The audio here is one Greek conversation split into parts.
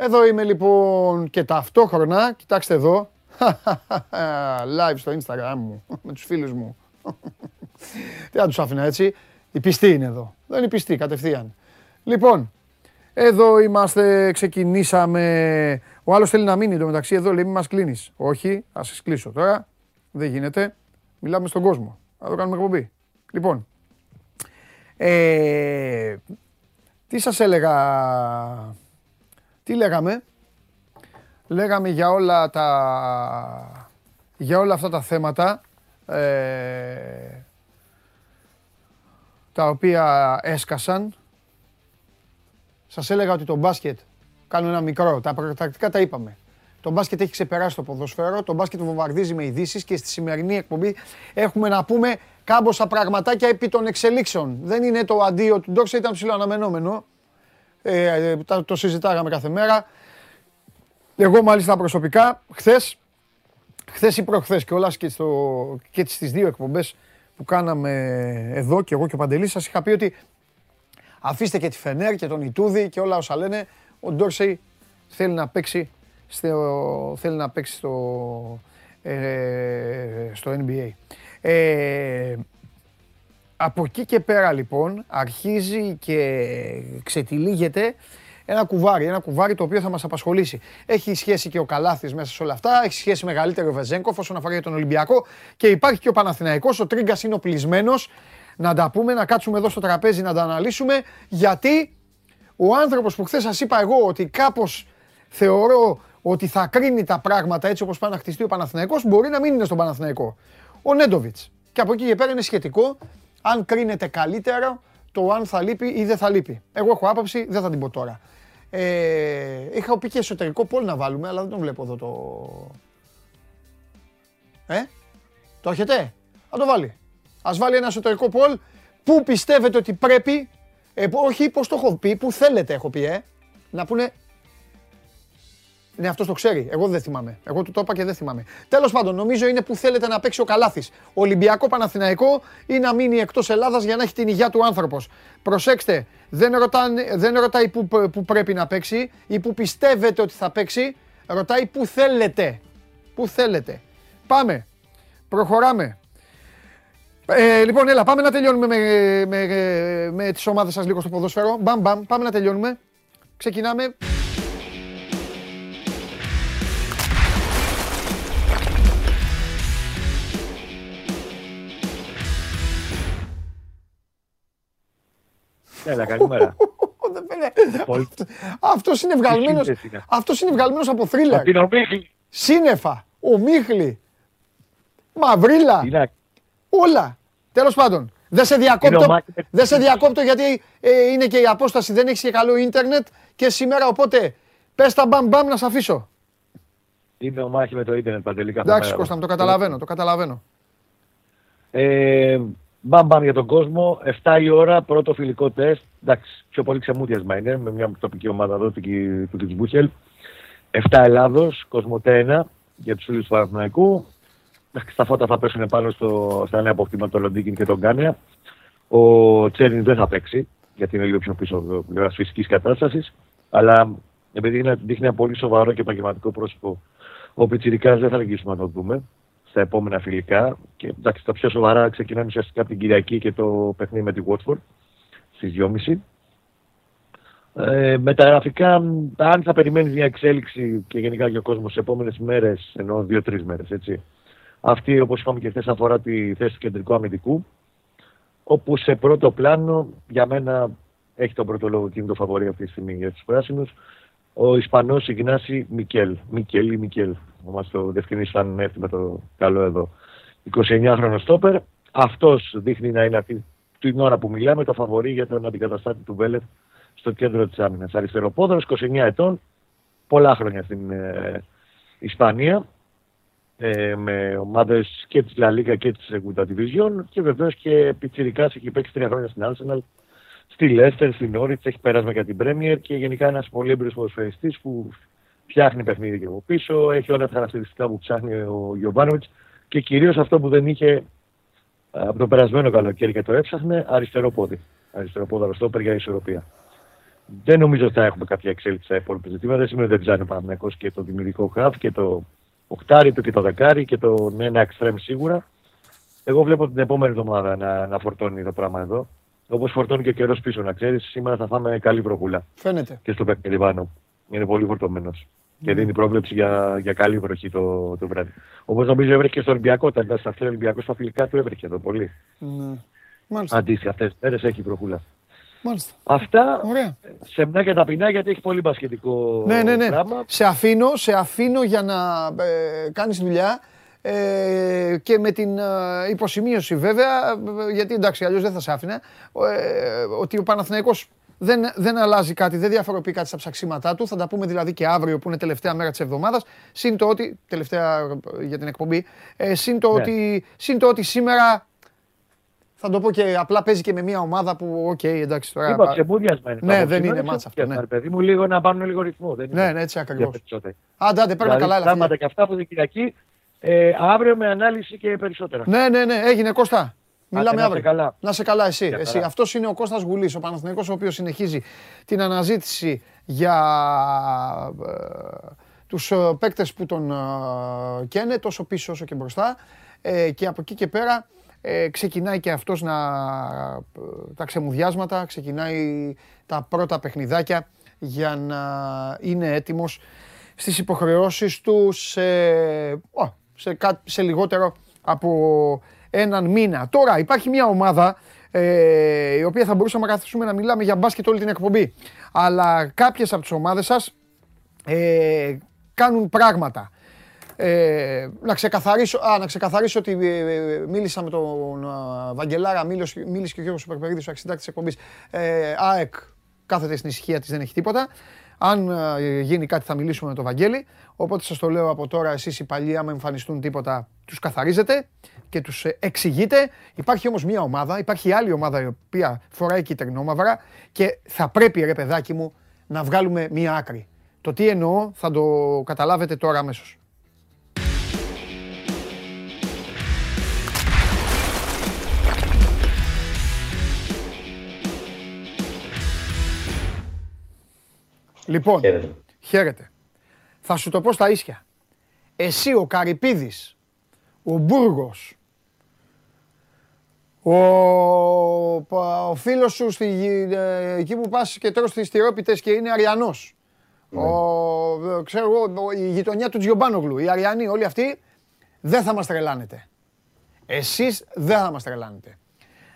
Εδώ είμαι λοιπόν και ταυτόχρονα, κοιτάξτε εδώ, live στο Instagram μου, με τους φίλους μου. Τι θα τους άφηνα έτσι, η πιστή είναι εδώ, δεν είναι η πιστή κατευθείαν. Λοιπόν, εδώ είμαστε, ξεκινήσαμε. Ο άλλος θέλει να μείνει εντωμεταξύ εδώ, λέει μη μας κλείνεις. Όχι, ας σας κλείσω τώρα, δεν γίνεται, μιλάμε στον κόσμο, θα το κάνουμε εκπομπή. Λοιπόν, ε, τι σας έλεγα, τι λέγαμε, λέγαμε για όλα τα, για όλα αυτά τα θέματα, ε, τα οποία έσκασαν. Σας έλεγα ότι το μπάσκετ, κάνω ένα μικρό, τα πρακτικά τα είπαμε. Το μπάσκετ έχει ξεπεράσει το ποδόσφαιρο, το μπάσκετ βομβαρδίζει με ειδήσεις και στη σημερινή εκπομπή έχουμε να πούμε κάμποσα πραγματάκια επί των εξελίξεων. Δεν είναι το αντίο του Ντόξα, ήταν ψηλό αναμενόμενο. Ε, το συζητάγαμε κάθε μέρα. Εγώ μάλιστα προσωπικά, χθες, χθες ή προχθές και όλα και, στο, και στις δύο εκπομπές που κάναμε εδώ και εγώ και ο Παντελής σας είχα πει ότι αφήστε και τη Φενέρ και τον Ιτούδη και όλα όσα λένε ο Ντόρσεϊ θέλει να παίξει στο, θέλει να παίξει στο, ε, στο NBA. Ε, από εκεί και πέρα λοιπόν αρχίζει και ξετυλίγεται ένα κουβάρι, ένα κουβάρι το οποίο θα μας απασχολήσει. Έχει σχέση και ο Καλάθης μέσα σε όλα αυτά, έχει σχέση μεγαλύτερο ο Βεζέγκοφ όσον αφορά για τον Ολυμπιακό και υπάρχει και ο Παναθηναϊκός, ο Τρίγκας είναι οπλισμένος, να τα πούμε, να κάτσουμε εδώ στο τραπέζι να τα αναλύσουμε, γιατί ο άνθρωπος που χθες σας είπα εγώ ότι κάπως θεωρώ ότι θα κρίνει τα πράγματα έτσι όπως πάει να χτιστεί ο Παναθηναϊκός, μπορεί να μην είναι στον Παναθηναϊκό. Ο Νέντοβιτς. Και από εκεί και πέρα είναι σχετικό αν κρίνεται καλύτερο το αν θα λείπει ή δεν θα λείπει. Εγώ έχω άποψη, δεν θα την πω τώρα. Ε, είχα πει και εσωτερικό πόλ να βάλουμε, αλλά δεν τον βλέπω εδώ το... Ε, το έχετε; Θα το βάλει. Ας βάλει ένα εσωτερικό πόλ. Πού πιστεύετε ότι πρέπει, ε, όχι πώς το έχω πει, πού θέλετε έχω πει, ε, να πούνε ναι, αυτός το ξέρει. Εγώ δεν θυμάμαι. Εγώ του το είπα και δεν θυμάμαι. Τέλος πάντων, νομίζω είναι που θέλετε να παίξει ο Καλάθης. Ολυμπιακό Παναθηναϊκό ή να μείνει εκτός Ελλάδας για να έχει την υγεία του άνθρωπος. Προσέξτε, δεν, ρωτάνε, δεν ρωτάει που, που πρέπει να παίξει ή που πιστεύετε ότι θα παίξει. Ρωτάει που θέλετε. Πού θέλετε. Πάμε. Προχωράμε. Ε, λοιπόν, έλα, πάμε να τελειώνουμε με, με, με, με τις ομάδες σας λίγο στο ποδόσφαιρο. Μπαμ, μπαμ, πάμε να τελειώνουμε. Ξεκινάμε. Έλα, καλημέρα. Αυτό είναι βγαλμένο. Αυτός είναι βγαλμένος από θρίλερ. Από την Ομίχλη. Σύννεφα. Ο Μίχλη. Μαυρίλα. Όλα. Τέλος πάντων. Δεν σε διακόπτω, δεν σε διακόπτω γιατί ε, είναι και η απόσταση, δεν έχει και καλό ίντερνετ και σήμερα οπότε πες τα μπαμ μπαμ να σε αφήσω. Είναι ο μάχη με το ίντερνετ παντελικά. Εντάξει Κώστα, το καταλαβαίνω, το καταλαβαίνω. Ε, Μπαμ μπαμ για τον κόσμο. 7 η ώρα, πρώτο φιλικό τεστ. Εντάξει, πιο πολύ ξεμούδιασμα είναι με μια τοπική ομάδα εδώ του Κιτσμπούχελ. 7 Ελλάδος, Κοσμοτέ 1 για τους φίλους του Παναθηναϊκού. Στα φώτα θα πέσουν πάνω στο, στα νέα αποκτήματα του Λοντίνγκιν και τον Κάνια. Ο Τσέριν δεν θα παίξει, γιατί είναι λίγο πιο πίσω τη φυσικής κατάστασης. Αλλά επειδή είναι, δείχνει ένα πολύ σοβαρό και επαγγελματικό πρόσωπο, ο Πιτσυρικά δεν θα λυγίσουμε να το δούμε στα επόμενα φιλικά. Και εντάξει, τα πιο σοβαρά ξεκινάνε ουσιαστικά από την Κυριακή και το παιχνίδι με τη Watford στις 2.30. Ε, με τα γραφικά, αν θα περιμένεις μια εξέλιξη και γενικά για ο κόσμος σε επόμενες μέρες, ενώ δύο-τρεις μέρες, έτσι. Αυτή, όπως είπαμε και χθες, αφορά τη θέση του κεντρικού αμυντικού. Όπου σε πρώτο πλάνο, για μένα έχει τον πρώτο λόγο και είναι το φαβορή αυτή τη στιγμή για τους πράσινους, ο Ισπανός Ιγνάση Μικέλ. Μικέλ ή Μικέλ. Θα μας το διευκρινίσει αν έρθει με το καλό εδώ. 29χρονο στόπερ. Αυτός δείχνει να είναι αυτή την ώρα που μιλάμε το φαβορή για τον αντικαταστάτη του Βέλετ στο κέντρο της άμυνας. Αριστεροπόδαρο, 29 ετών. Πολλά χρόνια στην ε, Ισπανία. Ε, με ομάδες και της Λαλίκα και της Segunda Division και βεβαίως και πιτσιρικάς έχει παίξει τρία χρόνια στην Arsenal στη Λέστερ, στην Όριτ, έχει περάσει για την Πρέμιερ και γενικά ένας πολύ έμπειρος ποδοσφαιριστής που φτιάχνει παιχνίδι και από πίσω, έχει όλα τα χαρακτηριστικά που ψάχνει ο Γιωβάνοβιτς και κυρίως αυτό που δεν είχε από το περασμένο καλοκαίρι και το έψαχνε, αριστερό πόδι. Αριστερό πόδι, αριστόπερ για ισορροπία. δεν νομίζω ότι θα έχουμε κάποια εξέλιξη στα υπόλοιπα ζητήματα. Δεν σημαίνει ότι δεν ψάχνει ο και το δημιουργικό χαφ και το οχτάρι του και το δεκάρι και το ένα εξτρέμ σίγουρα. Εγώ βλέπω την επόμενη εβδομάδα να, να φορτώνει το πράγμα εδώ. Όπως φορτώνει και ο καιρός πίσω, να ξέρεις. Σήμερα θα φάμε καλή προπούλα. Φαίνεται. Και στο παιχνίδι πάνω. Είναι πολύ φορτωμένος. Mm. Και δίνει πρόβλεψη για, για καλή βροχή το, το βράδυ. Όπως νομίζω έβρεχε και στο Ολυμπιακό. Όταν ήταν στα Ολυμπιακός, στα φιλικά του έβρεχε εδώ πολύ. Mm. Αντίστοιχα, αυτές τις μέρες έχει βροχούλα. Μάλιστα. Αυτά σε μια και ταπεινά γιατί έχει πολύ μπασχετικό ναι, ναι, ναι. πράγμα. Σε αφήνω, σε αφήνω για να ε, κάνεις δουλειά ε, και με την ε, υποσημείωση βέβαια, γιατί εντάξει αλλιώς δεν θα σε άφηνα, ε, ότι ο Παναθηναϊκός δεν, δεν αλλάζει κάτι, δεν διαφοροποιεί κάτι στα ψαξίματά του. Θα τα πούμε δηλαδή και αύριο που είναι τελευταία μέρα της εβδομάδας. Συν το ότι, τελευταία για την εκπομπή, ε, συν, το ναι. ότι, συν το ότι σήμερα θα το πω και απλά παίζει και με μια ομάδα που, ok, okay, εντάξει τώρα. Είπα, ξεμούδιασμα είναι. Ναι, δεν είναι ματς αυτό. Ναι. παιδί μου, λίγο να πάρουν λίγο ρυθμό. Δεν ναι, ναι, έτσι ακριβώς. Άντε, άντε, παίρνω δηλαδή, καλά. Πράγματα και αυτά από την Κυριακή. Ε, αύριο με ανάλυση και περισσότερα. Ναι, ναι, ναι, έγινε Κώστα. Μιλάμε αύριο. Καλά. Να 'σαι καλά εσύ. εσύ. Αυτός είναι ο Κώστας Γουλής, ο Παναθηναϊκός, ο οποίος συνεχίζει την αναζήτηση για ε, τους ε, παίκτες που τον ε, καίνε, τόσο πίσω όσο και μπροστά. Ε, και από εκεί και πέρα ε, ξεκινάει και αυτός να, τα ξεμουδιάσματα, ξεκινάει τα πρώτα παιχνιδάκια για να είναι έτοιμος στις υποχρεώσεις του σε, σε, σε λιγότερο από έναν μήνα. Τώρα υπάρχει μια ομάδα ε, η οποία θα μπορούσαμε να καθίσουμε να μιλάμε για μπάσκετ όλη την εκπομπή. Αλλά κάποιες από τις ομάδες σας ε, κάνουν πράγματα. Ε, να, ξεκαθαρίσω, α, να ξεκαθαρίσω ότι ε, ε, μίλησα με τον Βαγγελάρα, μίλησε, μίλησε και ο Γιώργος Σουπερπερίδης, ο αξιντάκτης της εκπομπής. Ε, ΑΕΚ κάθεται στην ησυχία της, δεν έχει τίποτα. Αν γίνει κάτι θα μιλήσουμε με τον Βαγγέλη. Οπότε σας το λέω από τώρα, εσείς οι παλιοί άμα εμφανιστούν τίποτα τους καθαρίζετε και τους εξηγείτε. Υπάρχει όμως μια ομάδα, υπάρχει άλλη ομάδα η οποία φοράει κυτρινόμαυρα και θα πρέπει ρε παιδάκι μου να βγάλουμε μια άκρη. Το τι εννοώ θα το καταλάβετε τώρα αμέσως. Λοιπόν, χαίρετε. Θα σου το πω στα ίσια. Εσύ ο Καρυπίδης, ο Μπούργος, ο, ο φίλος σου στη, ε, εκεί που πας και τρως τις τυρόπιτες και είναι Αριανός. Ναι. Ο, ξέρω εγώ, η γειτονιά του Τζιομπάνογλου, οι Αριανοί, όλοι αυτοί, δεν θα μας τρελάνετε. Εσείς δεν θα μας τρελάνετε.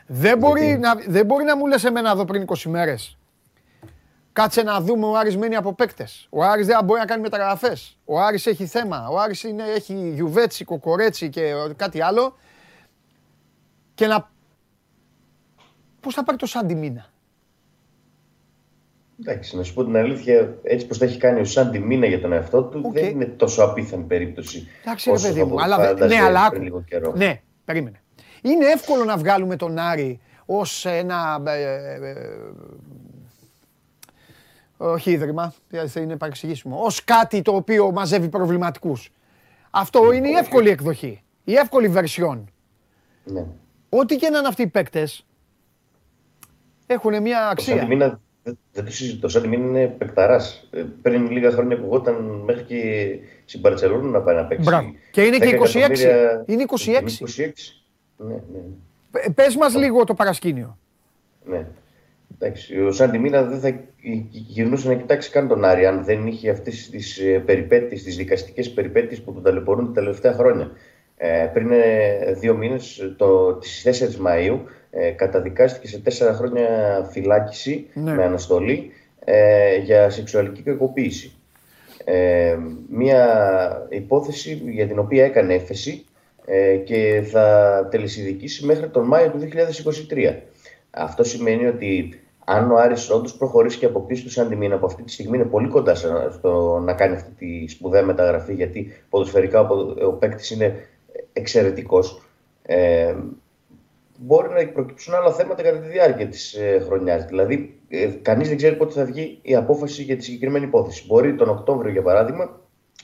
Δεν μπορεί, να, δεν μπορεί να μου λες εμένα εδώ πριν 20 μέρες Κάτσε να δούμε ο Άρης μένει από παίκτες. Ο Άρης δεν μπορεί να κάνει μεταγραφές. Ο Άρης έχει θέμα. Ο Άρης είναι, έχει γιουβέτσι, κοκορέτσι και κάτι άλλο. Και να. Πώς θα πάρει το Σάντι Μίνα; Εντάξει, να σου πω την αλήθεια, έτσι πως τα έχει κάνει ο Σάντι Μίνα για τον εαυτό του, δεν είναι τόσο απίθανη περίπτωση. Εντάξει, ρε παιδί μου, αλλά, ναι, αλλά Ναι, περίμενε. Είναι εύκολο να βγάλουμε τον Άρη ως ένα ε, ε, ε, όχι ίδρυμα, είναι παρεξηγήσιμο, ως κάτι το οποίο μαζεύει προβληματικούς. Αυτό είναι η εύκολη εκδοχή, η εύκολη βερσιόν. Ναι. Ό,τι και να είναι αυτοί οι παίκτες, έχουν μια αξία. Το Σαντιμίνα, δεν το συζητώ, το Σαντιμίνα είναι παικταράς. Ε, πριν λίγα χρόνια ακουγόταν μέχρι και στην Παρτσελούνου να πάει να παίξει. Μπράβο. Και είναι και 26. Είναι 26. 26. Ναι, ναι. Πες μας λίγο το παρασκήνιο. Ναι. Εντάξει, ο Σάντι Μίνα δεν θα γυρνούσε να κοιτάξει καν τον Άρη αν δεν είχε αυτές τις ε, περιπέτειες, τις δικαστικές περιπέτειες που τον ταλαιπωρούν τα τελευταία χρόνια. Ε, πριν ε, δύο μήνες, τις 4 Μαου, ε, καταδικάστηκε σε τέσσερα χρόνια φυλάκιση ναι. με αναστολή ε, για σεξουαλική κακοποίηση. Ε, μια υπόθεση για την οποία έκανε έφεση ε, και θα τελεσιδικήσει μέχρι τον Μάιο του 2023. Αυτό σημαίνει ότι αν ο Άρης όντως προχωρήσει και αποκτήσει του Σαντιμίνα από αυτή τη στιγμή είναι πολύ κοντά στο να κάνει αυτή τη σπουδαία μεταγραφή γιατί ποδοσφαιρικά ο, ο παίκτης είναι εξαιρετικός. Ε, μπορεί να προκύψουν άλλα θέματα κατά τη διάρκεια της ε, χρονιάς. Δηλαδή, ε, κανείς δεν ξέρει πότε θα βγει η απόφαση για τη συγκεκριμένη υπόθεση. Μπορεί τον Οκτώβριο, για παράδειγμα,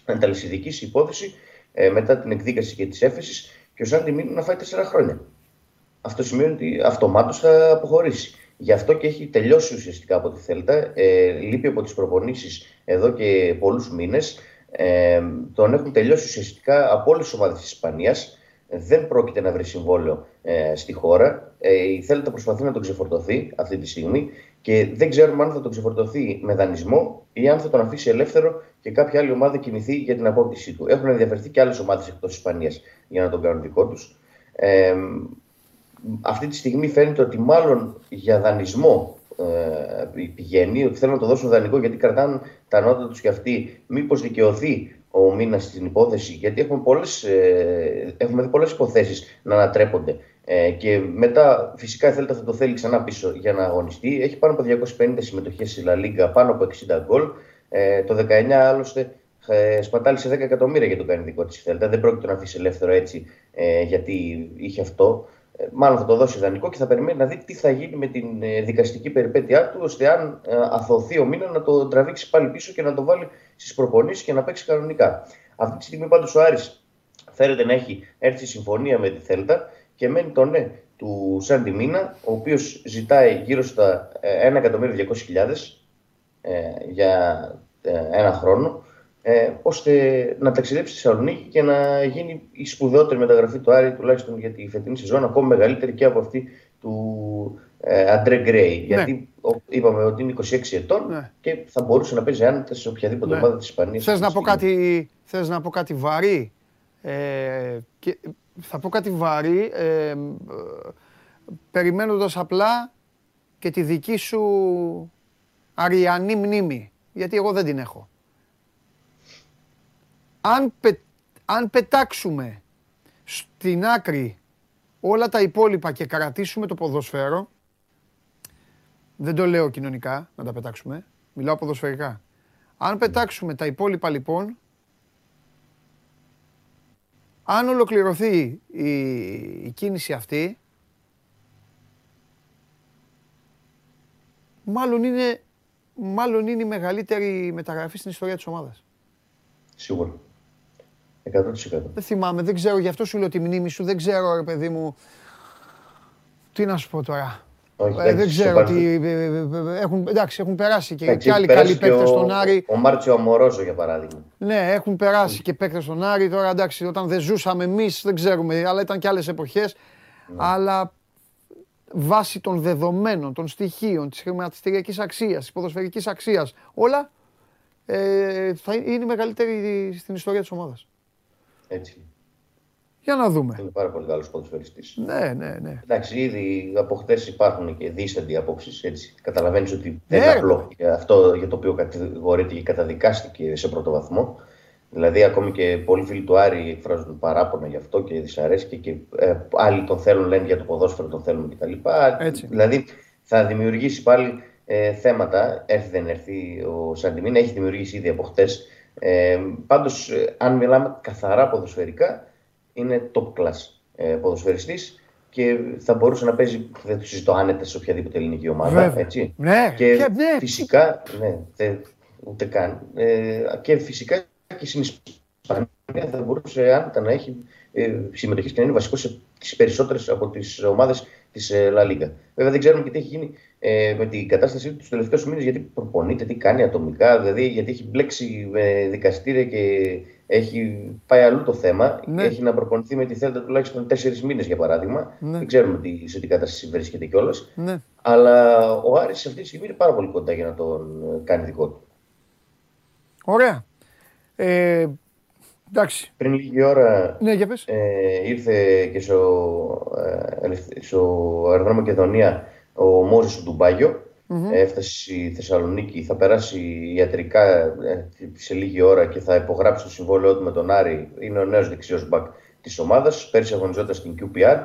να ταλαισιδικήσει η υπόθεση ε, μετά την εκδίκαση και της έφεσης και ο Σάντι να φάει τέσσερα χρόνια. Αυτό σημαίνει ότι αυτομάτως θα αποχωρήσει. Γι' αυτό και έχει τελειώσει ουσιαστικά από τη Θέλτα. Ε, λείπει από τις προπονήσεις εδώ και πολλούς μήνες. Ε, τον έχουν τελειώσει ουσιαστικά από όλες τις ομάδες της Ισπανίας. Δεν πρόκειται να βρει συμβόλαιο ε, στη χώρα. Ε, η Θέλτα προσπαθεί να τον ξεφορτωθεί αυτή τη στιγμή και δεν ξέρουμε αν θα τον ξεφορτωθεί με δανεισμό ή αν θα τον αφήσει ελεύθερο και κάποια άλλη ομάδα κινηθεί για την απόκτησή του. Έχουν ενδιαφερθεί και άλλες ομάδες εκτός Ισπανίας για να τον κάνουν δικό τους. Ε, αυτή τη στιγμή φαίνεται ότι μάλλον για δανεισμό ε, πηγαίνει, ότι θέλουν να το δώσουν δανεικό γιατί κρατάνε τα νότα τους και αυτοί. Μήπως δικαιωθεί ο μήνας στην υπόθεση, γιατί έχουμε, πολλές, ε, έχουμε δει πολλές υποθέσεις να ανατρέπονται. Ε, και μετά, φυσικά, θέλετε αυτό το θέλει ξανά πίσω για να αγωνιστεί. Έχει πάνω από 250 συμμετοχές στη La Liga, πάνω από 60 γκολ. Ε, το 19 άλλωστε ε, σπατάλησε 10 εκατομμύρια για το κάνει δικό της Θέλτα. Δεν πρόκειται να αφήσει ελεύθερο έτσι, ε, γιατί είχε αυτό. Ε, μάλλον θα το δώσει ιδανικό και θα περιμένει να δει τι θα γίνει με την ε, δικαστική περιπέτειά του, ώστε αν ε, αθωθεί ο μήνα να το τραβήξει πάλι πίσω και να το βάλει στις προπονήσεις και να παίξει κανονικά. Αυτή τη στιγμή πάντως ο Άρης φέρεται να έχει έρθει συμφωνία με τη Θέλτα και μένει το ναι του Σάντι Μίνα, ο οποίος ζητάει γύρω στα 1.200.000 για ένα χρόνο ε, ώστε να ταξιδέψει στη Θεσσαλονίκη και να γίνει η σπουδαιότερη μεταγραφή του Άρη τουλάχιστον για τη φετινή σεζόν, ακόμη μεγαλύτερη και από αυτή του ε, Αντρέ Γκρέι. Ναι. Γιατί είπαμε ότι είναι 26 ετών ναι. και θα μπορούσε να παίζει άνετα σε οποιαδήποτε ναι. ομάδα της Ισπανίας. Θες να, πω κάτι, θες να πω κάτι βαρύ; Ε, και θα πω κάτι βαρύ, ε, περιμένοντας απλά και τη δική σου αριανή μνήμη. Γιατί εγώ δεν την έχω αν, αν πετάξουμε στην άκρη όλα τα υπόλοιπα και κρατήσουμε το ποδοσφαίρο, δεν το λέω κοινωνικά να τα πετάξουμε, μιλάω ποδοσφαιρικά. Αν πετάξουμε τα υπόλοιπα λοιπόν, αν ολοκληρωθεί η, η κίνηση αυτή, μάλλον είναι, μάλλον είναι η μεγαλύτερη μεταγραφή στην ιστορία της ομάδας. Σίγουρα. 100%. Δεν θυμάμαι, δεν ξέρω, γι' αυτό σου λέω τη μνήμη σου, δεν ξέρω ρε παιδί μου. Τι να σου πω τώρα; Όχι, ε, δεν ξέρω τι. Ε, ε, έχουν, εντάξει, έχουν περάσει και, και άλλοι καλοί παίκτες στον Άρη. Ο Μάρτσιο Αμορόζο για παράδειγμα. Ναι, έχουν περάσει και παίκτες στον Άρη. Τώρα εντάξει, όταν δεν ζούσαμε εμείς, δεν ξέρουμε, αλλά ήταν και άλλες εποχές. Ναι. Αλλά βάσει των δεδομένων, των στοιχείων, της χρηματιστηριακής αξίας, της ποδοσφαιρικής αξίας, όλα ε, θα είναι η μεγαλύτερη στην ιστορία της ομάδας. Έτσι. Για να δούμε. Είναι πάρα πολύ καλός ποδοσφαιριστής. Ναι, ναι, ναι. Εντάξει, ήδη από χτες υπάρχουν και δίστανται απόψεις. Καταλαβαίνεις ότι δεν είναι απλό αυτό για το οποίο κατηγορείται και καταδικάστηκε σε πρώτο βαθμό. Δηλαδή, ακόμη και πολλοί φίλοι του Άρη εκφράζουν παράπονα γι' αυτό και δυσαρέσκεια και ε, άλλοι τον θέλουν, λένε για το ποδόσφαιρο, τον θέλουν κτλ. Δηλαδή, θα δημιουργήσει πάλι ε, θέματα. Έρθει δεν έρθει ο Σαντιμίν, έχει δημιουργήσει ήδη από χτες ε, πάντως, ε, αν μιλάμε καθαρά ποδοσφαιρικά, είναι top class ε, ποδοσφαιριστής και θα μπορούσε να παίζει, δεν το συζητώ άνετα σε οποιαδήποτε ελληνική ομάδα. Έτσι. Ναι, και ναι, φυσικά, ναι, δεν, ούτε καν. Ε, και φυσικά και στην Ισπανία θα μπορούσε άνετα να έχει ε, συμμετοχή και να είναι βασικό σε τις περισσότερες από τις ομάδες της ε, La Liga. Βέβαια δεν ξέρουμε και τι έχει γίνει ε, με την κατάστασή του τους τελευταίους μήνες, γιατί προπονείται, τι κάνει ατομικά, δηλαδή γιατί έχει μπλέξει με δικαστήρια και έχει πάει αλλού το θέμα. Ναι. Έχει να προπονηθεί με τη Θέλτα τουλάχιστον τέσσερις μήνες για παράδειγμα. Ναι. Δεν ξέρουμε τι, σε τι κατάσταση βρίσκεται κιόλας. Ναι. Αλλά ο Άρης αυτή τη στιγμή είναι πάρα πολύ κοντά για να τον κάνει δικό του. Ωραία. Ε, Εντάξει. Πριν λίγη ώρα ναι, για πες. Ε, ήρθε και στο, ε, στο αεροδρόμιο Μακεδονία ο Μόζης του ντουμπαγιο mm-hmm. Έφτασε στη Θεσσαλονίκη, θα περάσει ιατρικά ε, σε λίγη ώρα και θα υπογράψει το συμβόλαιό του με τον Άρη. Είναι ο νέος δεξιός μπακ της ομάδας. Πέρσι αγωνιζόταν στην QPR.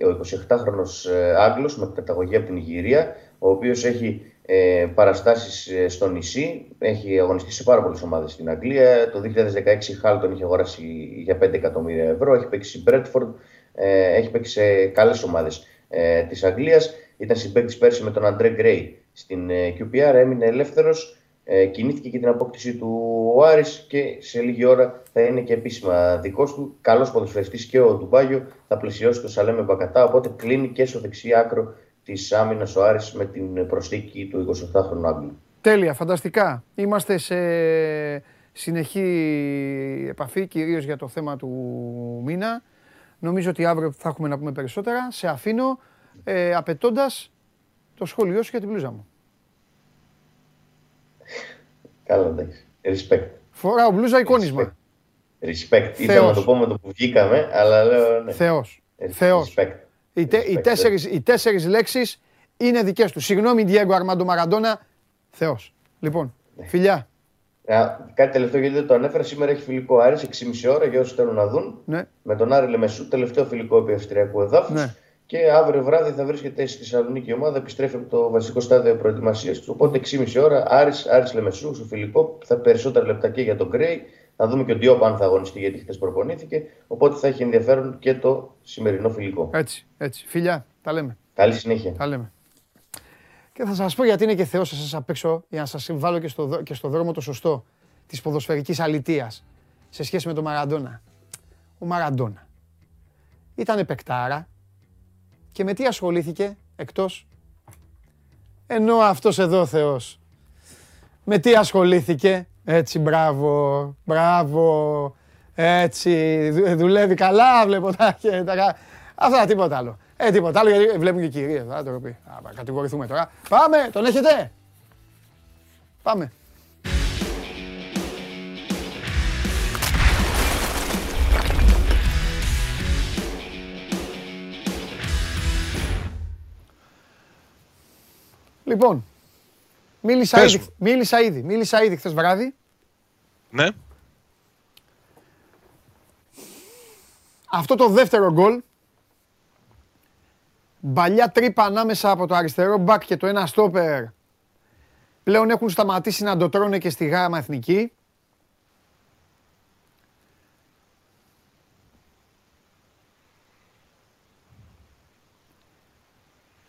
Ο 27χρονος ε, Άγγλος με καταγωγή από την Ιγυρία, ο οποίος έχει ε, παραστάσεις ε, στο νησί. Έχει αγωνιστεί σε πάρα πολλές ομάδες στην Αγγλία. Το 2016 η Χάλ τον είχε αγοράσει για 5 εκατομμύρια ευρώ. Έχει παίξει Μπρέτφορντ. Ε, έχει παίξει σε καλές ομάδες ε, της Αγγλίας. Ήταν συμπαίκτης πέρσι με τον Αντρέ Γκρέι στην ε, QPR. Έμεινε ελεύθερος. Ε, κινήθηκε και την απόκτηση του ο Άρης και σε λίγη ώρα θα είναι και επίσημα δικός του. Καλός ποδοσφαιριστής και ο Ντουμπάγιο θα πλαισιώσει το Σαλέμε Μπακατά. Οπότε κλείνει και στο δεξί άκρο της άμυνας ο Άρης με την προσθήκη του 28χρονου Άγγλου. Τέλεια, φανταστικά. Είμαστε σε συνεχή επαφή, κυρίως για το θέμα του μήνα. Νομίζω ότι αύριο θα έχουμε να πούμε περισσότερα. Σε αφήνω, ε, απαιτώντας το σχόλιο σου για την πλούζα μου. Καλά, εντάξει. Respect. Φοράω μπλούζα εικόνισμα. Respect. Ήθελα να το πω με το που βγήκαμε, αλλά λέω ναι. Θεός. Θεός. Οι, τε, οι, τέσσερις, οι τέσσερις λέξεις είναι δικές τους. Συγγνώμη, Διέγκο Αρμάντο Μαραντόνα. Θεός. Λοιπόν, ναι. φιλιά. κάτι τελευταίο γιατί δεν το ανέφερα. Σήμερα έχει φιλικό Άρης 6,5 ώρα για όσους θέλουν να δουν. Ναι. Με τον Άρη Λεμεσού, τελευταίο φιλικό επί Αυστριακού εδάφους. Ναι. Και αύριο βράδυ θα βρίσκεται στη Θεσσαλονίκη η ομάδα, επιστρέφει από το βασικό στάδιο προετοιμασίας τους. Οπότε 6,5 ώρα Άρης, Άρης Λεμεσού στο φιλικό. Θα περισσότερα λεπτά και για τον Γκρέι. Θα δούμε και ο Ντιόπ αν θα αγωνιστεί γιατί χθες προπονήθηκε. Οπότε θα έχει ενδιαφέρον και το σημερινό φιλικό. Έτσι, έτσι. Φιλιά, τα λέμε. Καλή συνέχεια. Τα λέμε. Και θα σας πω γιατί είναι και Θεός σα απ' έξω για να σας συμβάλλω και στο, και στο δρόμο το σωστό της ποδοσφαιρικής αλητεία σε σχέση με τον Μαραντόνα. Ο Μαραντόνα ήταν επεκτάρα και με τι ασχολήθηκε εκτός; Ενώ αυτός εδώ ο Θεός με τι ασχολήθηκε; Έτσι μπράβο, μπράβο έτσι δουλεύει καλά βλέπω τα, τα, αυτά τίποτα άλλο ε, τίποτα άλλο γιατί βλέπουν και κυρίες. Θα το πει. Α, κατηγορηθούμε τώρα. Πάμε, τον έχετε; Πάμε. Λοιπόν, μίλησα ήδη, μίλησα ήδη, μίλησα ήδη χθες βράδυ. Ναι. Αυτό το δεύτερο γκολ Μπαλιά τρύπα ανάμεσα από το αριστερό μπακ και το ένα στόπερ. Πλέον έχουν σταματήσει να το τρώνε και στη γάμα εθνική.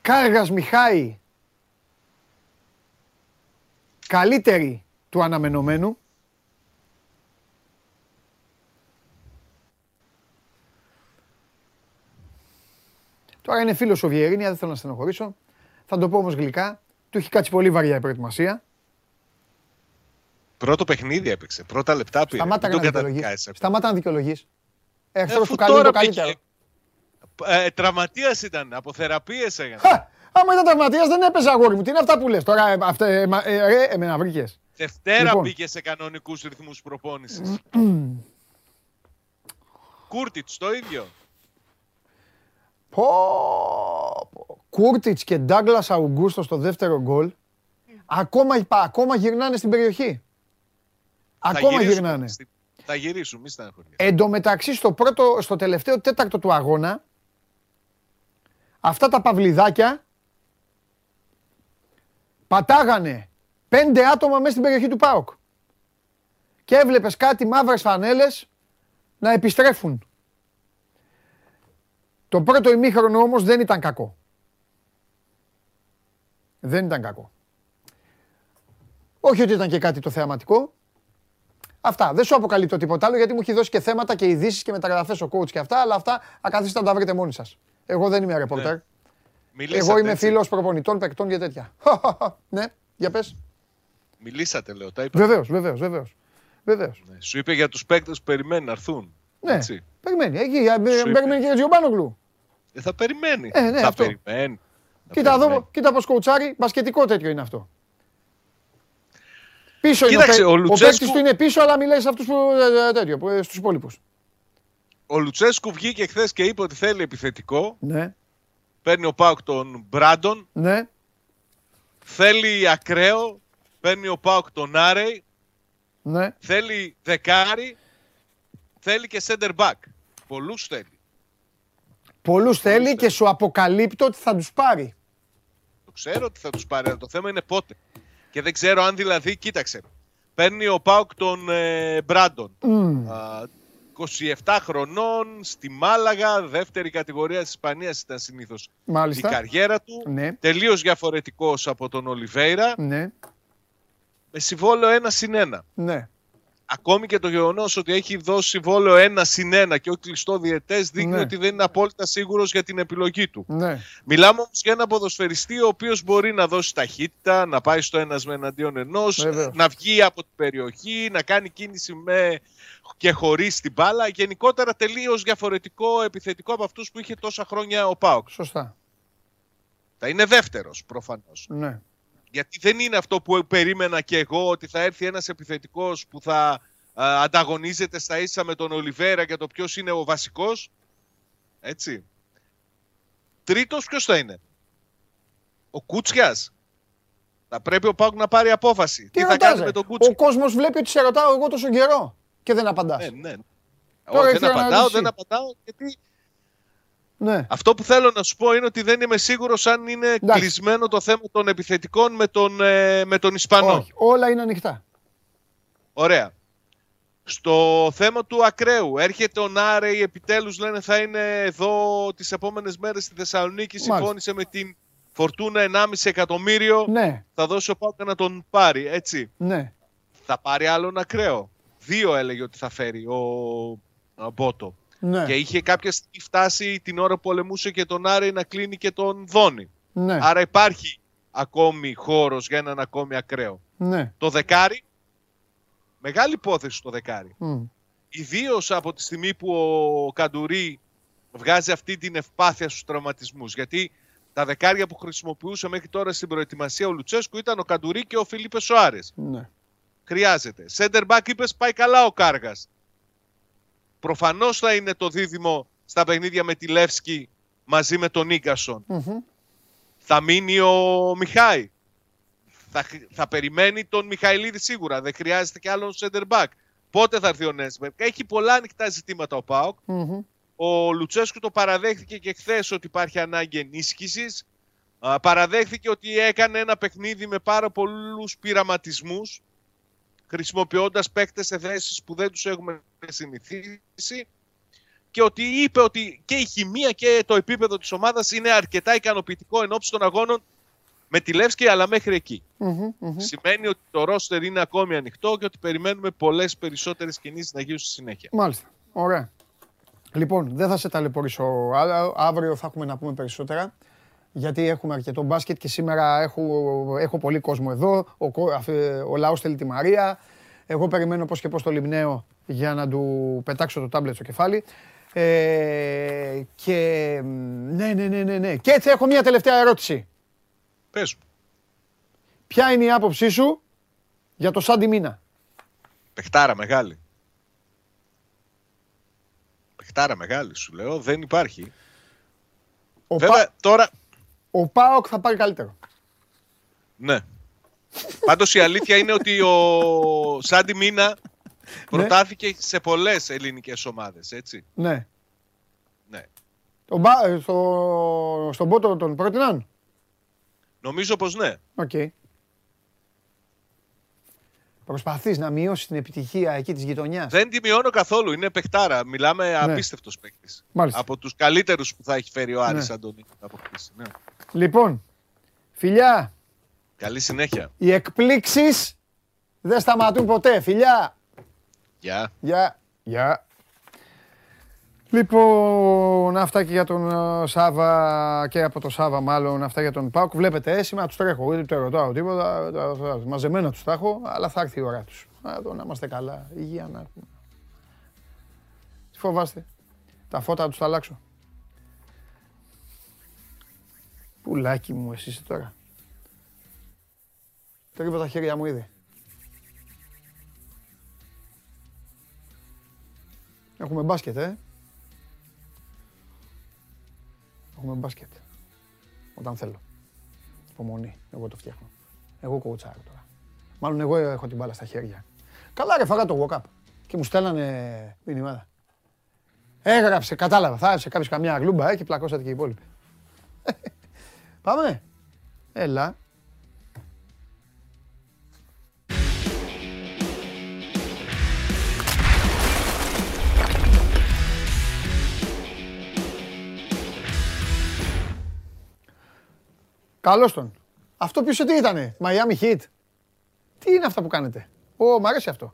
Κάργας Μιχάη. Καλύτερη του αναμενωμένου. Τώρα είναι φίλος ο Βιερίνια, δεν θέλω να στενοχωρήσω. Θα το πω όμως γλυκά. Του έχει κάτσει πολύ βαριά η προετοιμασία. Πρώτο παιχνίδι έπαιξε. Πρώτα λεπτά πήρε. Σταμάτα να δικαιολογείς. Σταμάτα να δικαιολογείς. Εχθρό του καλού το καλύτερο. Ε, Τραυματίας ήταν. Από θεραπείε έγινε. Άμα ήταν τραυματίας δεν έπαιζε αγόρι μου. Τι είναι αυτά που λες τώρα. Ε, αυτά, ε, ε, εμένα βρήκες. Δευτέρα λοιπόν. μπήκε σε κανονικούς ρυθμούς προπόνησης. Κούρτιτς το ίδιο. Κούρτιτς και Ντάγκλας Αουγκούστος στο δεύτερο γκολ. Ακόμα, ακόμα γυρνάνε στην περιοχή. ακόμα γυρνάνε. Θα γυρίσουν, μη στεναχωριέσαι. Εν τω μεταξύ στο, πρώτο, στο τελευταίο τέταρτο του αγώνα, αυτά τα παυλιδάκια πατάγανε πέντε άτομα μέσα στην περιοχή του ΠΑΟΚ. Και έβλεπες κάτι μαύρες φανέλες να επιστρέφουν. Το πρώτο ημίχρονο όμως δεν ήταν κακό. Δεν ήταν κακό. Όχι ότι ήταν και κάτι το θεαματικό. Αυτά. Δεν σου αποκαλύπτω τίποτα άλλο γιατί μου έχει δώσει και θέματα και ειδήσεις και μεταγραφές ο coach και αυτά, αλλά αυτά ακαθίστε να τα βρείτε μόνοι σας. Εγώ δεν είμαι ρεπόρτερ. Ναι. Εγώ είμαι φίλος προπονητών, παικτών και τέτοια. ναι, για πες. Μιλήσατε, λέω. Τα είπα. Βεβαίως, βεβαίως, βεβαίως. Βεβαίως. Ναι. Σου είπε για τους παίκτες που περιμένουν να έρθουν. Ναι, έτσι. περιμένει. Εκεί, περιμένει και Τζιομπάνογλου. Ε, θα περιμένει. Ε, ναι, θα αυτό. περιμένει. Κοίτα, εδώ, κοίτα πώς κοουτσάρει, μπασκετικό τέτοιο είναι αυτό. Πίσω Κοίταξε, είναι ο, ο, Λουτσέσκου... ο του είναι πίσω, αλλά μιλάει σε αυτούς που, ε, τέτοιο, που, στους υπόλοιπους. Ο Λουτσέσκου βγήκε χθες και είπε ότι θέλει επιθετικό. Ναι. Παίρνει ο Πάουκ τον Μπράντον. Ναι. Θέλει ακραίο. Παίρνει ο Πάουκ τον Άρεϊ. Ναι. Θέλει δεκάρι. Θέλει και center back. Πολλούς θέλει. Πολλούς θέλει και σου αποκαλύπτω ότι θα τους πάρει. Το ξέρω ότι θα τους πάρει, αλλά το θέμα είναι πότε. Και δεν ξέρω αν δηλαδή, κοίταξε. Παίρνει ο Πάουκ τον ε, Μπράντον. 27 χρονών, στη Μάλαγα, δεύτερη κατηγορία της Ισπανίας ήταν συνήθως η καριέρα του. Ναι. Τελείως διαφορετικός από τον Ολιβέηρα. Ναι. Με συμβόλαιο ένα συν ένα. Ναι. Ακόμη και το γεγονός ότι έχει δώσει βόλο ένα συν ένα και όχι κλειστό διαιτές δείχνει Ναι. ότι δεν είναι απόλυτα σίγουρος για την επιλογή του. Ναι. Μιλάμε όμως για ένα ποδοσφαιριστή ο οποίος μπορεί να δώσει ταχύτητα, να πάει στο ένας με εναντίον ενός, Βεβαίως. να βγει από την περιοχή, να κάνει κίνηση με και χωρίς την μπάλα. Γενικότερα τελείως διαφορετικό επιθετικό από αυτούς που είχε τόσα χρόνια ο Πάοκ. Σωστά. Θα είναι δεύτερος προφανώς. Ναι. Γιατί δεν είναι αυτό που περίμενα και εγώ ότι θα έρθει ένας επιθετικός που θα α, ανταγωνίζεται στα ίσα με τον Ολιβέρα για το ποιος είναι ο βασικός. Έτσι. Τρίτος ποιος θα είναι; Ο Κούτσιας. Θα πρέπει ο Πάουκ να πάρει απόφαση. Τι, θα ρωτάς, κάνει ρε; με τον Κούτσια; Ο κόσμος βλέπει ότι σε ρωτάω εγώ τόσο καιρό και δεν απαντάς. Ναι, ναι. Τώρα Όχι, ήθελα δεν να απαντάω, ρωτήσω. δεν απαντάω γιατί Ναι. αυτό που θέλω να σου πω είναι ότι δεν είμαι σίγουρος αν είναι Εντάξει. κλεισμένο το θέμα των επιθετικών με τον, ε, με τον Ισπανό. Όχι, όλα είναι ανοιχτά. Ωραία. Στο θέμα του ακραίου, έρχεται ο Νάρεϊ, επιτέλους λένε θα είναι εδώ τις επόμενες μέρες στη Θεσσαλονίκη, Μάλιστα. συμφώνησε με την Φορτούνα 1,5 εκατομμύριο, Ναι, θα δώσει ο Πάουκα να τον πάρει, έτσι. ναι. Θα πάρει άλλον ακραίο. Δύο έλεγε ότι θα φέρει ο, ο Μπότο. Ναι, Και είχε κάποια στιγμή φτάσει την ώρα που πολεμούσε και τον Άρεϊ να κλείνει και τον Δόνη. ναι, Άρα υπάρχει ακόμη χώρος για έναν ακόμη ακραίο. ναι. Το δεκάρι, μεγάλη υπόθεση το δεκάρι. Μμ. Ιδίως από τη στιγμή που ο Καντουρί βγάζει αυτή την ευπάθεια στους τραυματισμούς. Γιατί τα δεκάρια που χρησιμοποιούσε μέχρι τώρα στην προετοιμασία ο Λουτσέσκου ήταν ο Καντουρί και ο Φιλίπε Σοάρες. ναι. Χρειάζεται. Center back είπες πάει καλά ο Κάργας. Προφανώς θα είναι το δίδυμο στα παιχνίδια με τη Λεύσκη μαζί με τον Ίγκασον. Μμμ. Θα μείνει ο Μιχάη. Θα, χρ- θα περιμένει τον Μιχαηλίδη σίγουρα. Δεν χρειάζεται και άλλον center back. Πότε θα έρθει ο Νέσμπερκ. Έχει πολλά ανοιχτά ζητήματα ο Πάοκ. Μμμ. Ο Λουτσέσκου το παραδέχθηκε και χθες ότι υπάρχει ανάγκη ενίσχυσης. Παραδέχθηκε ότι έκανε ένα παιχνίδι με πάρα πολλούς πειραματισμούς χρησιμοποιώντας παίκτες σε θέσεις που δεν τους έχουμε συνηθίσει και ότι είπε ότι και η χημεία και το επίπεδο της ομάδας είναι αρκετά ικανοποιητικό εν ώψη των αγώνων με τη Λεύσκη αλλά μέχρι εκεί. Μμμ. Μμμ. Σημαίνει ότι το ρόστερ είναι ακόμη ανοιχτό και ότι περιμένουμε πολλές περισσότερες κινήσεις να γίνουν στη συνέχεια. Μάλιστα. Ωραία. Λοιπόν, δεν θα σε ταλαιπωρήσω. Α- Αύριο θα έχουμε να πούμε περισσότερα. Γιατί έχουμε αρκετό μπάσκετ και σήμερα έχω, έχω πολύ κόσμο εδώ. Ο, κο- αφ- ο λαός θέλει τη Μαρία. Εγώ περιμένω πώς και πώς το λιμνέω για να του πετάξω το τάμπλετ στο κεφάλι. Ε, και ναι, ναι, ναι, ναι, ναι. Και έτσι έχω μια τελευταία ερώτηση. Πες μου. Ποια είναι η άποψή σου για το Σάντι Μίνα; Παιχτάρα μεγάλη. Παιχτάρα μεγάλη σου λέω, δεν υπάρχει. Ο, Βέβαια Πα- τώρα, ο Πάοκ θα πάρει καλύτερο. ναι. Πάντως η αλήθεια είναι ότι ο Σάντι Μίνα προτάθηκε σε πολλές ελληνικές ομάδες, έτσι. Ναι. Ναι. Το μπα, ε, στο, στον πότο τον πρότειναν; Νομίζω πως ναι. Οκ. Προσπαθείς να μειώσεις την επιτυχία εκεί της γειτονιάς; Δεν τη μειώνω καθόλου, είναι παιχτάρα. Μιλάμε απίστευτος παίκτης. Ναι. Μάλιστα. Από τους καλύτερους που θα έχει φέρει ο Άρης Ναι. Αντωνίου να αποκτήσει. Ναι. Λοιπόν, φιλιά, Καλή συνέχεια. οι εκπλήξεις δεν σταματούν ποτέ. Φιλιά. Γεια. Γεια. Γεια. Λοιπόν, αυτά και για τον ε, Σάβα και από τον Σάβα μάλλον, αυτά για τον Πάουκ. Βλέπετε, ε, σήμερα τους τρέχω, δεν το ρωτάω τίποτα, τα- τα- μαζεμένα τους τα έχω, αλλά θα έρθει η ώρα τους. Α, Εδώ να είμαστε καλά, υγεία να έχουμε. Τι φοβάστε, τα φώτα τους τα αλλάξω. Πουλάκι μου, εσύ είσαι τώρα. Τρίβω τα χέρια μου ήδη. Έχουμε μπάσκετ, ε. Έχουμε μπάσκετ. Όταν θέλω. Υπομονή. Εγώ το φτιάχνω. Εγώ κοουτσάρω τώρα. Μάλλον εγώ έχω την μπάλα στα χέρια. Καλά ρε, φάγα το walk-up. Και μου στέλνανε μηνύματα. Έγραψε, κατάλαβα. Θα άφησε κάποιος καμιά γλούμπα ε, και πλακώσατε και οι υπόλοιποι. Πάμε. Έλα. Καλώς τον. Αυτό πίσω τι ήτανε, Miami Heat. Τι είναι αυτά που κάνετε; Ω, μ' αρέσει αυτό.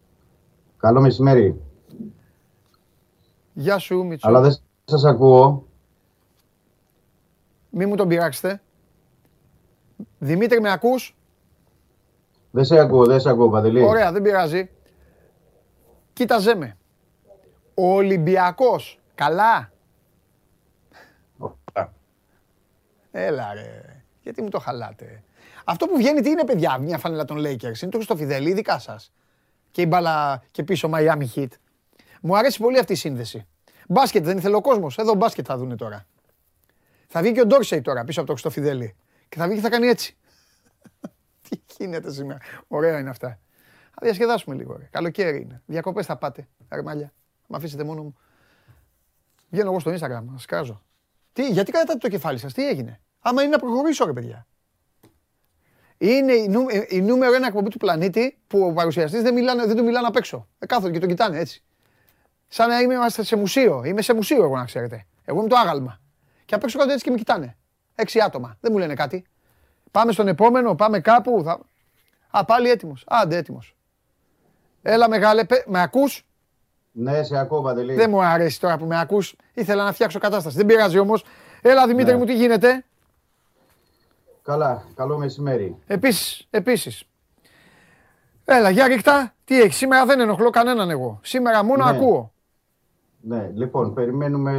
Καλό μεσημέρι. Γεια σου, Μιτσό. Αλλά δεν σας ακούω. Μη μου τον πειράξετε. Δημήτρη, με ακούς; Δεν σε ακούω, δεν σε ακούω, Παντελή. Ωραία, δεν πειράζει. Κοίταζέ με. Ο Ολυμπιακός, καλά; Έλα ρε. Γιατί μου το χαλάτε; Αυτό που βγαίνει τι είναι παιδιά, μια φανέλα των Lakers; Είναι το Χριστοφιδέλη, δικά σας. Και η μπάλα και πίσω Miami Heat. Μου αρέσει πολύ αυτή η σύνδεση. Μπάσκετ δεν ήθελε ο κόσμος. Εδώ μπάσκετ θα δούνε τώρα. Θα βγει και ο Ντόρσεϊ τώρα πίσω από το Χριστοφιδέλη. Και θα βγει και θα κάνει έτσι. Τι γίνεται σήμερα. Ωραία είναι αυτά. Θα διασκεδάσουμε λίγο. Ρε. Καλοκαίρι είναι. Διακοπές θα πάτε. Αρμάλια. Μ' αφήσετε μόνο μου. Βγαίνω εγώ στο Instagram, να σκάζω. Τι, γιατί κρατάτε το κεφάλι σας, τι έγινε; Άμα είναι να προχωρήσω, ρε παιδιά. Είναι η, νου, ε, η νούμερο ένα εκπομπή του πλανήτη που ο παρουσιαστής δεν, μιλάνε, δεν του μιλάνε απ' έξω. Ε, κάθονται και τον κοιτάνε έτσι. Σαν να είμαστε σε μουσείο. Είμαι σε μουσείο, εγώ να ξέρετε. Εγώ είμαι το άγαλμα. Και απ' έξω κάτω έτσι και με κοιτάνε. Έξι άτομα. Δεν μου λένε κάτι. Πάμε στον επόμενο, πάμε κάπου. Θα... Α, πάλι έτοιμος. Άντε, έτοιμος. Έλα, μεγάλε, με ακούς; Ναι, σε ακούω, Παντελή. Δεν μου αρέσει τώρα που με ακούς. Ήθελα να φτιάξω κατάσταση. Δεν πειράζει όμως. Έλα, Δημήτρη Ναι. μου, τι γίνεται; Καλά, καλό μεσημέρι. Επίσης, επίσης. Έλα, για ρίχτα. Τι έχει, σήμερα δεν ενοχλώ κανέναν εγώ. Σήμερα μόνο Ναι. ακούω. Ναι, λοιπόν, περιμένουμε,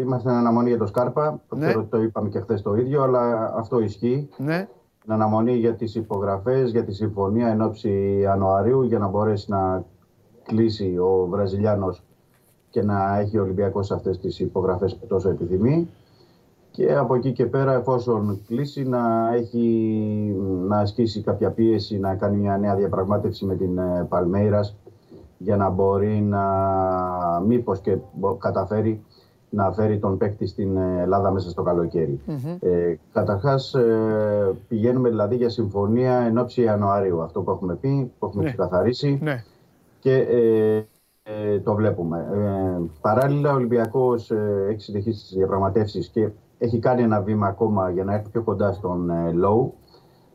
είμαστε εν αναμονή για το Σκάρπα. Ναι. Ξέρω ότι το είπαμε και χθες το ίδιο, αλλά αυτό ισχύει. Ναι, Εν αναμονή για τις υπογραφές, για τη συμφωνία εν ώψη Ιανουαρίου, για να μπορέσει να κλείσει ο Βραζιλιάνος και να έχει ο Ολυμπιακός αυτές τις υπογραφές που τόσο επιθυμεί. Και από εκεί και πέρα, εφόσον κλείσει, να, έχει, να ασκήσει κάποια πίεση, να κάνει μια νέα διαπραγμάτευση με την ε, Παλμέιρας για να μπορεί να μήπως και μπο- καταφέρει να φέρει τον παίκτη στην ε, Ελλάδα μέσα στο καλοκαιρι Ε, καταρχάς ε, πηγαίνουμε δηλαδή για συμφωνία εν ώψη Ιανουαρίου, αυτό που έχουμε πει, που έχουμε Ναι. ξεκαθαρίσει ναι. και ε, ε, το βλέπουμε. Ε, παράλληλα, ο Ολυμπιακός ε, έχει συνεχίσει τις διαπραγματεύσεις και έχει κάνει ένα βήμα ακόμα για να έρθει πιο κοντά στον ε, Low,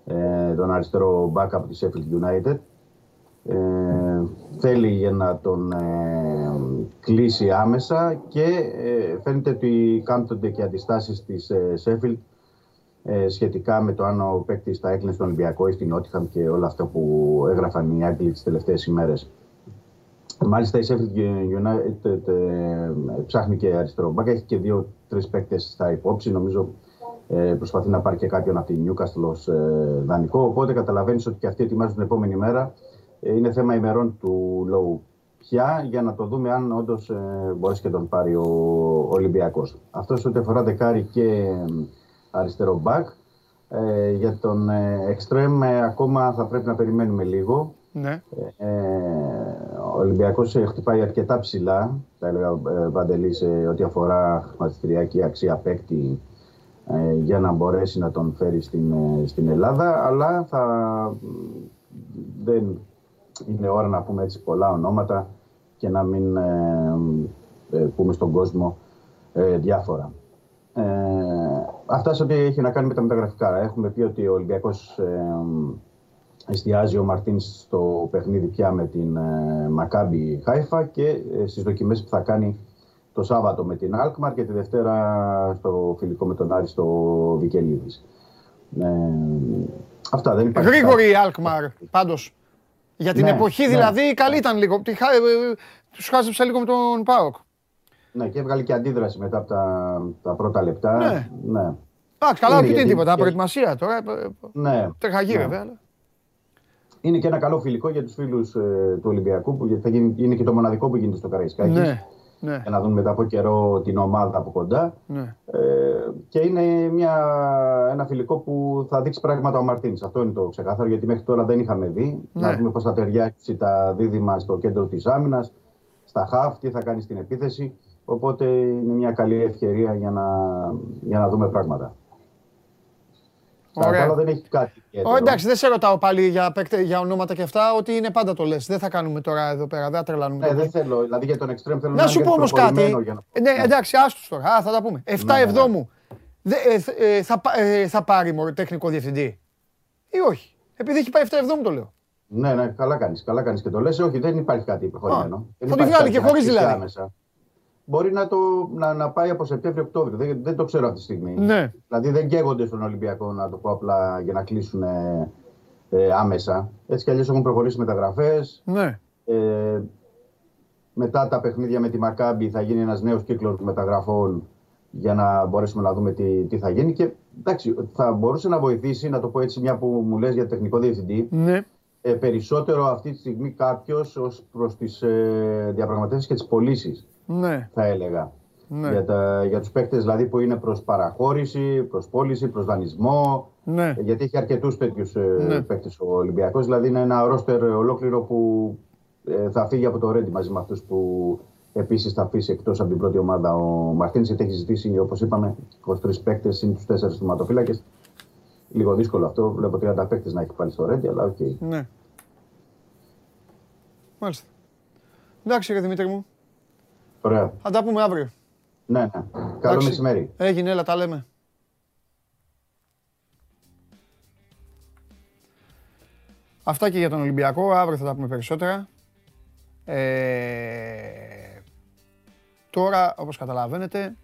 ε, τον αριστερό backup της Sheffield United. Ε, θέλει για να τον ε, κλείσει άμεσα και ε, φαίνεται ότι κάνονται και αντιστάσεις της ε, Sheffield ε, σχετικά με το αν ο παίκτης θα έκλεινε στον Ολυμπιακό ή στην Νότιχαμ και όλα αυτά που έγραφαν οι Άγγλοι τις τελευταίες ημέρες. Μάλιστα η Sheffield United ε, ψάχνει και αριστερό μπακ, έχει και δύο-τρει παίκτες στα υπόψη. Νομίζω ε, προσπαθεί να πάρει και κάποιον από την Newcastle ως ε, δανεικό. Οπότε καταλαβαίνεις ότι και αυτοί ετοιμάζουν την επόμενη μέρα. Ε, είναι θέμα ημερών του Low πια για να το δούμε αν όντως ε, μπορέσει και τον πάρει ο Ολυμπιακός. Αυτό ό,τι αφορά δεκάρι και ε, αριστερό μπακ. Ε, για τον ε, Extreme ε, ακόμα θα πρέπει να περιμένουμε λίγο. ναι. Ε, ο Ολυμπιακός ε, χτυπάει αρκετά ψηλά, θα έλεγα ε, Παντελή, σε ό,τι αφορά χρηματιστηριακή αξία παίκτη ε, για να μπορέσει να τον φέρει στην, ε, στην Ελλάδα, αλλά θα, δεν είναι ώρα να πούμε έτσι πολλά ονόματα και να μην ε, ε, πούμε στον κόσμο ε, διάφορα. Ε, αυτά σε ό,τι έχει να κάνει με τα μεταγραφικά. Έχουμε πει ότι ο Ολυμπιακός ε, εστιάζει ο Μαρτίνς στο παιχνίδι πια με την ε, Μακάμπι Χάιφα και ε, στις δοκιμές που θα κάνει το Σάββατο με την Αλκμαρ και τη Δευτέρα στο φιλικό με τον Άρη στο Βικελίδης. Ε, αυτά δεν υπάρχει. Γρήγορη η κάτι. Αλκμαρ, πάντως. Για την Ναι, εποχή ναι. δηλαδή καλή ήταν λίγο. Τη χα- ε, ε, Τους χάζεψα λίγο με τον Πάοκ. Ναι, και έβγαλε και αντίδραση μετά από τα, τα πρώτα λεπτά. Ναι. ναι. Εντάξει, καλά, Είναι όχι δεν γιατί- τίποτα. και- Προετοιμασία τώρα. ε, ε, ναι. Τρεχαγή Ναι. βέβαια. αλλά- Είναι και ένα καλό φιλικό για τους φίλους ε, του Ολυμπιακού που θα γίνει, είναι και το μοναδικό που γίνεται στο Καραϊσκάκη. Ναι, ναι, Για να δουν μετά από καιρό την ομάδα από κοντά. ναι. Ε, και είναι μια, ένα φιλικό που θα δείξει πράγματα ο Μαρτίνς. Αυτό είναι το ξεκάθαρο, γιατί μέχρι τώρα δεν είχαμε δει. Ναι. Να δούμε πώς θα ταιριάξει τα δίδυμα στο κέντρο της άμυνας, στα χαφ, τι θα κάνει στην επίθεση. Οπότε είναι μια καλή ευκαιρία για να, για να δούμε πράγματα. Στα Ωραία. άλλα δεν έχει κάτι. ιδιαίτερο. Ω, εντάξει, δεν σε ρωτάω πάλι για, παίκτε, για ονόματα και αυτά, ότι είναι πάντα το λες. Δεν θα κάνουμε τώρα εδώ πέρα, δεν θα τρελάνουμε. Ναι, τον δεν κόσμο. θέλω. Δηλαδή για τον εξτρέμ θέλω Να σου είναι πω όμως προχωρημένο κάτι. για να- Ε, Ναι, εντάξει, άστος τώρα. Α, θα τα πούμε. 7 Ναι, ναι, ναι. εβδόμου. Δε- ε, θ- ε, θα, πα- ε, θα πάρει μωρέ, τεχνικό διευθυντή; Ή όχι; Επειδή έχει πάει 7 εβδόμου το λέω. Ναι, ναι, καλά κάνεις. Καλά κάνεις και το λες. Όχι, δεν υπάρχει κάτι προχωρημένο. Δεν θα τη υπάρχει βγάλει κάτι και χωρίς να δηλαδή. άμεσα. Μπορεί να, το, να, να πάει από Σεπτέμβριο-Οκτώβριο. Δεν, δεν το ξέρω αυτή τη στιγμή. Ναι. Δηλαδή δεν καίγονται στον Ολυμπιακό, να το πω απλά, για να κλείσουν ε, ε, άμεσα. Έτσι κι αλλιώς έχουν προχωρήσει μεταγραφές. Ναι. Ε, μετά τα παιχνίδια με τη Μακάμπη θα γίνει ένας νέος κύκλος μεταγραφών για να μπορέσουμε να δούμε τι, τι θα γίνει και εντάξει, θα μπορούσε να βοηθήσει, να το πω έτσι μια που μου λες για τεχνικό διευθυντή, Ναι. ε, περισσότερο αυτή τη στιγμή κάποιος ως προς τις ε, διαπραγματεύσεις και τις πωλήσεις, Ναι. θα έλεγα. Ναι. Για, τα, για τους παίκτες δηλαδή που είναι προς παραχώρηση, προς πώληση, προς δανεισμό, Ναι. ε, γιατί έχει αρκετούς τέτοιους ε, Ναι. παίκτες ο Ολυμπιακός, δηλαδή είναι ένα ρόστερ ολόκληρο που ε, θα φύγει από το Ρέντι μαζί με αυτούς που επίσης θα αφήσει εκτός από την πρώτη ομάδα ο Μαρτίνς, γιατί έχει ζητήσει, όπως είπαμε, 23 παίκτες συν τους 4 θεματοφύλακες. Λίγο δύσκολο αυτό, βλέπω 30 παίκτες να έχει πάλι στο Ρέντι, αλλά οκ. Ναι. Μάλιστα. Εντάξει, ρε Δημήτρη μου. Ωραία. Θα τα πούμε αύριο. Ναι, ναι. Καλό Εντάξει. μεσημέρι. Έγινε, έλα, τα λέμε. Αυτά και για τον Ολυμπιακό. Αύριο θα τα πούμε περισσότερα. Ε, τώρα, όπως καταλαβαίνετε,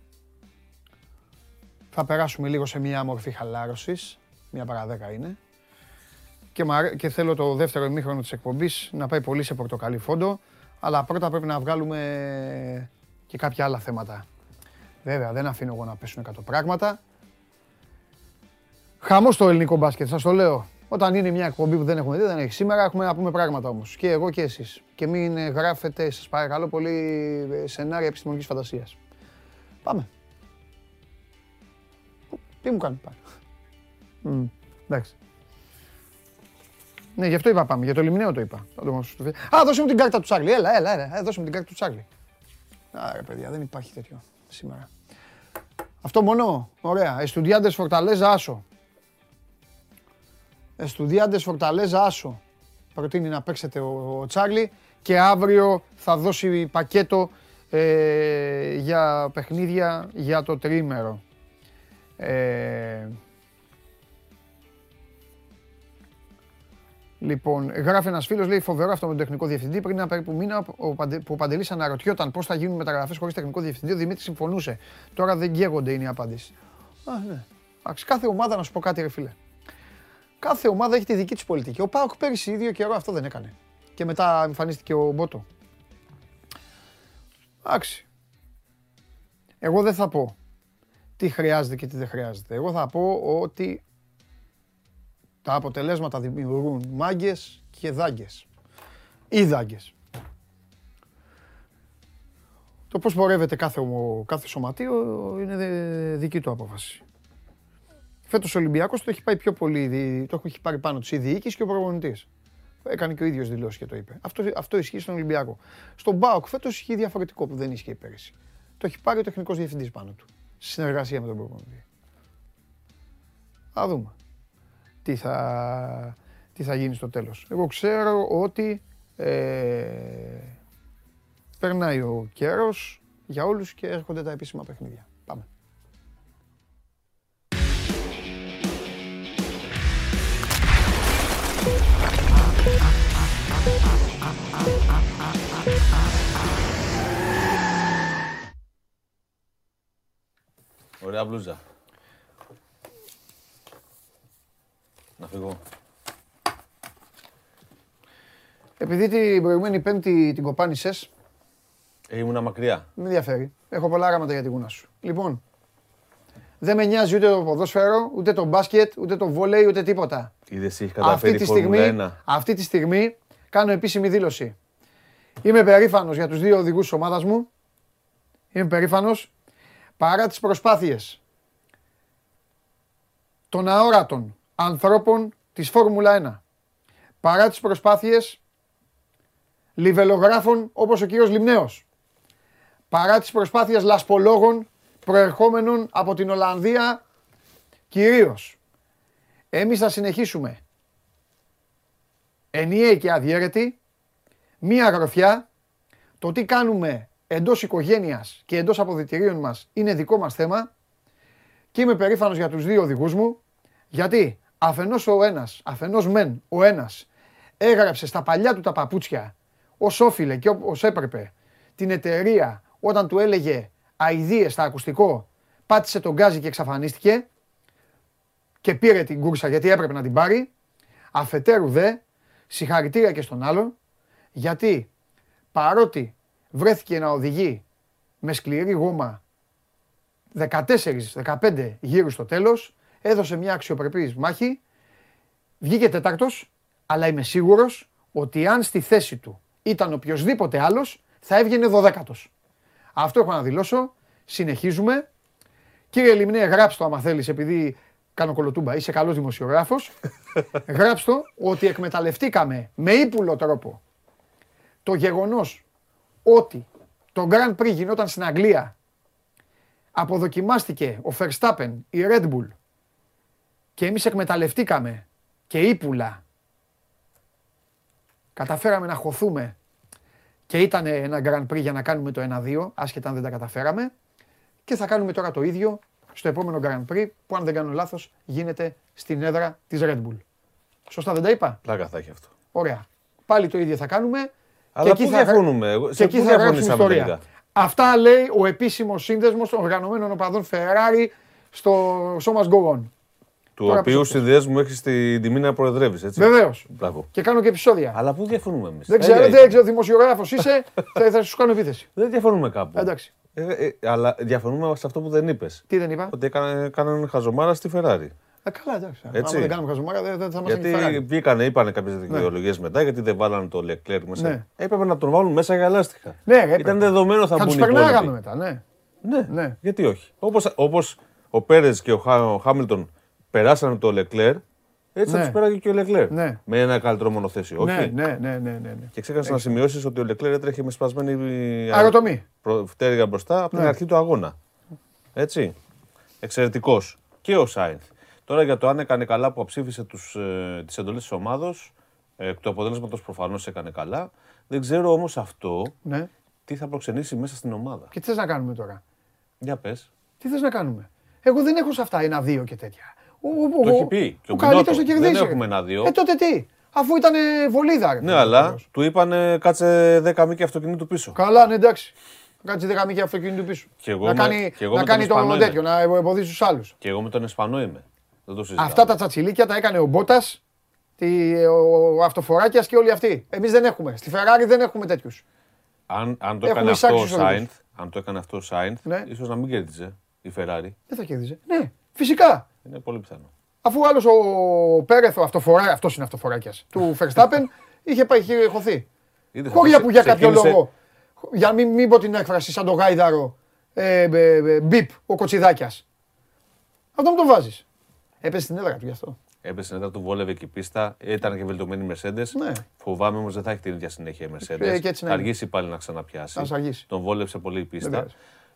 θα περάσουμε λίγο σε μια μορφή χαλάρωσης. Μια παρά δέκα είναι. Και, μ' αρέ- και θέλω το δεύτερο ημίχρονο της εκπομπής να πάει πολύ σε πορτοκαλί φόντο. Αλλά πρώτα πρέπει να βγάλουμε και κάποια άλλα θέματα. Βέβαια, δεν αφήνω εγώ να πέσουν 100 πράγματα. Χαμός στο ελληνικό μπάσκετ, σας το λέω. Όταν είναι μια εκπομπή που δεν έχουμε δει, δεν έχει. Σήμερα έχουμε να πούμε πράγματα όμως. Και εγώ και εσείς. Και μην ε, γράφετε, σας παρακαλώ πολύ, ε, σενάρια επιστημονικής φαντασίας. Πάμε. Τι μου κάνεις πάλι; Μμ, Εντάξει. Ναι, γι' αυτό είπα πάμε. Για το λιμνέο το είπα. Θα το μας- Α, δώσε μου την κάρτα του Τσάρλι. Έλα, έλα, έλα. Ε, δώσε μου την κάρτα του Τσάρλι. Άρα, παιδιά, δεν υπάρχει τέτοιο σήμερα. Αυτό μόνο. Ωραία. Εστουδιάντες Φορταλέζα Άσο. Εστουδιάντες Φορταλέζα Άσο. Προτείνει να παίξετε ο, ο Τσάρλι και αύριο θα δώσει πακέτο ε, για παιχνίδια για το τρίμερο. Ε, Λοιπόν, γράφει ένας φίλος, λέει φοβερό αυτό με τον τεχνικό διευθυντή. Πριν ένα περίπου μήνα ο Παντε, που ο Παντελής αναρωτιόταν πώς θα γίνουν μεταγραφές χωρίς τεχνικό διευθυντή, ο Δημήτρης συμφωνούσε. Τώρα δεν καίγονται, είναι η απάντηση. Α, ναι. Εντάξει, κάθε ομάδα, να σου πω κάτι, ρε φίλε. Κάθε ομάδα έχει τη δική της πολιτική. Ο Πάοκ πέρυσι ίδιο καιρό αυτό δεν έκανε. Και μετά εμφανίστηκε ο Μπότο. Εντάξει. Εγώ δεν θα πω τι χρειάζεται και τι δεν χρειάζεται. Εγώ θα πω ότι τα αποτελέσματα δημιουργούν μάγκες και δάγκες. Ή δάγκες. Το πώς πορεύεται κάθε, ομο- κάθε σωματείο είναι δε- δική του απόφαση. Φέτος ο Ολυμπιακός το έχει πάει πιο πολύ, δι- το έχει πάρει πάνω της η διοίκηση και ο προπονητής. Έκανε και ο ίδιος δηλώσεις και το είπε. Αυτό, αυτό ισχύει στον Ολυμπιακό. Στον Μπάουκ φέτος ισχύει διαφορετικό που δεν ισχύει πέρυσι. Το έχει πάρει ο τεχνικός διευθυντής πάνω του. Στη συνεργασία με τον προπονητή. Θα δούμε τι θα, τι θα γίνει στο τέλος. Εγώ ξέρω ότι ε, περνάει ο καιρός για όλους και έρχονται τα επίσημα παιχνίδια. Πάμε. Ωραία μπλούζα. Να φύγω. Επειδή την προηγούμενη πέμπτη την κοπάνησες, Ε, ήμουνα μακριά. με ενδιαφέρει. Έχω πολλά γράμματα για τη γούνα σου. Λοιπόν, δεν με νοιάζει ούτε το ποδόσφαιρο, ούτε το μπάσκετ, ούτε το βόλεϊ, ούτε τίποτα. Είδες, έχει Αυτή καταφέρει τη, η Φόρμουλα στιγμή, 1. αυτή τη στιγμή κάνω επίσημη δήλωση. Είμαι περήφανος για τους δύο οδηγούς της ομάδας μου. Είμαι περήφανος παρά τις προσπάθειες των αόρατων ανθρώπων της Φόρμουλα 1. Παρά τις προσπάθειες λιβελογράφων όπως ο κύριος Λιμνέος. Παρά τις προσπάθειες λασπολόγων προερχόμενων από την Ολλανδία κυρίως. Εμείς θα συνεχίσουμε ενιαίοι και αδιέρετοι, μία γροφιά, το τι κάνουμε εντός οικογένειας και εντός αποδητηρίων μας είναι δικό μας θέμα και είμαι περήφανος για τους δύο οδηγούς μου, γιατί; Αφενός ο ένας, αφενός μεν ο ένας έγραψε στα παλιά του τα παπούτσια ως όφιλε και όπως έπρεπε την εταιρεία όταν του έλεγε αηδίες στα ακουστικό, πάτησε τον γκάζι και εξαφανίστηκε και πήρε την κούρσα γιατί έπρεπε να την πάρει. Αφετέρου δε, συγχαρητήρια και στον άλλον, γιατί παρότι βρέθηκε να οδηγεί με σκληρή γόμα 14-15 γύρους στο τέλος, έδωσε μια αξιοπρεπής μάχη, βγήκε τέταρτος, αλλά είμαι σίγουρος ότι αν στη θέση του ήταν οποιοδήποτε άλλος, θα έβγαινε δωδέκατος. Αυτό έχω να δηλώσω. Συνεχίζουμε. Κύριε Λιμνέ, γράψτε το άμα θέλεις, επειδή κάνω κολοτούμπα, είσαι καλός δημοσιογράφος. γράψτε το ότι εκμεταλλευτήκαμε με ύπουλο τρόπο το γεγονός ότι το Grand Prix γινόταν στην Αγγλία αποδοκιμάστηκε ο Verstappen, η Red Bull και εμείς εκμεταλλευτήκαμε και ύπουλα καταφέραμε να χωθούμε και ήταν ένα Grand Prix για να κάνουμε το 1-2, άσχετα αν δεν τα καταφέραμε. Και θα κάνουμε τώρα το ίδιο στο επόμενο Grand Prix που αν δεν κάνω λάθος γίνεται στην έδρα της Red Bull. Σωστά δεν τα είπα; Πλάκα θα έχει αυτό. Ωραία. Πάλι το ίδιο θα κάνουμε. Αλλά πού διαφωνούμε; Εγώ- Και Σε εκεί πού θα γράψουμε διαφωνήσαμε ιστορία. τελικά; Αυτά λέει ο επίσημος σύνδεσμος των οργανωμένων οπαδών Ferrari στο Σώμα Γκογόν. Του Τώρα οποίου πίσω. συνδυασμού έχεις την τιμή να προεδρεύεις, έτσι. Βεβαίως. Μπράβο. Και κάνω και επεισόδια. Αλλά πού διαφωνούμε εμείς; Δεν ξέρω, δεν ξέρω, δημοσιογράφος είσαι, θα, θα σου κάνω επίθεση. Δεν διαφωνούμε κάπου. Εντάξει. Ε, ε, αλλά διαφωνούμε σε αυτό που δεν είπες. Τι δεν είπα; Ότι έκανε, κάνανε χαζομάρα στη Ferrari. Ε, καλά, εντάξει. Έτσι. Αν δεν κάνουμε χαζομάρα, δεν, δεν θα μα Γιατί βγήκανε, είπανε κάποιες δικαιολογίες μετά, γιατί δεν βάλανε το Leclerc μέσα. Ναι. Έπρεπε να τον βάλουν μέσα για λάστιχα. Ναι, έπρεπε. Ήταν δεδομένο θα, Θα μπουν τους οι υπόλοιποι. περνάγαμε μετά, ναι. Ναι, Ναι. γιατί όχι. Όπως, όπως ο Πέρες και ο, Χά, ο Χάμιλτον περάσανε το Leclerc, έτσι Ναι. θα του πέραγε και ο Leclerc. Ναι. Με ένα καλύτερο μονοθέσιο. Ναι, όχι; ναι, ναι, ναι, ναι, ναι. Και ξέχασα να σημειώσεις ότι ο Leclerc έτρεχε με σπασμένη Αεροτομή. προ- φτέρυγα μπροστά από την Ναι. αρχή του αγώνα. Έτσι. Εξαιρετικός. Και ο Σάινθ. Τώρα για το αν έκανε καλά που αψήφισε τους, ε, τις εντολές της ομάδος, ε, εκ του αποτέλεσματος προφανώς έκανε καλά. Δεν ξέρω όμως αυτό ναι. τι θα προξενήσει μέσα στην ομάδα. Και τι θες να κάνουμε τώρα; Για πες. Τι θες να κάνουμε; Εγώ δεν έχω σε αυτά ένα-δύο και τέτοια. Ο, ο, Το ο- έχει πει και ο ο καλύτερος Μπινότο. θα κερδίσει. Δεν ρε. έχουμε ένα-δύο. Ε, τότε τι. Αφού ήταν βολίδα. ρε, Ναι, φίλε, αλλά αυτός. του είπανε κάτσε 10 μήκη αυτοκινήτου πίσω. Καλά, ναι, εντάξει. Κάτσε 10 μήκη αυτοκίνητο πίσω. Και εγώ να με- κάνει, και εγώ να με τον κάνει το Ισπανό είμαι. τέτοιο, να εμποδίσει τους άλλους. Και εγώ με τον Εσπανό είμαι. Δεν το συζητάω. Αυτά τα τσατσιλίκια τα έκανε ο Μπότας, ο Αυτοφοράκιας και όλοι αυτοί. Εμείς δεν έχουμε. Στη Ferrari δεν έχουμε τέτοιους. Αν, αν το Έχουμε έκανε αυτό ο εισάξει στους Σάινθ, αν το έκανε αυτό ο Σάινθ, Ναι. ίσως να μην κέρδιζε η Ferrari. Δεν θα κέρδιζε. Ναι, φυσικά. Είναι πολύ πιθανό. Αφού άλλος ο Πέρεθ, ο αυτοφορά, αυτός είναι αυτοφοράκιας, του Verstappen, είχε πάει, είχε χωθεί. Είδες, Χώρια αυτός που για κάποιο ξεκίνησε- λόγο, για να μην, μην πω την έκφραση σαν το γάιδαρο, ε, ε, ε, μπιπ, ο Κοτσιδάκιας. Αυτό μου το βάζεις. Έπεσε στην έδρα του γι' αυτό. Έπεσε στην έδρα του, βόλευε και η πίστα. Ήταν και βελτιωμένη η Mercedes. Ναι. Φοβάμαι όμως δεν θα έχει την ίδια συνέχεια η Mercedes. Ε, και έτσι να θα είναι. αργήσει πάλι να ξαναπιάσει. Θα σ' αργήσει. Τον βόλεψε πολύ η πίστα.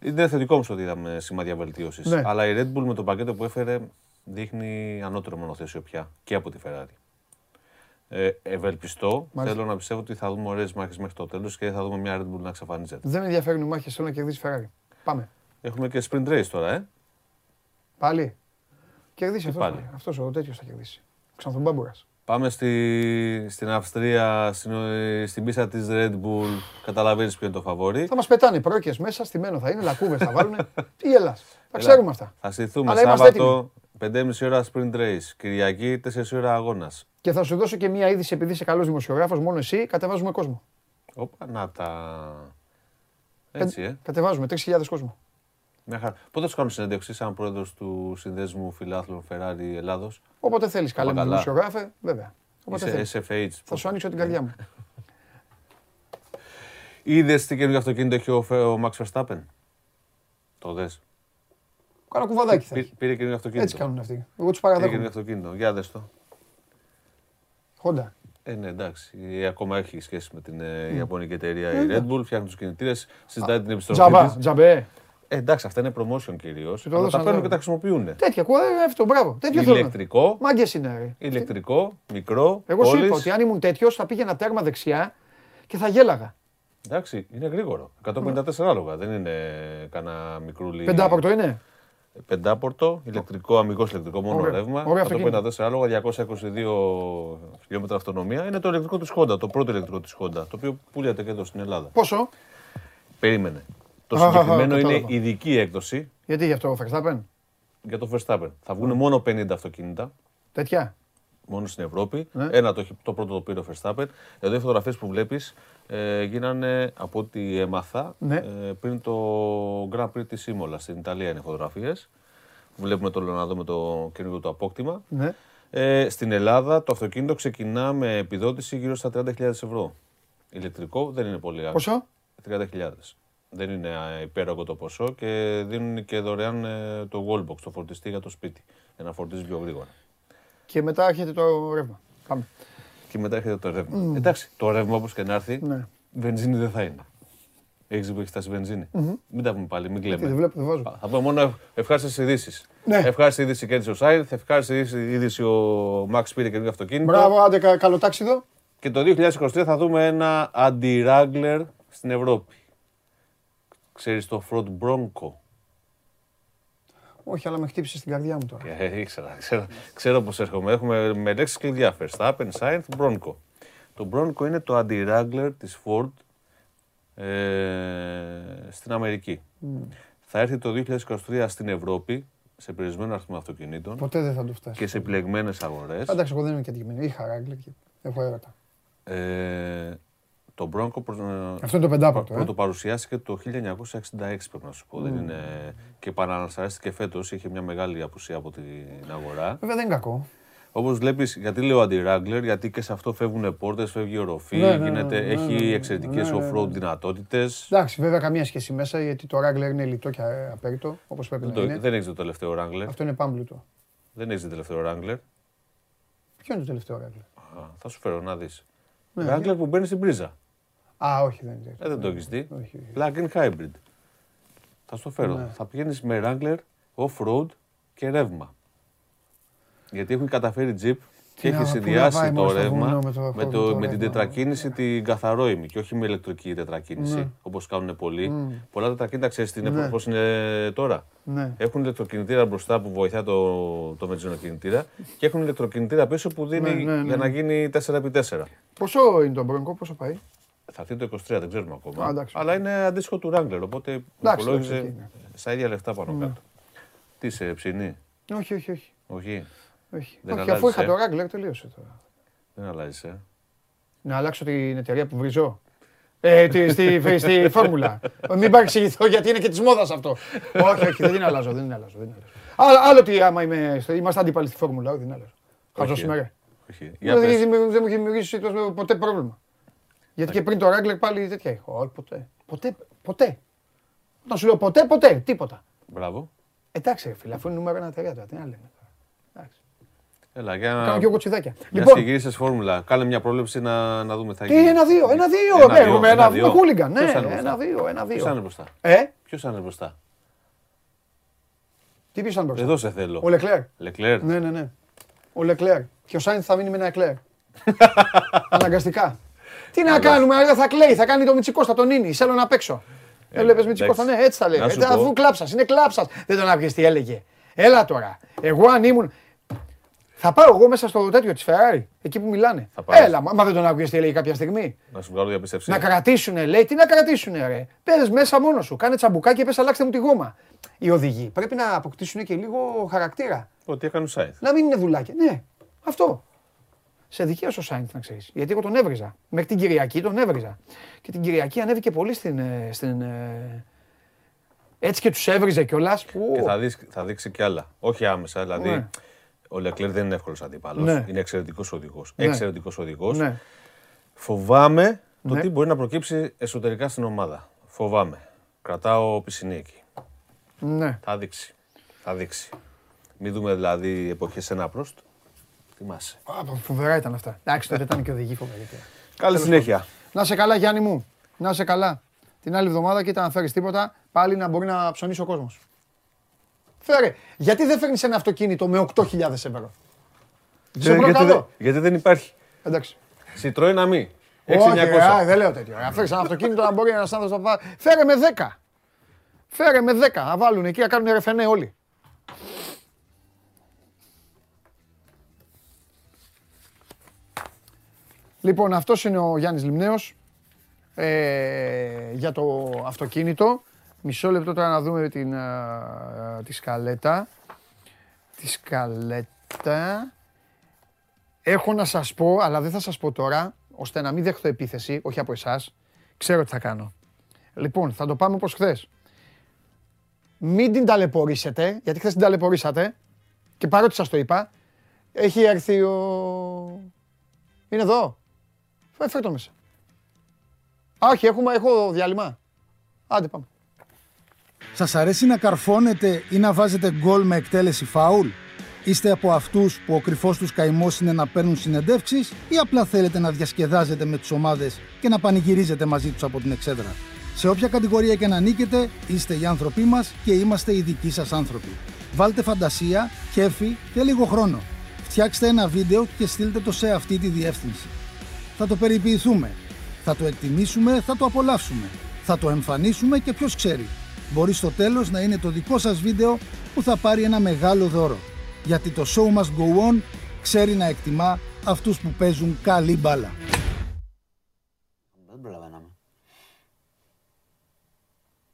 Βεβαίως. Είναι θετικό όμω ότι είδαμε σημάδια βελτίωσης. Ναι. Αλλά η Red Bull με το πακέτο που έφερε δείχνει ανώτερο μονοθέσιο πια και από τη Ferrari. Ε, ευελπιστώ. Μάλιστα. Θέλω να πιστεύω ότι θα δούμε ωραίες μάχες μέχρι το τέλος και θα δούμε μια Red Bull να εξαφανίζεται. Δεν με ενδιαφέρουν οι μάχες, θέλω να κερδίσει Ferrari. Πάμε. Έχουμε και sprint race τώρα, ε. Πάλι. Κερδίσει αυτός. πάλι. Αυτός ο τέτοιος θα κερδίσει. Ξανθομπάμπουρας. Πάμε στη, στην Αυστρία, στην, στην πίστα της Red Bull. Καταλαβαίνεις ποιο είναι το φαβόρι. Θα μας πετάνε πρόκειε μέσα, στημένο θα είναι, λακκούβες θα βάλουν. Τι γελάς. Τα ξέρουμε αυτά. Θα στηθούμε Αλλά είμαστε Σάββατο 5,5 ώρα sprint race. Κυριακή 4 ώρα αγώνας. Και θα σου δώσω και μία είδηση επειδή είσαι καλός δημοσιογράφος, μόνο εσύ, κατεβάζουμε κόσμο. Όπα, να τα... Έτσι, ε. Κατεβάζουμε 3.000 κόσμο. Μια χαρά. Πότε θα κάνω συνέντευξη σαν πρόεδρος του Συνδέσμου Φιλάθλων Ferrari Ελλάδος; Όποτε θέλεις, καλέ μου καλά. δημοσιογράφε, βέβαια. Όποτε θέλεις. Είσαι SFH. Θα σου ανοίξω την καρδιά μου. Είδες τι καινούργιο αυτοκίνητο έχει ο, Φε- ο Max Verstappen; Το δες; Κάνα κουβαδάκι θα Πήρε, έχεις. πήρε καινούργιο αυτοκίνητο. Έτσι κάνουν αυτοί. Εγώ τους Πήρε καινούργιο παραδέχομαι. αυτοκίνητο. Για δες το. Χόντα. Ε, ναι, εντάξει. Ε, Ακόμα έχει σχέση με την ε, Ιαπωνική εταιρεία η Red Bull. Φτιάχνει τους κινητήρες, συζητάει την επιστροφή Τζαμπά, της. τζαμπέ. Ε, εντάξει, αυτά είναι promotion κυρίως. το Αλλά τα δώσαν παίρνουν τώρα. και τα χρησιμοποιούν. Τέτοια, κουβαδά, αυτό, μπράβο. Τέτοιο θέλω. Ηλεκτρικό, Μάγκες είναι, ρε. ηλεκτρικό, μικρό. Εγώ σου πόλης. είπα ότι αν ήμουν τέτοιος θα πήγαινα τέρμα δεξιά και θα γέλαγα. Εντάξει, είναι γρήγορο. 154 άλογα. Δεν είναι κανένα μικρούλι. Πεντάπορτο είναι; Πεντάπορτο, ηλεκτρικό, αμυγός ηλεκτρικό, μόνο Ωραίο. ρεύμα. Ωραίο 154 άλογα, 222 χιλιόμετρα αυτονομία. Είναι το ηλεκτρικό της Honda, το πρώτο ηλεκτρικό της Honda, το οποίο πουλιάται και εδώ στην Ελλάδα. Πόσο, Περίμενε. Το Α, συγκεκριμένο είναι κατάλαβα. ειδική έκδοση γιατί γι' αυτό ο Verstappen, για το Verstappen. Θα βγουν μόνο 50 αυτοκίνητα, τέτοια; μόνο στην Ευρώπη. Ναι. Ένα το, έχει- το πρώτο το πήρε ο Verstappen. Εδώ οι φωτογραφίες που βλέπεις ε, γίνανε από ό,τι έμαθα Ναι. ε, πριν το Grand Prix της Ήμολας. Στην Ιταλία είναι φωτογραφίες. Βλέπουμε το Λεωνάδο με το καινούργιο του απόκτημα. Ναι. Ε, στην Ελλάδα το αυτοκίνητο ξεκινά με επιδότηση γύρω στα 30.000 ευρώ. Ηλεκτρικό δεν είναι πολύ άκρη. Πόσο; 30.000. Δεν είναι α, υπέρογο το ποσό και δίνουν και δωρεάν ε, το wallbox, το φορτιστή για το σπίτι, για να φορτίζει πιο γρήγορα. Και μετά έρχεται το ρεύμα. Πάμε. Και μετά έρχεται το ρεύμα. Εντάξει, το ρεύμα όπως και να έρθει, Ναι. βενζίνη δεν θα είναι. Έχεις που έχει φτάσει βενζίνη; Μην τα πούμε πάλι, μην Τι δεν κλαίμε. βλέπω, δεν βάζω. Θα πούμε μόνο ευχάριστες ειδήσεις. Ναι. Ευχάριστη είδηση κέρδισε ο Σάινθ, ευχάριστη είδηση- είδηση ο Μαξ πήρε καινούργιο αυτοκίνητο. Μπράβο, άντε κα- καλοτάξιδο. Και το 2023 θα δούμε ένα αντι-Wrangler στην Ευρώπη. Ξέρεις το Ford Bronco; Όχι, αλλά με χτύπησε στην καρδιά μου τώρα. Ε, ήξερα, ξέρω, ξέρω πώς έρχομαι. Έχουμε με λέξεις κλειδιά. Verstappen, Sainz, Bronco. Το Bronco είναι το αντι-Wrangler της Ford ε, στην Αμερική. Θα έρθει το 2023 στην Ευρώπη σε περιορισμένο αριθμό αυτοκινήτων Ποτέ δεν θα το φτάσει. και σε επιλεγμένες αγορές. Εντάξει, εγώ δεν είμαι και αντικειμενικό. Είχα ράγκλερ και έχω έρωτα. Ε, το Bronco προς- ε, Αυτό είναι το πεντάπορτο. Ε. Πρωτοπαρουσιάστηκε το 1966 πρέπει να σου πω. Δεν είναι... Και επανανασταρίστηκε φέτος, είχε μια μεγάλη απουσία από την αγορά. Βέβαια δεν είναι κακό. Όπως βλέπεις, γιατί λέω αντι-Wrangler, γιατί και σε αυτό φεύγουν πόρτες, φεύγει οροφή, Ναι, ναι, γίνεται, ναι, ναι, έχει ναι, ναι, εξαιρετικές ναι, ναι, off-road ναι. δυνατότητες. Εντάξει, βέβαια καμία σχέση μέσα γιατί το ράγκλερ είναι λιτό και απέριτο όπως πρέπει Δεν, να το, είναι. δεν έχεις το τελευταίο Wrangler. Αυτό είναι πάμπλουτο. Δεν έχεις το τελευταίο Wrangler. Ποιο είναι το τελευταίο ράγκλερ. Α, θα σου φέρω να δεις. Ναι, Wrangler που μπαίνει στην πρίζα. Α, όχι, δεν είναι. Ε, δεν το έχεις δει. Όχι, όχι. Plug-in hybrid. Θα στο φέρω. Ναι. Θα πηγαίνεις με Wrangler, off-road και ρεύμα. Γιατί έχουν καταφέρει Jeep και να- έχει πού να συνδυάσει πάει το μόνο στο ρεύμα βουνό με το- με, με το, το με την ρεύμα. τετρακίνηση την καθαρόιμη και όχι με ηλεκτρική τετρακίνηση Ναι. όπως κάνουν πολλοί. Πολλά τετρακίνητα ξέρεις τι είναι, Ναι. πώς είναι τώρα. Ναι. Έχουν ηλεκτροκινητήρα μπροστά που βοηθά το, το βενζινοκινητήρα και έχουν ηλεκτροκινητήρα πίσω που δίνει Ναι, ναι, ναι. για να γίνει 4x4. Πόσο είναι το μπρονκό, πόσο πάει; Θα έρθει το 23, δεν ξέρουμε ακόμα. Α, εντάξει. Αλλά είναι αντίστοιχο του Wrangler, οπότε εντάξει, υπολόγιζε εκεί είναι. στα ίδια λεφτά πάνω κάτω. Τι σε ψινή, Όχι, όχι, όχι. όχι, όχι. Δεν όχι αφού αλλάζεις, είχα ε; το ράγκλερ, τελείωσε τώρα. δεν αλλάζεις. Ε; Να αλλάξω την εταιρεία που βρίζω. Ε, τη, στη, στη φόρμουλα. Μην παρεξηγηθώ γιατί είναι και της μόδας αυτό. όχι, όχι, δεν την αλλάζω. Δεν την αλλάζω, δεν την αλλάζω. Άλλο, άλλο τι άμα είμαι, στο- είμαστε αντίπαλοι στη φόρμουλα, όχι, δεν την αλλάζω. Χαζό Όχι, είμαι, ρε. όχι. Για Δεν πες. έχει- δεν μου έχει δημιουργήσει τόσο ποτέ πρόβλημα. Γιατί και πριν το ράγκλερ πάλι τέτοια έχω. Όχι, ποτέ. Ποτέ, ποτέ. Όταν σου λέω ποτέ, ποτέ, τίποτα. Μπράβο. Εντάξει, ρε φίλε, αφού είναι νούμερο ένα εταιρεία τώρα, τι να λέμε τώρα. Εντάξει. Έλα, για Κάνω να. και εγώ τσιδάκια. Μια Λοιπόν, και γύρισες φόρμουλα, κάνε μια πρόληψη να, να δούμε τι θα τι γίνει. ένα-δύο, ένα-δύο. Ένα-δύο, Παίρνουμε ένα ένα-δύο. χούλιγκαν. Ναι, Ποιος θα είναι μπροστά; ένα-δύο, Ποιος θα ένα-δύο. είναι μπροστά; Ε, Ποιος θα είναι μπροστά; τι ποιος ήταν μπροστά; Εδώ σε θέλω. Ο Λεκλέρ. Λεκλέρ. Ναι, ναι, ναι. Ο Λεκλέρ. Και ο Σάινθ θα μείνει με ένα Εκλέρ. Αναγκαστικά. Τι να κάνουμε, αλλά θα κλαίει, θα κάνει το Μιτσικώστα, τον Ίνι, θέλω να παίξω. Έβλεπε Μιτσικώστα, ναι, εντάξει. έτσι θα λέει. Να σου Ε, πω. Αφού κλάψας, είναι κλάψας. Δεν τον άκουγες τι έλεγε. Έλα τώρα. Εγώ αν ήμουν. Θα πάω εγώ μέσα στο τέτοιο της Ferrari, εκεί που μιλάνε. Θα πάρεις. Έλα, μα μα δεν τον άκουγες τι έλεγε κάποια στιγμή. Να σου βγάλω διαπίστευση. Να κρατήσουνε, λέει, τι να κρατήσουνε, ρε. Πες μέσα μόνος σου, κάνε τσαμπουκάκι και πες αλλάξτε μου τη γόμα. Οι οδηγοί πρέπει να αποκτήσουν και λίγο χαρακτήρα. Ότι έκανε ο Σάινθ. Να μην είναι δουλάκια. Ναι, αυτό. Σε δικαίωσε ο Σάινθ να ξέρεις. Γιατί εγώ τον έβριζα. Μέχρι την Κυριακή τον έβριζα. Και την Κυριακή ανέβηκε πολύ στην. ε, στην ε, έτσι και τους έβριζε κιόλας. Και θα, δεις, θα δείξει κι άλλα. Όχι άμεσα. Δηλαδή, Ναι. ο Λεκλέρ δεν είναι εύκολος αντίπαλο. Ναι. Είναι εξαιρετικός οδηγός. Ναι. Εξαιρετικός οδηγός. Ναι. Φοβάμαι το Ναι. τι μπορεί να προκύψει εσωτερικά στην ομάδα. Φοβάμαι. Κρατάω πισινή εκεί. ναι. Θα δείξει. Θα δείξει. Μην δούμε δηλαδή εποχές ένα πρόστ. Θυμάσαι. Α, φοβερά ήταν αυτά. Εντάξει, τότε ήταν και οδηγοί φοβεροί. Καλή συνέχεια. Να σε καλά, Γιάννη μου. Να σε καλά. Την άλλη εβδομάδα, κοίτα να φέρεις τίποτα, πάλι να μπορεί να ψωνίσει ο κόσμος. Φέρε. Γιατί δεν φέρνεις ένα αυτοκίνητο με 8.000 ευρώ; Σε γιατί, προκαλώ. δεν, γιατί δεν υπάρχει. Εντάξει. Citroën Ami. Όχι, 6900. ρε, α, δεν λέω τέτοιο. Να φέρεις ένα αυτοκίνητο να μπορεί ένας άνθρωπος να πάει. Φέρε με 10. Φέρε με 10. Να βάλουν εκεί να κάνουν ρεφενέ όλοι. Λοιπόν, αυτός είναι ο Γιάννης Λιμνέος ε, για το αυτοκίνητο. Μισό λεπτό τώρα να δούμε την, α, τη σκαλέτα. Τη σκαλέτα. Έχω να σας πω, αλλά δεν θα σας πω τώρα, ώστε να μην δέχτω επίθεση, όχι από εσάς. Ξέρω τι θα κάνω. Λοιπόν, θα το πάμε όπως χθες. Μην την ταλαιπωρήσετε, γιατί χθες την ταλαιπωρήσατε και παρότι σας το είπα, έχει έρθει ο... Είναι εδώ. Φέρ, φέρ το μέσα. Α, όχι, έχουμε, έχω διάλειμμα. Άντε πάμε. Σας αρέσει να καρφώνετε ή να βάζετε γκολ με εκτέλεση φάουλ; Είστε από αυτούς που ο κρυφός τους καημός είναι να παίρνουν συνεντεύξεις ή απλά θέλετε να διασκεδάζετε με τις ομάδες και να πανηγυρίζετε μαζί τους από την εξέδρα; Σε όποια κατηγορία και να νίκετε, είστε οι άνθρωποι μας και είμαστε οι δικοί σας άνθρωποι. Βάλτε φαντασία, κέφι και λίγο χρόνο. Φτιάξτε ένα βίντεο και στείλτε το σε αυτή τη διεύθυνση. Θα το περιποιηθούμε. Θα το εκτιμήσουμε, θα το απολαύσουμε. Θα το εμφανίσουμε και ποιος ξέρει. Μπορεί στο τέλος να είναι το δικό σας βίντεο που θα πάρει ένα μεγάλο δώρο. Γιατί το show must go on ξέρει να εκτιμά αυτούς που παίζουν καλή μπάλα. Δεν προλαβαίναμε.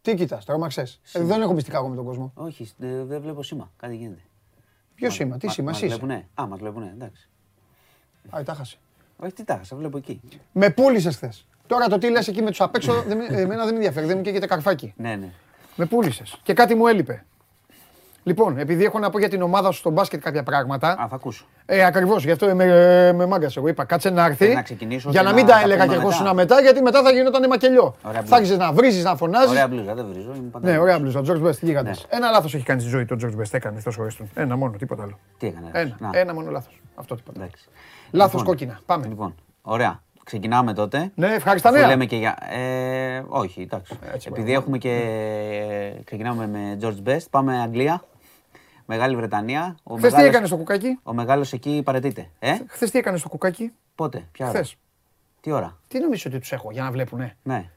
Τι κοιτάς, τρόμαξες. Ε, δεν έχω μυστικά εγώ με τον κόσμο. Όχι, δε- δεν βλέπω σήμα. Κάτι γίνεται. Ποιο σήμα, τι Μα- σήμα, μας εσύ είσαι. βλέπουνε. Α, μας βλέπουνε, εντάξει. Α, τα χάσε. Όχι, τι τα, σε βλέπω εκεί. Με πούλησες χθες. Τώρα το τι λες εκεί με τους απ' έξω, δεν με- εμένα δεν με ενδιαφέρει, δεν μου καίγεται καρφάκι. Ναι, ναι. Με πούλησες. Και κάτι μου έλειπε. Λοιπόν, επειδή έχω να πω για την ομάδα σου στο μπάσκετ κάποια πράγματα. Α, θα ακούσω. Ε, ακριβώς, γι' αυτό με, με μάγκας εγώ είπα. Κάτσε να έρθει. Θες να ξεκινήσω για και να να μην τα τα έλεγα πούμε και εγώ μετά. σου μετά, γιατί μετά θα γινόταν μακελιό. Ωραία Θα μπλούζα. άρχισες να βρίζεις, να φωνάζεις. Ωραία μπλούζα, δεν βρίζω. Είμαι πάντα Ναι, μπλούζα. ωραία μπλουζα. George Best, γίγαντε. Ναι. Ένα λάθος έχει κάνει στη ζωή του ο George Best. Έκανε τόσο ζωή του. Ένα μόνο, τίποτα άλλο. Τι έκανε. ρε, Ένα, να, ένα μόνο λάθος. Αυτό τίποτα. Εντάξει. Λάθος Λοιπόν, κόκκινα. Πάμε. Λοιπόν, ωραία. Ξεκινάμε τότε. Ναι, ευχάριστα Αφού νέα. λέμε και για. Ε, όχι, εντάξει. Έτσι, Επειδή μπράβο. έχουμε και. Ξεκινάμε με George Best, πάμε Αγγλία. Μεγάλη Βρετανία. Ο Χθες τι μεγάλος- έκανες στο κουκάκι; Ο μεγάλος εκεί παρετείται. Ε, Χθε τι έκανες στο κουκάκι; πότε, ποια ώρα; Χθες. Τι ώρα; Τι νομίζω ότι τους έχω για να βλέπουνε; Ναι.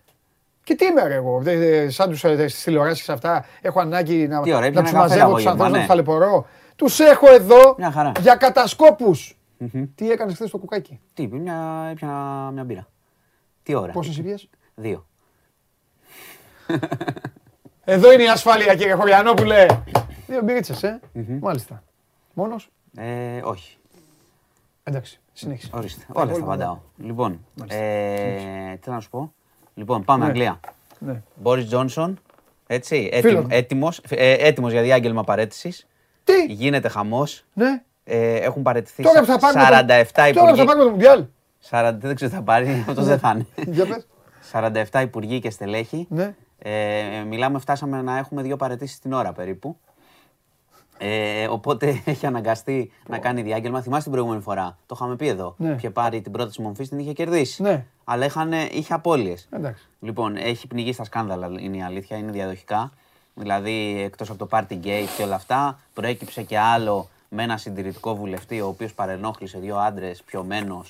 Και τι είμαι ρε, εγώ, δε- δε- σαν τους στις τηλεοράσεις αυτά, έχω ανάγκη να, Τι ωραία, να έπιανα τους καφέ μαζεύω τους απόγευμα, ανθρώπους, να ναι. του ταλαιπωρώ. Τους έχω εδώ Μια χαρά. για κατασκόπους. Τι έκανες χθες στο κουκάκι; Τι, μια, έπιανα μια μπύρα. Τι ώρα; Πόσες ήπιε. Δύο. Εδώ είναι η ασφάλεια, κύριε Χωριανόπουλε. Δύο μπυρίτσε, ε. Μάλιστα. Μόνος; Ε, όχι. Εντάξει, συνέχισε. Ορίστε. Τα Όλα θα υπόλοιπα απαντάω. Λοιπόν, Μάλιστα. ε, τι να σου πω; Λοιπόν, πάμε Ναι. Αγγλία. Ναι. Μπόρις Τζόνσον, έτσι, Φίλο έτοιμος, μου. έτοιμος, ε, έτοιμος για διάγγελμα παρέτησης. Τι, Γίνεται χαμός. ναι. Ε, έχουν παρετηθεί Τώρα που θα πάρουμε. 47 το- Τώρα που θα υπουργοί. πάρουμε το Μουντιάλ. 40, δεν ξέρω τι θα πάρει, αυτός δεν θα είναι. Για πες. 47 υπουργοί και στελέχη. Ναι. Ε, μιλάμε, φτάσαμε να έχουμε δύο παρετήσεις την ώρα περίπου. Ε, οπότε έχει αναγκαστεί να κάνει διάγγελμα. Θυμάστε την προηγούμενη φορά. Το είχαμε πει εδώ. Ναι. Είχε πάρει την πρώτη μορφή, την είχε κερδίσει. Ναι. Αλλά είχαν, είχε απώλειες. Εντάξει. Λοιπόν, έχει πνιγεί στα σκάνδαλα, είναι η αλήθεια, είναι διαδοχικά. Δηλαδή, εκτός από το Party Gate και όλα αυτά, προέκυψε και άλλο με ένα συντηρητικό βουλευτή, ο οποίος παρενόχλησε δύο άντρες πιωμένο.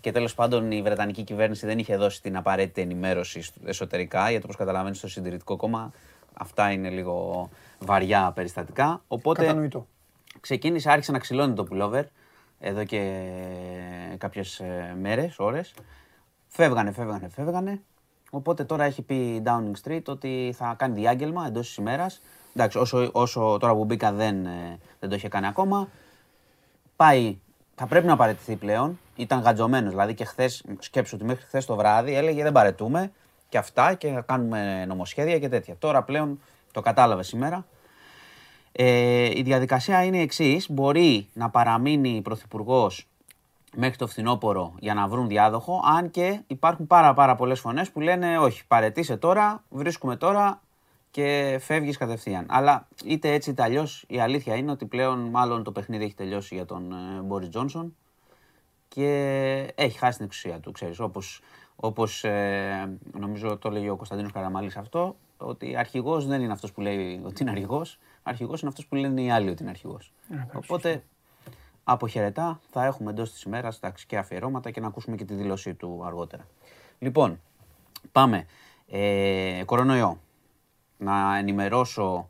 Και τέλος πάντων η Βρετανική κυβέρνηση δεν είχε δώσει την απαραίτητη ενημέρωση στο- εσωτερικά, γιατί όπως καταλαβαίνεις, στο συντηρητικό κόμμα αυτά είναι λίγο βαριά περιστατικά. Οπότε Κατανοητό. ξεκίνησε, άρχισε να ξυλώνει το pullover εδώ και κάποιες ε, μέρες, ώρες. Φεύγανε, φεύγανε, φεύγανε. Οπότε τώρα έχει πει η Downing Street ότι θα κάνει διάγγελμα εντός της ημέρας. Εντάξει, όσο, όσο τώρα που μπήκα δεν, ε, δεν το είχε κάνει ακόμα. Πάει, θα πρέπει να παραιτηθεί πλέον. Ήταν γατζωμένος, δηλαδή και χθες, σκέψου ότι μέχρι χθες το βράδυ έλεγε δεν παρετούμε και αυτά και θα κάνουμε νομοσχέδια και τέτοια. Τώρα πλέον το κατάλαβες σήμερα. Ε, η διαδικασία είναι η εξής. Μπορεί να παραμείνει πρωθυπουργός μέχρι το φθινόπωρο για να βρουν διάδοχο, αν και υπάρχουν πάρα, πάρα πολλές φωνές που λένε όχι, παρετήσε τώρα, βρίσκουμε τώρα και φεύγεις κατευθείαν. Αλλά είτε έτσι είτε αλλιώς η αλήθεια είναι ότι πλέον μάλλον το παιχνίδι έχει τελειώσει για τον ε, Μπόρις Τζόνσον και έχει χάσει την εξουσία του, ξέρεις, όπως, όπως ε, νομίζω το λέγει ο Κωνσταντίνος Καραμαλής αυτό, ότι αρχηγός δεν είναι αυτός που λέει ότι είναι αρχηγός, αρχηγός είναι αυτός που λένε οι άλλοι ότι είναι αρχηγός. Οπότε αποχαιρετά θα έχουμε εντός της ημέρας εντάξει, και αφιερώματα και να ακούσουμε και τη δήλωσή του αργότερα. Λοιπόν, πάμε. Ε, κορονοϊό. Να ενημερώσω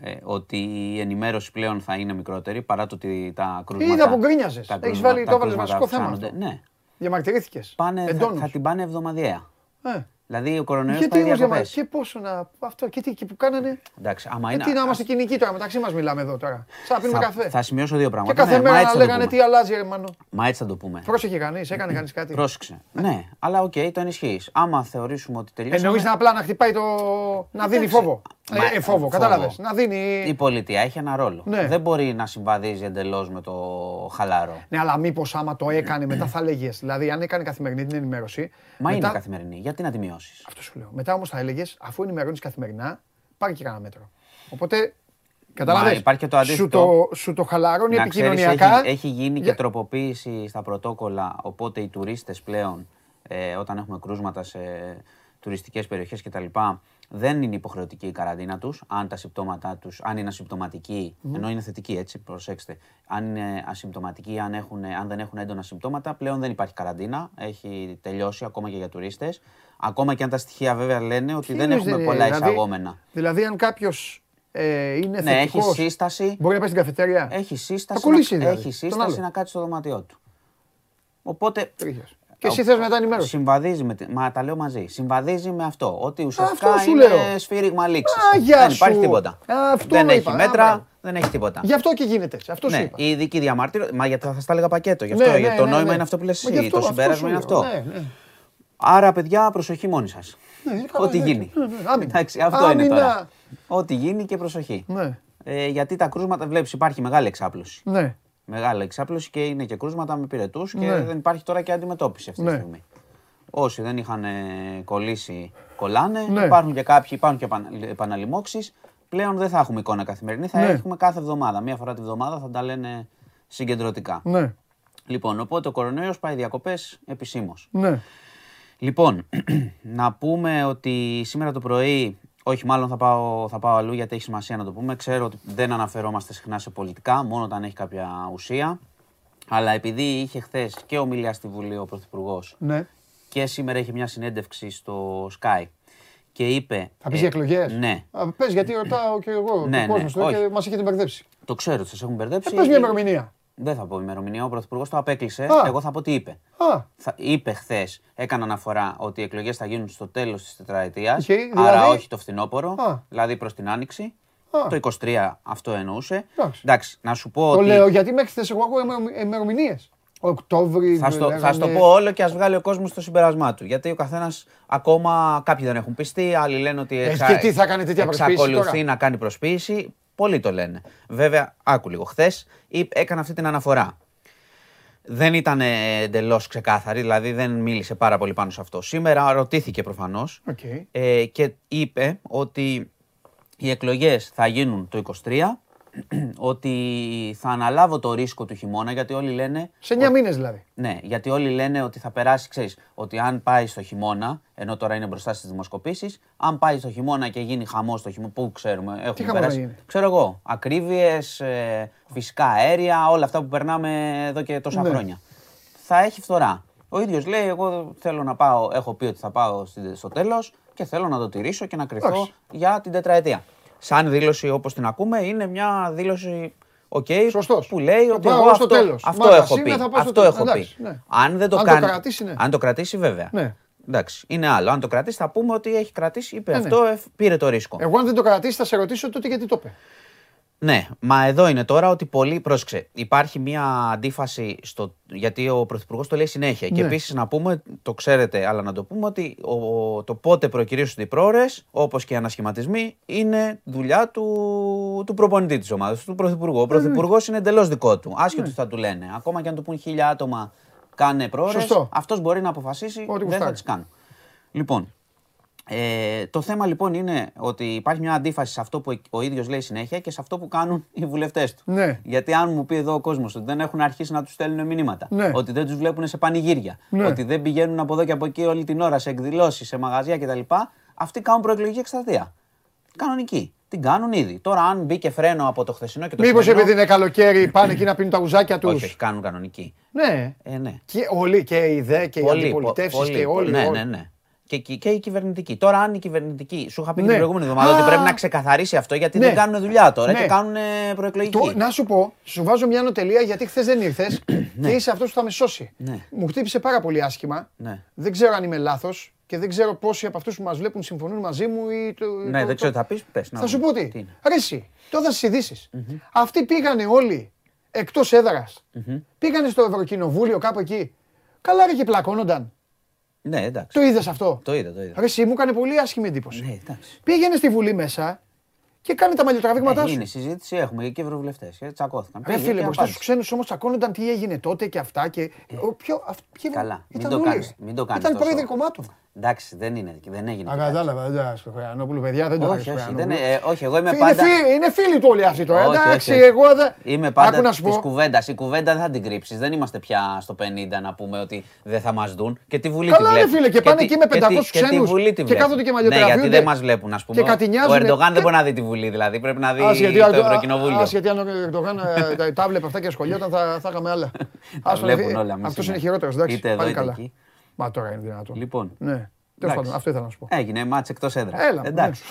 ε, ότι η ενημέρωση πλέον θα είναι μικρότερη παρά το ότι τα κρούσματα. Είδα που γκρίνιαζες. τα Έχεις κρούσματα- βάλει- τα το έβαλες κρούσματα βασικό θέμα αυξάνονται. Ναι. Διαμαρτυρήθηκες. Πάνε, θα, Εντόνως. θα την πάνε εβδομαδιαία. Ε. Δηλαδή ο κορονοϊός Γιατί πάει όμως διαμα... διακοπές. και πόσο να. Αυτό και τι και που κάνανε. Εντάξει, άμα Ε, είναι. τι να είμαστε κυνικοί τώρα, μεταξύ μας μιλάμε εδώ τώρα. Σαν να πίνουμε θα, καφέ. θα σημειώσω δύο Και πράγματα. κάθε Ναι, μα μέρα έτσι να θα το λέγανε πούμε. τι αλλάζει, ρε Μάνο. Μα έτσι θα το πούμε. Πρόσεχε κανείς, έκανε κανείς κάτι. Πρόσεξε. Ναι, αλλά οκ, το ενισχύεις. Άμα θεωρήσουμε ότι τελειώσαμε. Εννοείς να απλά να χτυπάει το. να δίνει Εντάξει. φόβο. Μα- Ε, ε, φόβο, φόβο. κατάλαβες. Να δίνει. Η πολιτεία έχει ένα ρόλο. Ναι. Δεν μπορεί να συμβαδίζει εντελώς με το χαλαρό. Ναι, αλλά μήπως άμα το έκανε μετά θα έλεγες. Δηλαδή, αν έκανε καθημερινή την ενημέρωση. Μα μετά... είναι καθημερινή. Γιατί να τη μειώσεις; Αυτό σου λέω. Μετά όμως θα έλεγες, αφού ενημερώνεις καθημερινά, πάρει και κανένα μέτρο. Οπότε. Καταλαβαίνεις, υπάρχει και το Σου αντίθετο. το, σου το χαλαρώνει Να ξέρεις, επικοινωνιακά. έχει, έχει γίνει Για- και τροποποίηση στα πρωτόκολλα, οπότε οι τουρίστες πλέον, ε, όταν έχουμε κρούσματα σε τουριστικές περιοχές κτλ. Δεν είναι υποχρεωτική η καραντίνα τους, αν τα συμπτώματά τους, αν είναι ασυμπτωματικοί, ενώ είναι θετικοί έτσι, προσέξτε. Αν είναι ασυμπτωματικοί, αν, έχουν, αν δεν έχουν έντονα συμπτώματα, πλέον δεν υπάρχει καραντίνα, έχει τελειώσει ακόμα και για τουρίστες. Ακόμα και αν τα στοιχεία βέβαια λένε ότι Τι δεν εννοείς, έχουμε δεν- πολλά δηλαδή- εισαγόμενα. Δηλαδή, αν κάποιος ε, είναι Ναι, έχει θετικός, σύσταση. Μπορεί να πάει στην καφετέρια. Έχει σύσταση, Θα κολλήσει, να, δηλαδή, έχει τον σύσταση άλλο. να κάτσει στο δωμάτιό του. Οπότε. Τρίχες. Και εσύ θες μετά ενημέρωση. Συμβαδίζει με. τη- Μα τα λέω μαζί. Συμβαδίζει με αυτό. Ότι ουσιαστικά Αυτό σου είναι λέω. σφύριγμα λήξης. Α, γεια Δεν υπάρχει σου. τίποτα. Α, αυτό δεν με έχει είπα. Α, μέτρα, μπράβο. δεν έχει τίποτα. Γι' αυτό και γίνεται έτσι. Αυτό σου Ναι, είπα. η ειδική διαμάρτυρο. Μα γιατί θα στα έλεγα πακέτο. Γι' Ναι, αυτό ναι, γιατί το ναι, νόημα ναι. είναι αυτό που λες Μα γι' εσύ. αυτό- Το αυτό συμπέρασμα σου είναι λέω. αυτό. Ναι, ναι. Άρα, παιδιά, προσοχή μόνοι σας. Ναι, καλά, Ό,τι ναι, γίνει. ναι, ναι, άμυνα. Εντάξει, αυτό είναι Άμυνα. τώρα. Ό,τι γίνει και προσοχή. Ναι, Ε, γιατί τα κρούσματα, βλέπεις, υπάρχει μεγάλη εξάπλωση. Ναι. Μεγάλη εξάπλωση και είναι και κρούσματα με πυρετούς και Ναι. δεν υπάρχει τώρα και αντιμετώπιση αυτή τη Ναι. στιγμή. Όσοι δεν είχαν ε, κολλήσει, κολλάνε. Ναι. Υπάρχουν και κάποιοι, υπάρχουν και επαναλημώξει. Πλέον δεν θα έχουμε εικόνα καθημερινή, θα Ναι. έχουμε κάθε εβδομάδα. Μία φορά τη βδομάδα θα τα λένε συγκεντρωτικά. Ναι, Λοιπόν, οπότε ο κορονοϊός πάει διακοπές επισήμως. ναι. Λοιπόν, να πούμε ότι σήμερα το πρωί, όχι μάλλον θα πάω, θα πάω αλλού γιατί έχει σημασία να το πούμε. Ξέρω ότι δεν αναφερόμαστε συχνά σε πολιτικά, μόνο όταν έχει κάποια ουσία. Αλλά επειδή είχε χθες και ομιλία στη Βουλή ο Πρωθυπουργός ναι. και σήμερα έχει μια συνέντευξη στο Sky και είπε. Θα πεις ε, για εκλογές; Ναι, Α, Πες γιατί ρωτάω και εγώ Ναι, τον κόσμος ναι, στο όχι. και μας έχετε μπερδέψει. το ξέρω ότι σας έχουν μπερδέψει. Ε, πες μια ημερομηνία. Δεν θα πω ημερομηνία. Ο Πρωθυπουργός το απέκλεισε. Α. Εγώ θα πω τι είπε. Α, Θα, είπε χθες, έκανε αναφορά ότι οι εκλογές θα γίνουν στο τέλος της τετραετίας. Οκ, Άρα δηλαδή; όχι το φθινόπωρο, Α. δηλαδή προς την άνοιξη. Α. Το 23 αυτό εννοούσε. Εντάξει. Εντάξει, να σου πω το ότι. λέω γιατί μέχρι χθες εγώ ακούω ημερομηνίες. Οκτώβρη, Θα στο, θα στο λέγανε- πω όλο και ας βγάλει ο κόσμος το συμπέρασμά του. Γιατί ο καθένας ακόμα κάποιοι δεν έχουν πειστεί, άλλοι λένε ότι Ε, και τι θα κάνει τέτοια προσποίηση εξακολουθεί τώρα; να κάνει προσποίηση. Πολλοί το λένε. Βέβαια, άκου λίγο. Χθες έκανε αυτή την αναφορά. Δεν ήταν εντελώς ξεκάθαρη, δηλαδή δεν μίλησε πάρα πολύ πάνω σε αυτό. Σήμερα ρωτήθηκε προφανώς Οκ. ε, και είπε ότι οι εκλογές θα γίνουν το 23, ότι θα αναλάβω το ρίσκο του χειμώνα γιατί όλοι λένε Σε 9 μήνες δηλαδή. ναι, γιατί όλοι λένε ότι θα περάσει, ξέρεις, ότι αν πάει στο χειμώνα, ενώ τώρα είναι μπροστά στις δημοσκοπήσεις, αν πάει στο χειμώνα και γίνει χαμός στο χειμώνα, πού ξέρουμε, έχουμε χαμός θα περάσει. γίνει; Ξέρω εγώ, ακρίβειες, ε, φυσικά αέρια, όλα αυτά που περνάμε εδώ και τόσα Ναι. χρόνια. Θα έχει φθορά. Ο ίδιος λέει, εγώ θέλω να πάω, έχω πει ότι θα πάω στη- στο τέλος και θέλω να το τηρήσω και να κριθώ Εντάξει. για την τετραετία. Σαν δήλωση όπως την ακούμε είναι μια δήλωση οκ, Σωστός. που λέει Θα ότι πάω εγώ εγώ στο αυτό, τέλος. αυτό Μάγας έχω είναι, πει. θα πάω στο Αυτό τέλος. έχω πει. Εντάξει, ναι. Αν δεν το Αν το κάνει. κρατήσει, ναι. Αν το κρατήσει, βέβαια. Ναι. Εντάξει, είναι άλλο. Αν το κρατήσει, θα πούμε ότι έχει κρατήσει, είπε Ναι, ναι. αυτό, ε, πήρε το ρίσκο. Εγώ αν δεν το κρατήσει θα σε ρωτήσω τότε γιατί το είπε. Ναι, μα εδώ είναι τώρα ότι πολύ. Πρόσεξε, υπάρχει μια αντίφαση στο. Γιατί ο Πρωθυπουργός το λέει συνέχεια. Και Ναι. επίσης να πούμε, το ξέρετε, αλλά να το πούμε ότι ο, το πότε προκυρήσουν οι πρόορες, όπως και οι ανασχηματισμοί, είναι δουλειά του, του προπονητή της ομάδας, του Πρωθυπουργού. Ο Πρωθυπουργός είναι εντελώς δικό του. Άσχετο τι θα του λένε. Ακόμα και αν του πούν χίλια άτομα κάνε πρόορες, Σωστό. αυτός μπορεί να αποφασίσει Ό,τι δεν θα γουστάρει. τις κάνουν. Λοιπόν, ε, το θέμα λοιπόν είναι ότι υπάρχει μια αντίφαση σε αυτό που ο ίδιος λέει συνέχεια και σε αυτό που κάνουν οι βουλευτές του. Ναι. Γιατί αν μου πει εδώ ο κόσμος ότι δεν έχουν αρχίσει να τους στέλνουν μηνύματα, Ναι. ότι δεν τους βλέπουν σε πανηγύρια, Ναι. ότι δεν πηγαίνουν από εδώ και από εκεί όλη την ώρα σε εκδηλώσεις, σε μαγαζιά κτλ., αυτοί κάνουν προεκλογική εκστρατεία. Κανονική. Την κάνουν ήδη. Τώρα, αν μπήκε φρένο από το χθεσινό και το Μήπως σημερινό. επειδή είναι καλοκαίρι πάνε εκεί να πίνουν τα ουζάκια τους. Όχι, όχι, κάνουν κανονική. Ναι. Ε, ναι. Και όλοι, και οι ΔΕ και οι Πολύ, αντιπολιτεύσεις πολύ, και όλοι. Ναι, όλοι. ναι, ναι. Και, και, και η κυβερνητική. Τώρα, αν η κυβερνητική. Σου είχα πει και Ναι. την προηγούμενη εβδομάδα ότι Α. πρέπει να ξεκαθαρίσει αυτό γιατί Ναι. δεν κάνουν δουλειά τώρα Ναι. και κάνουν ε, προεκλογική. Το, να σου πω, σου βάζω μια νοτελεία γιατί χθες δεν ήρθες και είσαι αυτός που θα με σώσει. Ναι. Μου χτύπησε πάρα πολύ άσχημα. Ναι. Δεν ξέρω αν είμαι λάθος και δεν ξέρω πόσοι από αυτούς που μας βλέπουν συμφωνούν μαζί μου ή. Το, Ναι, το- δεν ξέρω τι θα πεις. Πες, να Θα σου δούμε. πω τι. είναι. Ρε εσύ, το είδα στις ειδήσεις. Αυτοί πήγανε όλοι εκτός έδρας. Πήγανε στο Ευρωκοινοβούλιο κάπου εκεί. Καλά ρε και πλακώνονταν. Ναι, εντάξει. Το είδες αυτό; Το είδα, το είδα. Ρε εσύ, μου έκανε πολύ άσχημη εντύπωση. Ναι, εντάξει. Πήγαινε στη Βουλή μέσα και κάνε τα μαλλιοτραβήγματά Ε, σου. είναι συζήτηση, έχουμε και ευρωβουλευτές. Τσακώθηκαν. Ρε Πήγε φίλε, και μπροστά απάντησε. στου ξένους όμως τσακώνονταν τι έγινε τότε και αυτά. Και... Ο, ποιο, αυ, ποιοι- Καλά, μην ήταν το όλοι. κάνεις, μην το κάνεις Ήταν τόσο. πρόεδροι κομμάτων. Εντάξει, δεν είναι, δεν έγινε. Α, και κάτι. κατάλαβα, δεν τα στο Χρεανόπουλο, παιδιά, δεν το Όχι, άρεσε όχι, στο δεν Χρεανόπουλο. είναι- ε, όχι, εγώ είμαι Είναι πάντα. φίλοι- Είναι φίλοι του όλοι αυτοί τώρα. Όχι, όχι, Εντάξει, όχι. εγώ δεν. Είμαι Άκου πάντα να σου της πω. κουβέντας. Η κουβέντα δεν θα την κρύψεις. Δεν είμαστε πια στο 50 να πούμε ότι δεν θα μας δουν. Και τη Βουλή Καλά, τη ρε βλέπουν. φίλε, και πάνε τη- εκεί με και τη- 500 Και τη ξένους Βουλή τη και βλέπουν. κάθονται και Ναι, γιατί μαλλιοτραβιούνται δεν μας βλέπουν, ας πούμε. και κατηνιάζουν. Ο Ερντογάν Και- δεν μπορεί να δει τη Βουλή, δηλαδή πρέπει να δει Ας, γιατί το αν το- Ευρωκοινοβούλιο. ας, γιατί αν ο Ερντογάν ε, τα- τα έβλεπε αυτά και ασχολιόταν θα, θα είχαμε άλλα. Τα Ας, βλέπουν ε, όλα, μη Αυτός σιγά. είναι χειρότερος, εντάξει, Είτε εδώ, πάλι είτε καλά. εκεί. Μα τώρα είναι δυνατόν. Λοιπόν. Ναι. Τέλος Εντάξει. πάντων, αυτό ήθελα να σου πω. Έγινε μάτς εκτός έδρας. Έλα, Εντάξει.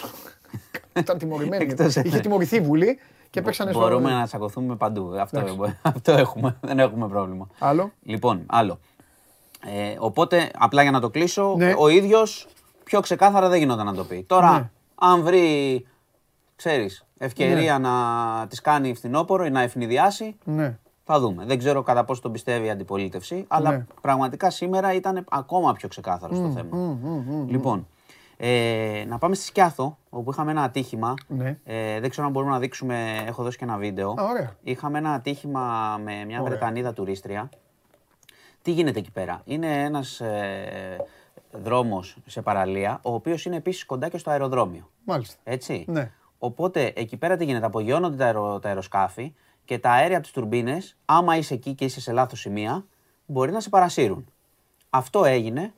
ναι. Ήταν τιμωρημένη. Εκτός Είχε έδρας. τιμωρηθεί η Βουλή και παίξανε στο. Μπορούμε να τσακωθούμε παντού. Αυτό, Εντάξει. αυτό έχουμε. Δεν έχουμε πρόβλημα. Άλλο. Λοιπόν, άλλο. Ε, οπότε, απλά για να το κλείσω, Ναι. ο ίδιος πιο ξεκάθαρα δεν γινόταν να το πει. Τώρα, Ναι. αν βρει, ξέρεις, ευκαιρία να τις κάνει φθινόπωρο ή να ευνηδιάσει, Ναι. θα δούμε. Δεν ξέρω κατά πόσο τον πιστεύει η αντιπολίτευση, αλλά Ναι. πραγματικά σήμερα ήταν ακόμα πιο ξεκάθαρο στο θέμα. Λοιπόν, ε, να πάμε στη Σκιάθο, όπου είχαμε ένα ατύχημα. Ναι. Ε, δεν ξέρω αν μπορούμε να δείξουμε, έχω δώσει και ένα βίντεο. Α, ωραία. Είχαμε ένα ατύχημα με μια Ωραία. Βρετανίδα τουρίστρια. Τι γίνεται εκεί πέρα; Είναι ένας ε, δρόμος σε παραλία, ο οποίος είναι επίσης κοντά και στο αεροδρόμιο. Μάλιστα. Έτσι. Ναι. Οπότε εκεί πέρα τι γίνεται, απογειώνονται τα, αερο, τα αεροσκάφη και τα αέρια από τι τουρμπίνες, άμα είσαι εκεί και είσαι σε λάθος σημεία, μπορεί να σε παρασύρουν. Αυτό έγινε.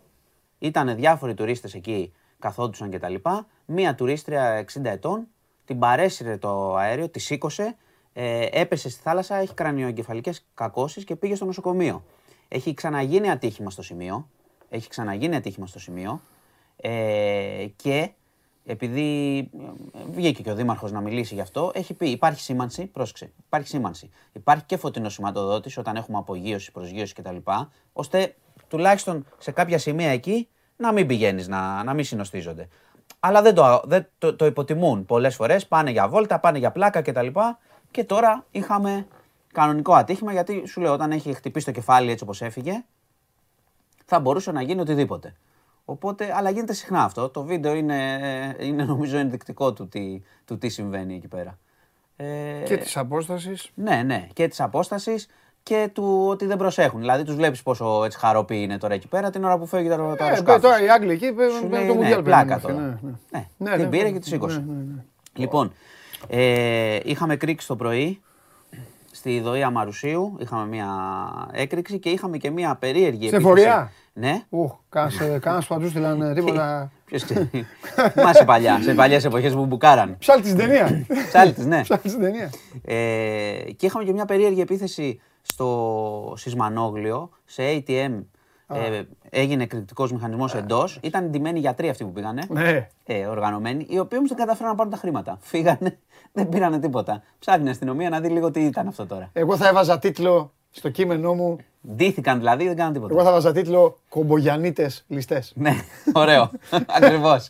Ήταν διάφοροι τουρίστες εκεί, καθόντουσαν κτλ. Μία τουρίστρια 60 ετών την παρέσυρε το αέριο, τη σήκωσε, ε, έπεσε στη θάλασσα, έχει κρανιοεγκεφαλικές κακώσεις και πήγε στο νοσοκομείο. Έχει ξαναγίνει ατύχημα στο σημείο. Έχει ξαναγίνει ατύχημα στο σημείο. Ε, και επειδή ε, βγήκε και ο Δήμαρχος να μιλήσει γι' αυτό, έχει πει: Υπάρχει σήμανση, πρόσεξε, υπάρχει σήμανση. Υπάρχει και φωτεινό σηματοδότη όταν έχουμε απογείωση, προσγείωση κτλ. ώστε τουλάχιστον σε κάποια σημεία εκεί να μην πηγαίνεις, να, να μην συνοστίζονται. Αλλά δεν το, δεν το, το υποτιμούν πολλές φορές. Πάνε για βόλτα, πάνε για πλάκα κτλ. Και τώρα είχαμε κανονικό ατύχημα γιατί σου λέω όταν έχει χτυπήσει το κεφάλι έτσι όπως έφυγε, θα μπορούσε να γίνει οτιδήποτε. Οπότε, αλλά γίνεται συχνά αυτό. Το βίντεο είναι, είναι νομίζω ενδεικτικό του τι, του τι συμβαίνει εκεί πέρα. Ε, Και της απόστασης. ναι, ναι. Και της απόστασης και του ότι δεν προσέχουν. Δηλαδή, τους βλέπεις πόσο έτσι χαροπή είναι τώρα εκεί πέρα την ώρα που φεύγει το, το Ε, αεροσκάφος. τώρα οι Άγγλοι εκεί Σου παίρνουν λέει, το ναι, Μουντιάλ. πλάκα παίρνουν, τώρα. ναι, ναι. Ναι, Ναι, την ναι, πήρε ναι, και τη ναι, σήκωσε. ναι, ναι, ναι. Λοιπόν, ε, είχαμε κρίξει το πρωί στη Ιδωία Μαρουσίου. Είχαμε μια έκρηξη και είχαμε και μια περίεργη Σε επίθεση. φορεία; Ναι. Ουχ, κάνα παντού στείλαν τίποτα. Ποιος ξέρει. Θυμάσαι παλιά, σε παλιές εποχές που μπουκάραν. Ψάλτης στην ταινία. Ψάλτης, ναι. Ψάλτης στην ταινία. Ε, και είχαμε και μια περίεργη επίθεση στο Σισμανόγλιο, σε ATM. Ε, έγινε εκρηκτικός μηχανισμός εντός. Ήταν ντυμένοι γιατροί αυτοί που πήγανε. Ναι. Ε, οργανωμένοι, οι οποίοι όμως δεν καταφέραν να πάρουν τα χρήματα. Φύγανε, δεν πήρανε τίποτα. Ψάχνει η αστυνομία να δει λίγο τι ήταν αυτό τώρα. Εγώ θα έβαζα τίτλο στο κείμενό μου. Ντύθηκαν δηλαδή, δεν κάναν τίποτα. Εγώ θα βάζα τίτλο Κομπογιανίτες ληστές. Ναι, ωραίο. Ακριβώς.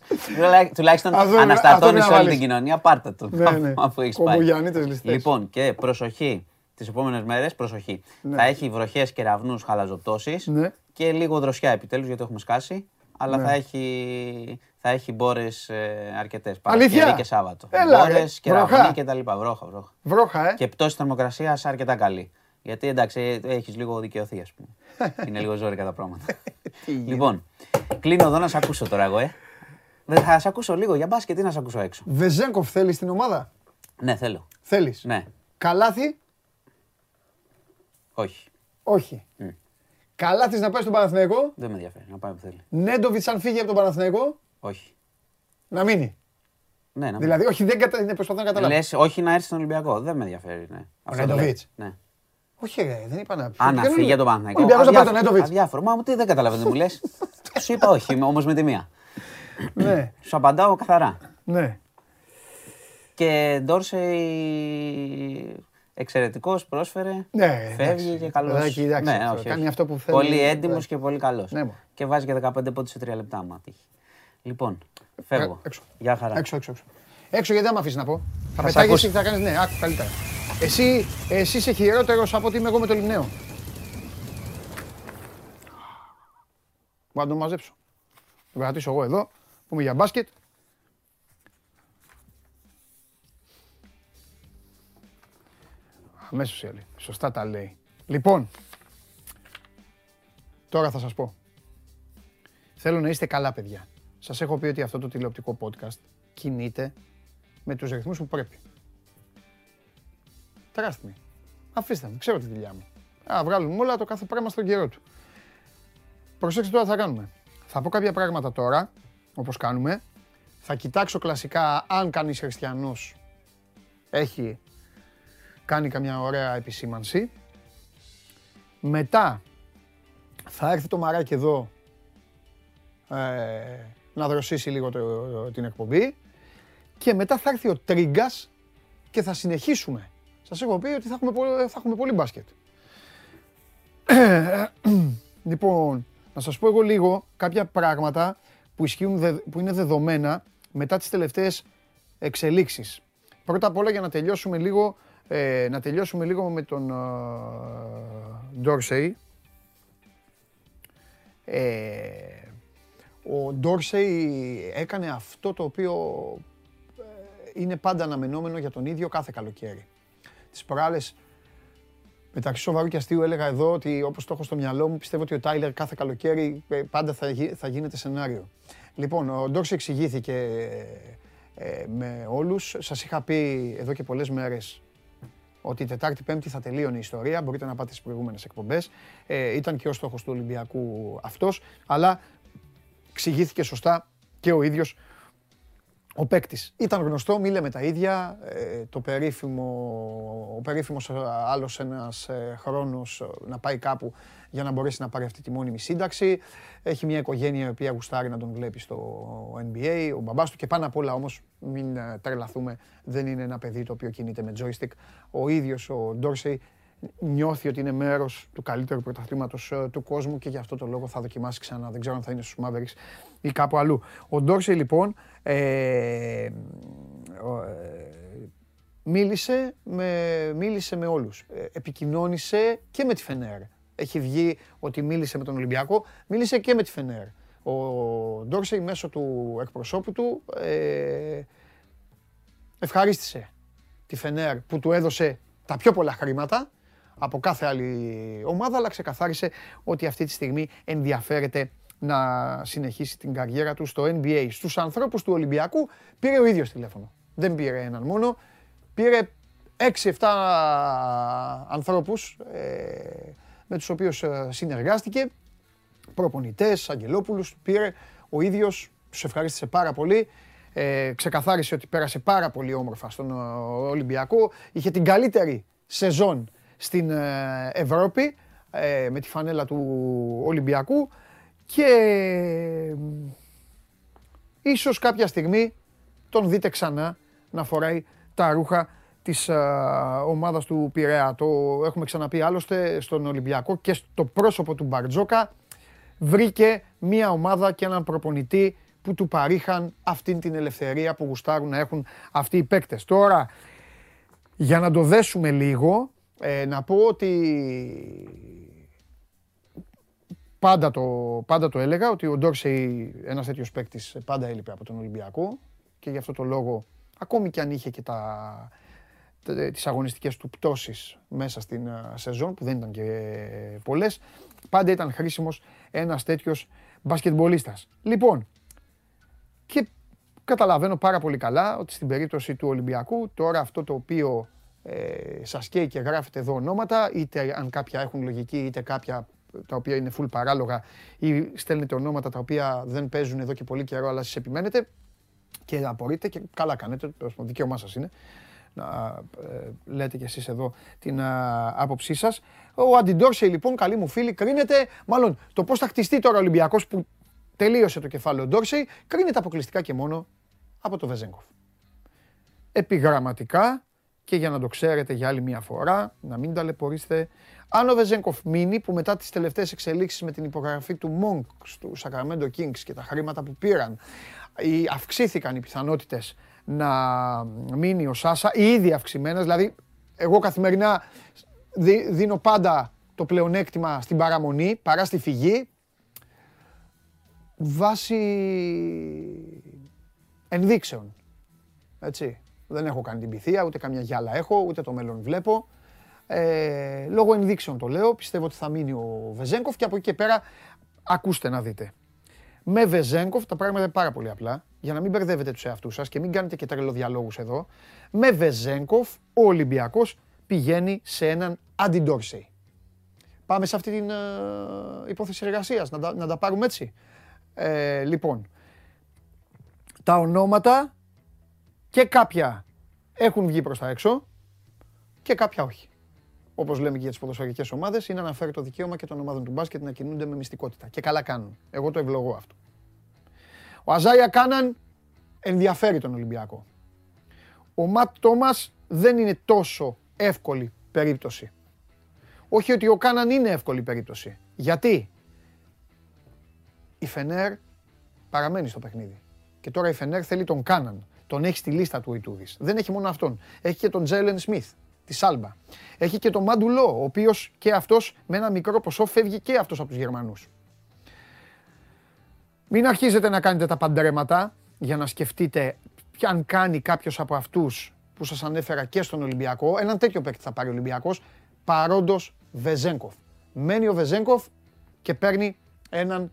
Τουλάχιστον Αυτό είναι- αυτό αναστατώνεις είναι να όλη βάλεις. την κοινωνία. Πάρτε το. Ναι, ναι. Αφού έχεις πάει. Κομπογιανίτες ληστές. Λοιπόν, και προσοχή. Τις επόμενες μέρες, προσοχή. Ναι. Θα έχει βροχές, κεραυνού, χαλαζοπτώσεις Ναι. και λίγο δροσιά επιτέλους γιατί έχουμε σκάσει. Αλλά Ναι. θα έχει, θα έχει μπόρες ε, αρκετές. Αλήθεια; Παρασκευή και Σάββατο. Έλα, ρε. Μπόρε, κεραυνοί Βροχά. και τα λοιπά. Βρόχα, βρόχα. Βρόχα, ε. Και πτώση θερμοκρασίας αρκετά καλή. Γιατί εντάξει, έχεις λίγο δικαιωθεί, ας πούμε. Είναι λίγο ζώρικα τα πράγματα. λοιπόν, κλείνω εδώ να σε ακούσω τώρα εγώ, ε. Δεν θα σε ακούσω λίγο για μπάσκετ ή να σε ακούσω έξω. Βεζέγκοφ θέλεις στην ομάδα; Ναι, θέλω. Θέλεις; Ναι, Καλάθι, όχι. όχι. Καλάθι να πάει στον Παναθηναϊκό; Δεν με ενδιαφέρει. Να πάει που θέλει. Νέντοβιτς αν φύγει από τον Παναθηναϊκό; Όχι. να μείνει; Ναι, να Δηλαδή, όχι, δεν κατα... ναι, προσπαθώ να καταλάβω. Λες, όχι να έρθει στον Ολυμπιακό. Δεν με ενδιαφέρει. Ναι. Αυτό το Νέντοβιτς. λέω. Ναι. Όχι, ρε, δεν είπα να Αν να φύγει για τον Παναθηναϊκό. Ολυμπιακός να πάρει τον αδιάφορο- Νέντοβιτ. Αδιάφορο. Μα μου τι δεν καταλαβαίνετε, μου λες. Σου είπα όχι, όμως με τη μία. Ναι, Σου απαντάω καθαρά. ναι. Και Ντόρσεϊ εξαιρετικός, πρόσφερε. Ναι, φεύγει εντάξει. και καλός. Παιδάκι, εντάξει, κάνει αυτό που θέλει. Πολύ έντιμος Ναι. και πολύ καλός. Ναι, μωρέ. και βάζει και 15 πόντους σε 3 λεπτά. Άμα τύχει. Λοιπόν, φεύγω. Ε, έξω. Γεια χαρά. Έξω, έξω, έξω. Έξω γιατί δεν με αφήσεις να πω. Θα σε πετάγεσαι ακούσω. και θα κάνει. Ναι, άκου καλύτερα. Εσύ, εσύ είσαι χειρότερος από ότι είμαι εγώ με το Λιμνέο. Μπορώ να το μαζέψω. Το κρατήσω εγώ εδώ. Πούμε για μπάσκετ. Αμέσως η άλλη. Σωστά τα λέει. Λοιπόν, τώρα θα σας πω. Θέλω να είστε καλά, παιδιά. Σας έχω πει ότι αυτό το τηλεοπτικό podcast κινείται με τους ρυθμούς που πρέπει. Τεράστιοι. με. Αφήστε με, ξέρω τη δουλειά μου. Α, βγάλουμε όλα το κάθε πράγμα στον καιρό του. Προσέξτε τώρα τι θα κάνουμε. Θα πω κάποια πράγματα τώρα, όπως κάνουμε. Θα κοιτάξω κλασικά αν κανείς χριστιανός έχει κάνει καμιά ωραία επισήμανση. Μετά θα έρθει το μαράκι εδώ ε, να δροσίσει λίγο το- την εκπομπή και μετά θα έρθει ο Τρίγκας και θα συνεχίσουμε. Σας έχω πει ότι θα έχουμε, πολύ- θα έχουμε πολύ μπάσκετ. λοιπόν, να σας πω εγώ λίγο κάποια πράγματα που, ισχύουν, δε- που είναι δεδομένα μετά τις τελευταίες εξελίξεις. Πρώτα απ' όλα για να τελειώσουμε λίγο, ε, να τελειώσουμε λίγο με τον ε, Dorsey. Ε, ο Ντόρσεϊ έκανε αυτό το οποίο ε, είναι πάντα αναμενόμενο για τον ίδιο κάθε καλοκαίρι. Τις προάλλες, μεταξύ σοβαρού και αστείου έλεγα εδώ ότι όπως το έχω στο μυαλό μου, πιστεύω ότι ο Τάιλερ κάθε καλοκαίρι ε, πάντα θα, γι- θα γίνεται σενάριο. Λοιπόν, ο Ντόρσεϊ εξηγήθηκε ε, με όλους. Σας είχα πει εδώ και πολλές μέρες ότι Τετάρτη Πέμπτη θα τελείωνε η ιστορία. Μπορείτε να πάτε στις προηγούμενες εκπομπές. Ε, ήταν και ο στόχος του Ολυμπιακού αυτός, αλλά εξηγήθηκε σωστά και ο ίδιος ο παίκτης. Ήταν γνωστό, μη λέμε τα ίδια. ε, το περίφημο, ο περίφημος ε, άλλος ένας ε, χρόνος ε, να πάει κάπου για να μπορέσει να πάρει αυτή τη μόνιμη σύνταξη. Έχει μια οικογένεια η οποία γουστάρει να τον βλέπει στο NBA, ο μπαμπάς του και πάνω απ' όλα όμως μην ε, τρελαθούμε, δεν είναι ένα παιδί το οποίο κινείται με joystick. Ο ίδιος ο Ντόρσεϊ νιώθει ότι είναι μέρος του καλύτερου πρωταθλήματος ε, του κόσμου και γι' αυτό το λόγο θα δοκιμάσει ξανά. Δεν ξέρω αν θα είναι στους Mavericks ή κάπου αλλού. Ο Ντόρσεϊ λοιπόν ε, ο, ε, μίλησε με, μίλησε με όλους. Ε, επικοινώνησε και με τη Φενέρ. Έχει βγει ότι μίλησε με τον Ολυμπιακό, μίλησε και με τη Φενέρ. Ο Ντόρσεϊ μέσω του εκπροσώπου του ε, ευχαρίστησε τη Φενέρ που του έδωσε τα πιο πολλά χρήματα από κάθε άλλη ομάδα, αλλά ξεκαθάρισε ότι αυτή τη στιγμή ενδιαφέρεται να συνεχίσει την καριέρα του στο NBA. Στους ανθρώπους του Ολυμπιακού πήρε ο ίδιος τηλέφωνο. Δεν πήρε έναν μόνο, πήρε 6-7 ανθρώπους ε, με τους οποίους ε, συνεργάστηκε, προπονητές, Αγγελόπουλους, πήρε ο ίδιος, τους ευχαρίστησε πάρα πολύ. Ε, ξεκαθάρισε ότι πέρασε πάρα πολύ όμορφα στον ε, Ολυμπιακό. Είχε την καλύτερη σεζόν στην ε, Ευρώπη ε, με τη φανέλα του Ολυμπιακού και ε, ίσως κάποια στιγμή τον δείτε ξανά να φοράει τα ρούχα της ε, ομάδας του Πειραιά. Το έχουμε ξαναπεί άλλωστε στον Ολυμπιακό και στο πρόσωπο του Μπαρτζόκα βρήκε μια ομάδα και έναν προπονητή που του παρήχαν αυτήν την ελευθερία που γουστάρουν να έχουν αυτοί οι παίκτες. Τώρα, για να το δέσουμε λίγο, ε, να πω ότι πάντα το, πάντα το έλεγα ότι ο Ντόρσεϊ, ένας τέτοιος παίκτης, πάντα έλειπε από τον Ολυμπιακό και γι' αυτό το λόγο, ακόμη και αν είχε και τα, τε- τις αγωνιστικές του πτώσεις μέσα στην α, σεζόν, που δεν ήταν και πολλές, πάντα ήταν χρήσιμος ένας τέτοιος μπασκετμπολίστας. Λοιπόν, και καταλαβαίνω πάρα πολύ καλά ότι στην περίπτωση του Ολυμπιακού τώρα αυτό το οποίο ε, σας καίει και γράφετε εδώ ονόματα, είτε αν κάποια έχουν λογική, είτε κάποια τα οποία είναι full παράλογα ή στέλνετε ονόματα τα οποία δεν παίζουν εδώ και πολύ καιρό αλλά εσείς επιμένετε και απορείτε και καλά κάνετε, το δικαίωμά σας είναι να ε, λέτε κι εσείς εδώ την α, άποψή σας. Ο Αντιντόρσεϊ λοιπόν, καλή μου φίλη, κρίνεται, μάλλον το πώς θα χτιστεί τώρα ο Ολυμπιακός που τελείωσε το κεφάλαιο Ντόρσεϊ, κρίνεται αποκλειστικά και μόνο από το Βεζέγκοφ. Επιγραμματικά και για να το ξέρετε για άλλη μια φορά, να μην ταλαιπωρήσετε, αν ο Βεζέγκοφ μείνει, που μετά τις τελευταίες εξελίξεις με την υπογραφή του Monk του Sacramento Kings και τα χρήματα που πήραν, οι- αυξήθηκαν οι πιθανότητες να μείνει ο Σάσα, οι ήδη αυξημένες, δηλαδή εγώ καθημερινά δι- δίνω πάντα το πλεονέκτημα στην παραμονή παρά στη φυγή, βάσει ενδείξεων. Έτσι. Δεν έχω κάνει την πυθία, ούτε καμιά γυάλα έχω, ούτε το μέλλον βλέπω. Ε, λόγω ενδείξεων το λέω, πιστεύω ότι θα μείνει ο Βεζέγκοφ και από εκεί και πέρα ακούστε να δείτε. Με Βεζέγκοφ τα πράγματα είναι πάρα πολύ απλά, για να μην μπερδεύετε τους εαυτούς σας και μην κάνετε και τρελοδιαλόγους εδώ. Με Βεζέγκοφ ο Ολυμπιακός πηγαίνει σε έναν αντιντόρσεϊ. Πάμε σε αυτή την ε, υπόθεση εργασίας, να τα, να τα πάρουμε έτσι. Ε, λοιπόν, τα ονόματα και κάποια έχουν βγει προς τα έξω και κάποια όχι. Όπως λέμε και για τις ποδοσφαιρικές ομάδες, είναι αναφέρει το δικαίωμα και των ομάδων του μπάσκετ να κινούνται με μυστικότητα. Και καλά κάνουν. Εγώ το ευλογώ αυτό. Ο Αζάια Κάναν ενδιαφέρει τον Ολυμπιακό. Ο Ματ Τόμας δεν είναι τόσο εύκολη περίπτωση. Όχι ότι ο Κάναν είναι εύκολη περίπτωση. Γιατί; Η Φενέρ παραμένει στο παιχνίδι. Και τώρα η Φενέρ θέλει τον Κάναν. Τον έχει στη λίστα του ο Ιτούδης. Δεν έχει μόνο αυτόν. Έχει και τον Τζέλεν Σμιθ τη Σάλμπα. Έχει και τον Μαντουλό, ο οποίος και αυτός με ένα μικρό ποσό φεύγει και αυτός από τους Γερμανούς. Μην αρχίζετε να κάνετε τα παντρέματα για να σκεφτείτε αν κάνει κάποιος από αυτούς που σας ανέφερα και στον Ολυμπιακό. Έναν τέτοιο παίκτη θα πάρει ο Ολυμπιακός. Παρόντος Βεζέγκοφ. Μένει ο Βεζέγκοφ και παίρνει έναν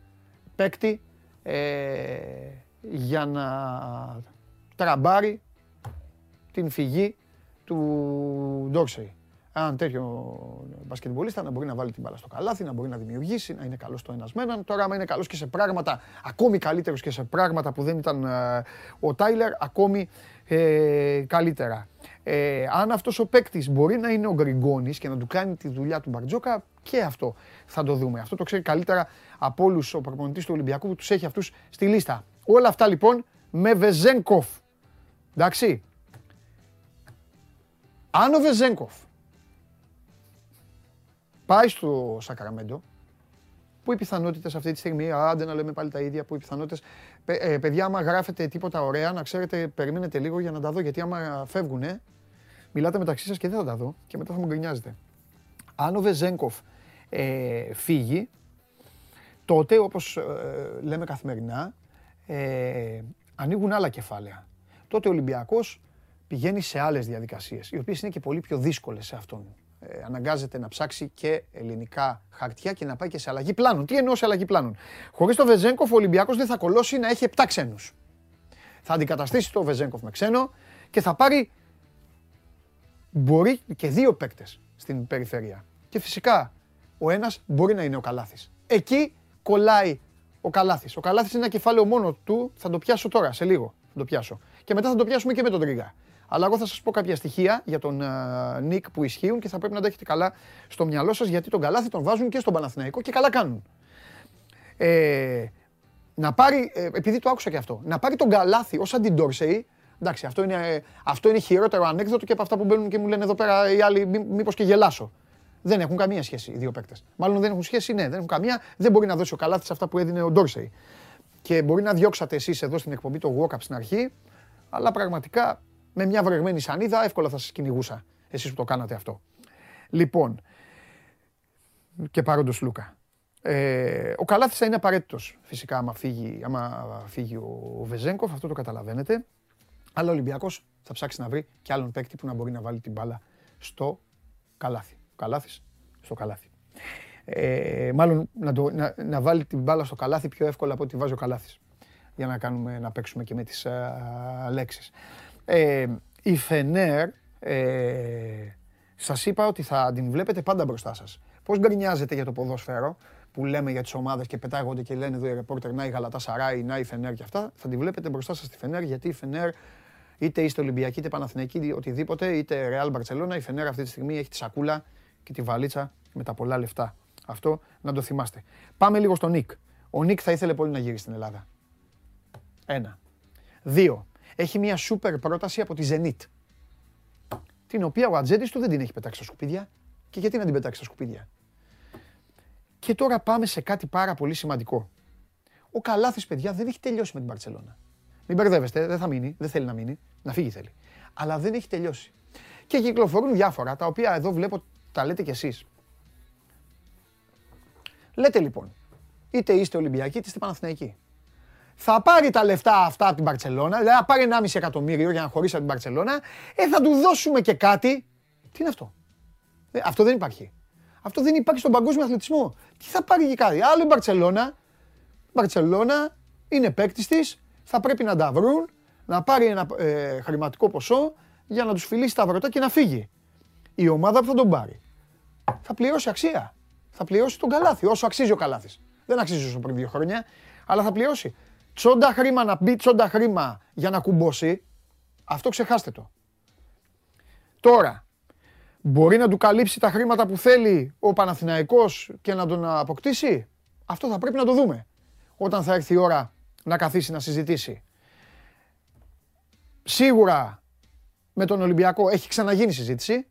παίκτη ε, για να τραμπάρει την φυγή του Ντόρσεϊ. Έναν τέτοιο μπασκετμπολίστα να μπορεί να βάλει την μπάλα στο καλάθι, να μπορεί να δημιουργήσει, να είναι καλός στο ένας με έναν. Τώρα, άμα είναι καλός και σε πράγματα, ακόμη καλύτερο και σε πράγματα που δεν ήταν ε, ο Τάιλερ, ακόμη ε, καλύτερα. Ε, αν αυτός ο παίκτης μπορεί να είναι ο Γκριγκόνης και να του κάνει τη δουλειά του Μπαρτζόκα, και αυτό θα το δούμε. Αυτό το ξέρει καλύτερα από όλους ο προπονητής του Ολυμπιακού που τους έχει αυτούς στη λίστα. Όλα αυτά λοιπόν με Βεζέγκοφ. Εντάξει. Αν ο Βεζέγκοφ πάει στο Σακραμέντο, που οι πιθανότητες αυτή τη στιγμή, άντε να λέμε πάλι τα ίδια, που οι πιθανότητες. Ε, παιδιά, άμα γράφετε τίποτα ωραία, να ξέρετε, περιμένετε λίγο για να τα δω. Γιατί άμα φεύγουνε, μιλάτε μεταξύ σας και δεν θα τα δω και μετά θα μου γκρινιάζετε. Αν ο Βεζέγκοφ ε, φύγει, τότε όπως ε, λέμε καθημερινά, ε, ανοίγουν άλλα κεφάλαια. Τότε ο Ολυμπιακός πηγαίνει σε άλλες διαδικασίες, οι οποίες είναι και πολύ πιο δύσκολες σε αυτόν. Ε, αναγκάζεται να ψάξει και ελληνικά χαρτιά και να πάει και σε αλλαγή πλάνων. Τι εννοώ σε αλλαγή πλάνων; Χωρίς το Βεζέγκοφ ο Ολυμπιακός δεν θα κολώσει να έχει 7 ξένους. Θα αντικαταστήσει το Βεζέγκοφ με ξένο και θα πάρει μπορεί και δύο παίκτες στην περιφέρεια. Και φυσικά ο ένας μπορεί να είναι ο Καλάθης. Εκεί κολλάει ο Καλάθης. Ο Καλάθης είναι ένα κεφάλαιο μόνο του, θα το πιάσω τώρα, σε λίγο θα το πιάσω. Και μετά θα το πιάσουμε και με τον Τρίγκα. Αλλά εγώ θα σας πω κάποια στοιχεία για τον uh, Νίκ που ισχύουν και θα πρέπει να τα έχετε καλά στο μυαλό σας γιατί τον Καλάθη τον βάζουν και στον Παναθηναϊκό και καλά κάνουν. Ε, να πάρει, ε, επειδή το άκουσα και αυτό, να πάρει τον Καλάθη ως αντιντόρσεϊ, εντάξει αυτό είναι, ε, αυτό είναι χειρότερο ανέκδοτο και από αυτά που μπαίνουν και μου λένε εδώ πέρα οι άλλοι μή, μήπως και γελάσω. Δεν έχουν καμία σχέση οι δύο παίκτες. Μάλλον δεν έχουν σχέση, ναι, δεν έχουν καμία. Δεν μπορεί να δώσει ο Καλάθη αυτά που έδινε ο Ντόρσεϊ. Και μπορεί να διώξατε εσείς εδώ στην εκπομπή το walk-up στην αρχή, αλλά πραγματικά με μια βρεγμένη σανίδα εύκολα θα σας κυνηγούσα εσείς που το κάνατε αυτό. Λοιπόν, και παρόντος Λούκα. Ε, ο Καλάθης θα είναι απαραίτητος φυσικά άμα φύγει, άμα φύγει ο Βεζέγκοφ, αυτό το καταλαβαίνετε. Αλλά ο Ολυμπιακός θα ψάξει να βρει και άλλον παίκτη που να μπορεί να βάλει την μπάλα στο καλάθι. Καλάθης στο καλάθι. Ε, μάλλον να, το, να, να, βάλει την μπάλα στο καλάθι πιο εύκολα από ό,τι βάζει ο καλάθης. Για να, κάνουμε, να παίξουμε και με τις α, λέξεις. Ε, η Φενέρ, ε, σας είπα ότι θα την βλέπετε πάντα μπροστά σας. Πώς γκρινιάζετε για το ποδόσφαιρο που λέμε για τις ομάδες και πετάγονται και λένε εδώ οι ρεπόρτερ να η Γαλατά Σαράι, να η Φενέρ και αυτά. Θα τη βλέπετε μπροστά σας τη Φενέρ γιατί η Φενέρ είτε είστε Ολυμπιακοί είτε Παναθηναϊκοί οτιδήποτε, είτε Real Barcelona, η Φενέρ αυτή τη στιγμή έχει τη σακούλα και τη βαλίτσα με τα πολλά λεφτά. Αυτό να το θυμάστε. Πάμε λίγο στον Νικ, Ο Νίκ θα ήθελε πολύ να γυρίσει στην Ελλάδα. Ένα. Δύο. Έχει μια σούπερ πρόταση από τη Zenit. Την οποία ο ατζέντης του δεν την έχει πετάξει στα σκουπίδια. Και γιατί να την πετάξει στα σκουπίδια; Και τώρα πάμε σε κάτι πάρα πολύ σημαντικό. Ο Καλάθης, παιδιά, δεν έχει τελειώσει με την Παρσελώνα. Μην μπερδεύεστε, δεν θα μείνει, δεν θέλει να μείνει, να φύγει θέλει. Αλλά δεν έχει τελειώσει. Και κυκλοφορούν διάφορα, τα οποία εδώ βλέπω τα λέτε κι εσείς. Λέτε λοιπόν, είτε είστε Ολυμπιακοί είτε είστε Παναθηναϊκοί. Θα πάρει τα λεφτά αυτά από την Παρσελώνα, δηλαδή θα πάρει 1,5 εκατομμύριο για να χωρίσει από την Παρσελώνα, ε, θα του δώσουμε και κάτι. Τι είναι αυτό; Ε, αυτό δεν υπάρχει. Αυτό δεν υπάρχει στον παγκόσμιο αθλητισμό. Τι θα πάρει και κάτι; Άλλο η Μπαρσελόνα. Η Μπαρσελόνα είναι παίκτης της, θα πρέπει να τα βρουν, να πάρει ένα ε, χρηματικό ποσό για να τους φιλήσει τα βρωτά και να φύγει. Η ομάδα που θα τον πάρει θα πληρώσει αξία. Θα πληρώσει τον καλάθι, όσο αξίζει ο καλάθις. Δεν αξίζει όσο πριν δύο χρόνια, αλλά θα πληρώσει. Τσόντα χρήμα να μπει, τσόντα χρήμα για να κουμπώσει, αυτό ξεχάστε το. Τώρα, μπορεί να του καλύψει τα χρήματα που θέλει ο Παναθηναϊκός και να τον αποκτήσει; Αυτό θα πρέπει να το δούμε όταν θα έρθει η ώρα να καθίσει να συζητήσει. Σίγουρα με τον Ολυμπιακό έχει ξαναγίνει συζήτηση,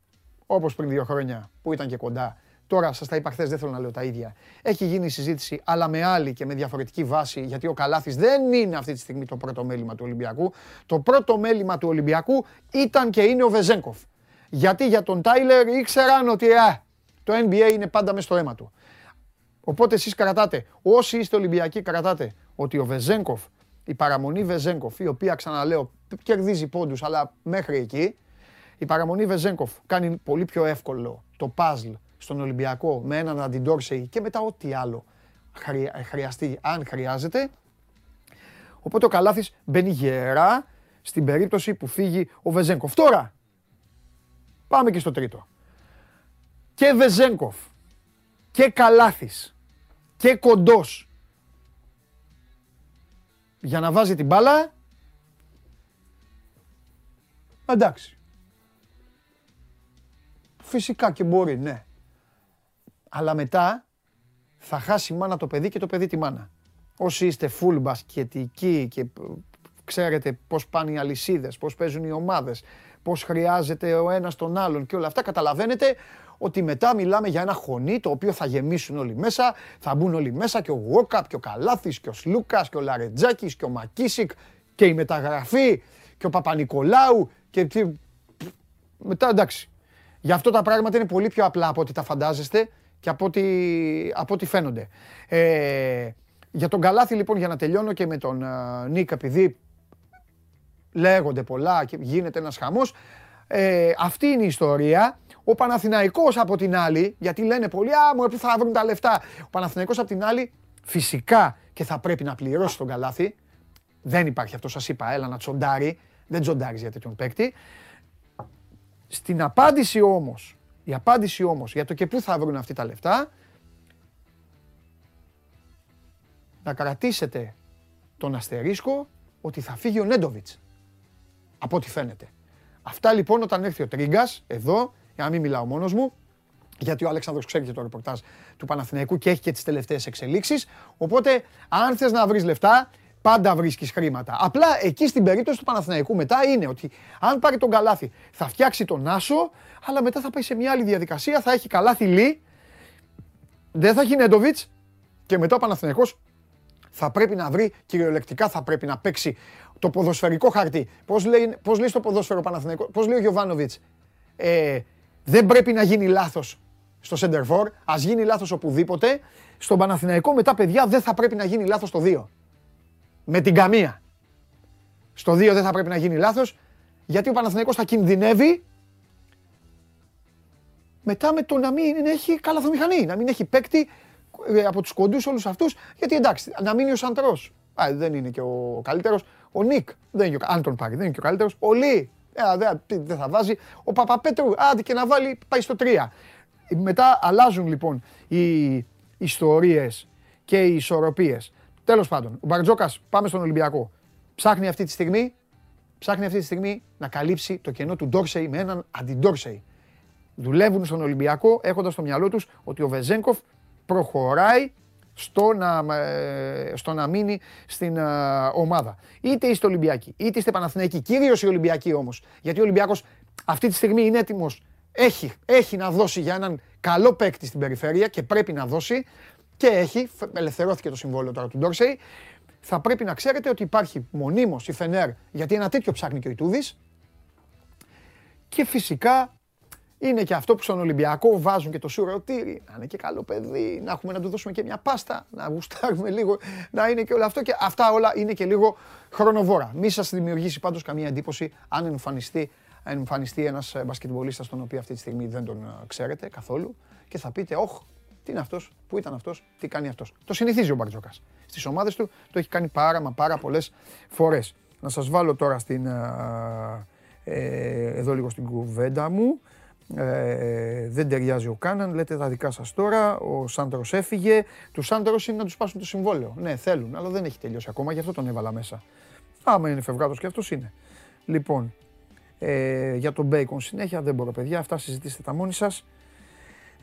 όπως πριν δύο χρόνια που ήταν και κοντά. Τώρα σας τα είπα χθες, δεν θέλω να λέω τα ίδια. Έχει γίνει συζήτηση, αλλά με άλλη και με διαφορετική βάση, γιατί ο Καλάθης δεν είναι αυτή τη στιγμή το πρώτο μέλημα του Ολυμπιακού. Το πρώτο μέλημα του Ολυμπιακού ήταν και είναι ο Βεζέγκοφ. Γιατί για τον Τάιλερ ήξεραν ότι α, το NBA είναι πάντα μες στο αίμα του. Οπότε εσείς κρατάτε, όσοι είστε Ολυμπιακοί κρατάτε ότι ο Βεζέγκοφ, η παραμονή Βεζέγκοφ, η οποία ξαναλέω κερδίζει πόντους αλλά μέχρι εκεί, η παραμονή Βεζέγκοφ κάνει πολύ πιο εύκολο το puzzle στον Ολυμπιακό με έναν Αντιντόρσεϊ και μετά ό,τι άλλο χρειαστεί, αν χρειάζεται. Οπότε ο Καλάθης μπαίνει γερά στην περίπτωση που φύγει ο Βεζέγκοφ. Τώρα, πάμε και στο τρίτο. Και Βεζέγκοφ και Καλάθης και Κοντός για να βάζει την μπάλα, εντάξει. Φυσικά και μπορεί, ναι. Αλλά μετά θα χάσει η μάνα το παιδί και το παιδί τη μάνα. Όσοι είστε full μπασκετικοί και ξέρετε πώς πάνε οι αλυσίδες, πώς παίζουν οι ομάδες, πώς χρειάζεται ο ένας τον άλλον και όλα αυτά, καταλαβαίνετε ότι μετά μιλάμε για ένα χωνί το οποίο θα γεμίσουν όλοι μέσα, θα μπουν όλοι μέσα και ο Γουόκαπ και ο Καλάθης και ο Σλούκας και ο Λαρετζάκης και ο Μακίσικ και η μεταγραφή και ο Παπα-Νικολάου και μετά εντάξει. Γι' αυτό τα πράγματα είναι πολύ πιο απλά από ό,τι τα φαντάζεστε και από ό,τι, από ό,τι φαίνονται. Ε, για τον Καλάθη λοιπόν για να τελειώνω και με τον uh, Νίκ επειδή λέγονται πολλά και γίνεται ένας χαμός. Ε, αυτή είναι η ιστορία. Ο Παναθηναϊκός από την άλλη, γιατί λένε πολλοί, α, μου θα βρουν τα λεφτά. Ο Παναθηναϊκός από την άλλη, φυσικά και θα πρέπει να πληρώσει τον καλάθι. Δεν υπάρχει αυτό, σας είπα, έλα να τσοντάρει. Δεν τσοντάρεις για τέτοιον παίκτη. Στην απάντηση όμως, η απάντηση όμως για το και πού θα βρουν αυτή τα λεφτά, να κρατήσετε τον αστερίσκο ότι θα φύγει ο Νέντοβιτς. Από ό,τι φαίνεται. Αυτά λοιπόν όταν έρθει ο Τρίγκας εδώ, για να μην μιλάω μόνος μου, γιατί ο Αλέξανδρος ξέρει και το ρεπορτάζ του Παναθηναϊκού και έχει και τις τελευταίες εξελίξεις. Οπότε, αν θες να βρεις λεφτά, πάντα βρίσκεις χρήματα. Απλά εκεί στην περίπτωση του Παναθηναϊκού μετά είναι ότι αν πάρει τον καλάθι θα φτιάξει τον Άσο, αλλά μετά θα πάει σε μια άλλη διαδικασία, θα έχει καλάθι Λί, δεν θα έχει Νέντοβιτς και μετά ο Παναθηναϊκός θα πρέπει να βρει, κυριολεκτικά θα πρέπει να παίξει το ποδοσφαιρικό χαρτί. Πώς λέει, πώς λέει στο ποδόσφαιρο Παναθηναϊκό, πώς λέει ο Γιωβάνοβιτς, ε, δεν πρέπει να γίνει λάθος στο center for, ας γίνει λάθος οπουδήποτε. Στον Παναθηναϊκό μετά, παιδιά, δεν θα πρέπει να γίνει λάθος στο 2. Με την καμία. Στο 2 δεν θα πρέπει να γίνει λάθος, γιατί ο Παναθηναϊκός θα κινδυνεύει μετά με το να μην έχει καλαθομηχανή, να μην έχει παίκτη ε, από τους κοντούς όλους αυτούς, γιατί εντάξει, να μείνει ο Σαντρός. Α, δεν είναι και ο καλύτερος. Ο Νικ δεν είναι και ο, αν τον πάρει, δεν είναι και ο καλύτερος. Ο Λί, ε, δεν θα βάζει. Ο Παπαπέτρου, άντε και να βάλει, πάει στο 3. Μετά αλλάζουν λοιπόν οι ιστορίες και οι ισορροπίες. Τέλος πάντων, ο Μπαρτζόκας, πάμε στον Ολυμπιακό. Ψάχνει αυτή τη στιγμή, ψάχνει αυτή τη στιγμή να καλύψει το κενό του Ντόρσεϊ με έναν αντιντόρσεϊ. Δουλεύουν στον Ολυμπιακό έχοντας στο μυαλό τους ότι ο Βεζέγκοφ προχωράει στο να, ε, στο να μείνει στην ε, ομάδα. Είτε είστε Ολυμπιακοί, είτε είστε Παναθηναϊκοί. Κυρίως οι Ολυμπιακοί όμως. Γιατί ο Ολυμπιακός αυτή τη στιγμή είναι έτοιμος. Έχει, έχει να δώσει για έναν καλό παίκτη στην περιφέρεια και πρέπει να δώσει. Και έχει, ελευθερώθηκε το συμβόλαιο τώρα του Ντόρσεϊ. Θα πρέπει να ξέρετε ότι υπάρχει μονίμως η Φενέρ, γιατί ένα τέτοιο ψάχνει και ο Ιτούδης. Και φυσικά είναι και αυτό που στον Ολυμπιακό βάζουν και το σουρωτήρι. Να είναι και καλό παιδί, να έχουμε να του δώσουμε και μια πάστα, να γουστάρουμε λίγο, να είναι και όλο αυτό. Και αυτά όλα είναι και λίγο χρονοβόρα. Μη σας δημιουργήσει πάντως καμία εντύπωση αν εμφανιστεί, εμφανιστεί ένας μπασκετμπολίστας τον οποίο αυτή τη στιγμή δεν τον ε, ξέρετε καθόλου και θα πείτε, Ωχ, τι είναι αυτός, πού ήταν αυτός, τι κάνει αυτός. Το συνηθίζει ο Μπαρτζώκας. Στις ομάδες του το έχει κάνει πάρα μα πάρα πολλές φορές. Να σας βάλω τώρα στην, ε, ε, εδώ λίγο στην κουβέντα μου. Ε, δεν ταιριάζει ο Κάναν, λέτε τα δικά σας τώρα, ο Σάντρος έφυγε, του Σάντρος είναι να του σπάσουν το συμβόλαιο. Ναι, θέλουν, αλλά δεν έχει τελειώσει ακόμα, γι' αυτό τον έβαλα μέσα. Άμα είναι φευγάτος και αυτός είναι. Λοιπόν, ε, για τον Μπέικον συνέχεια δεν μπορώ παιδιά, αυτά συζητήστε τα μόνοι σας.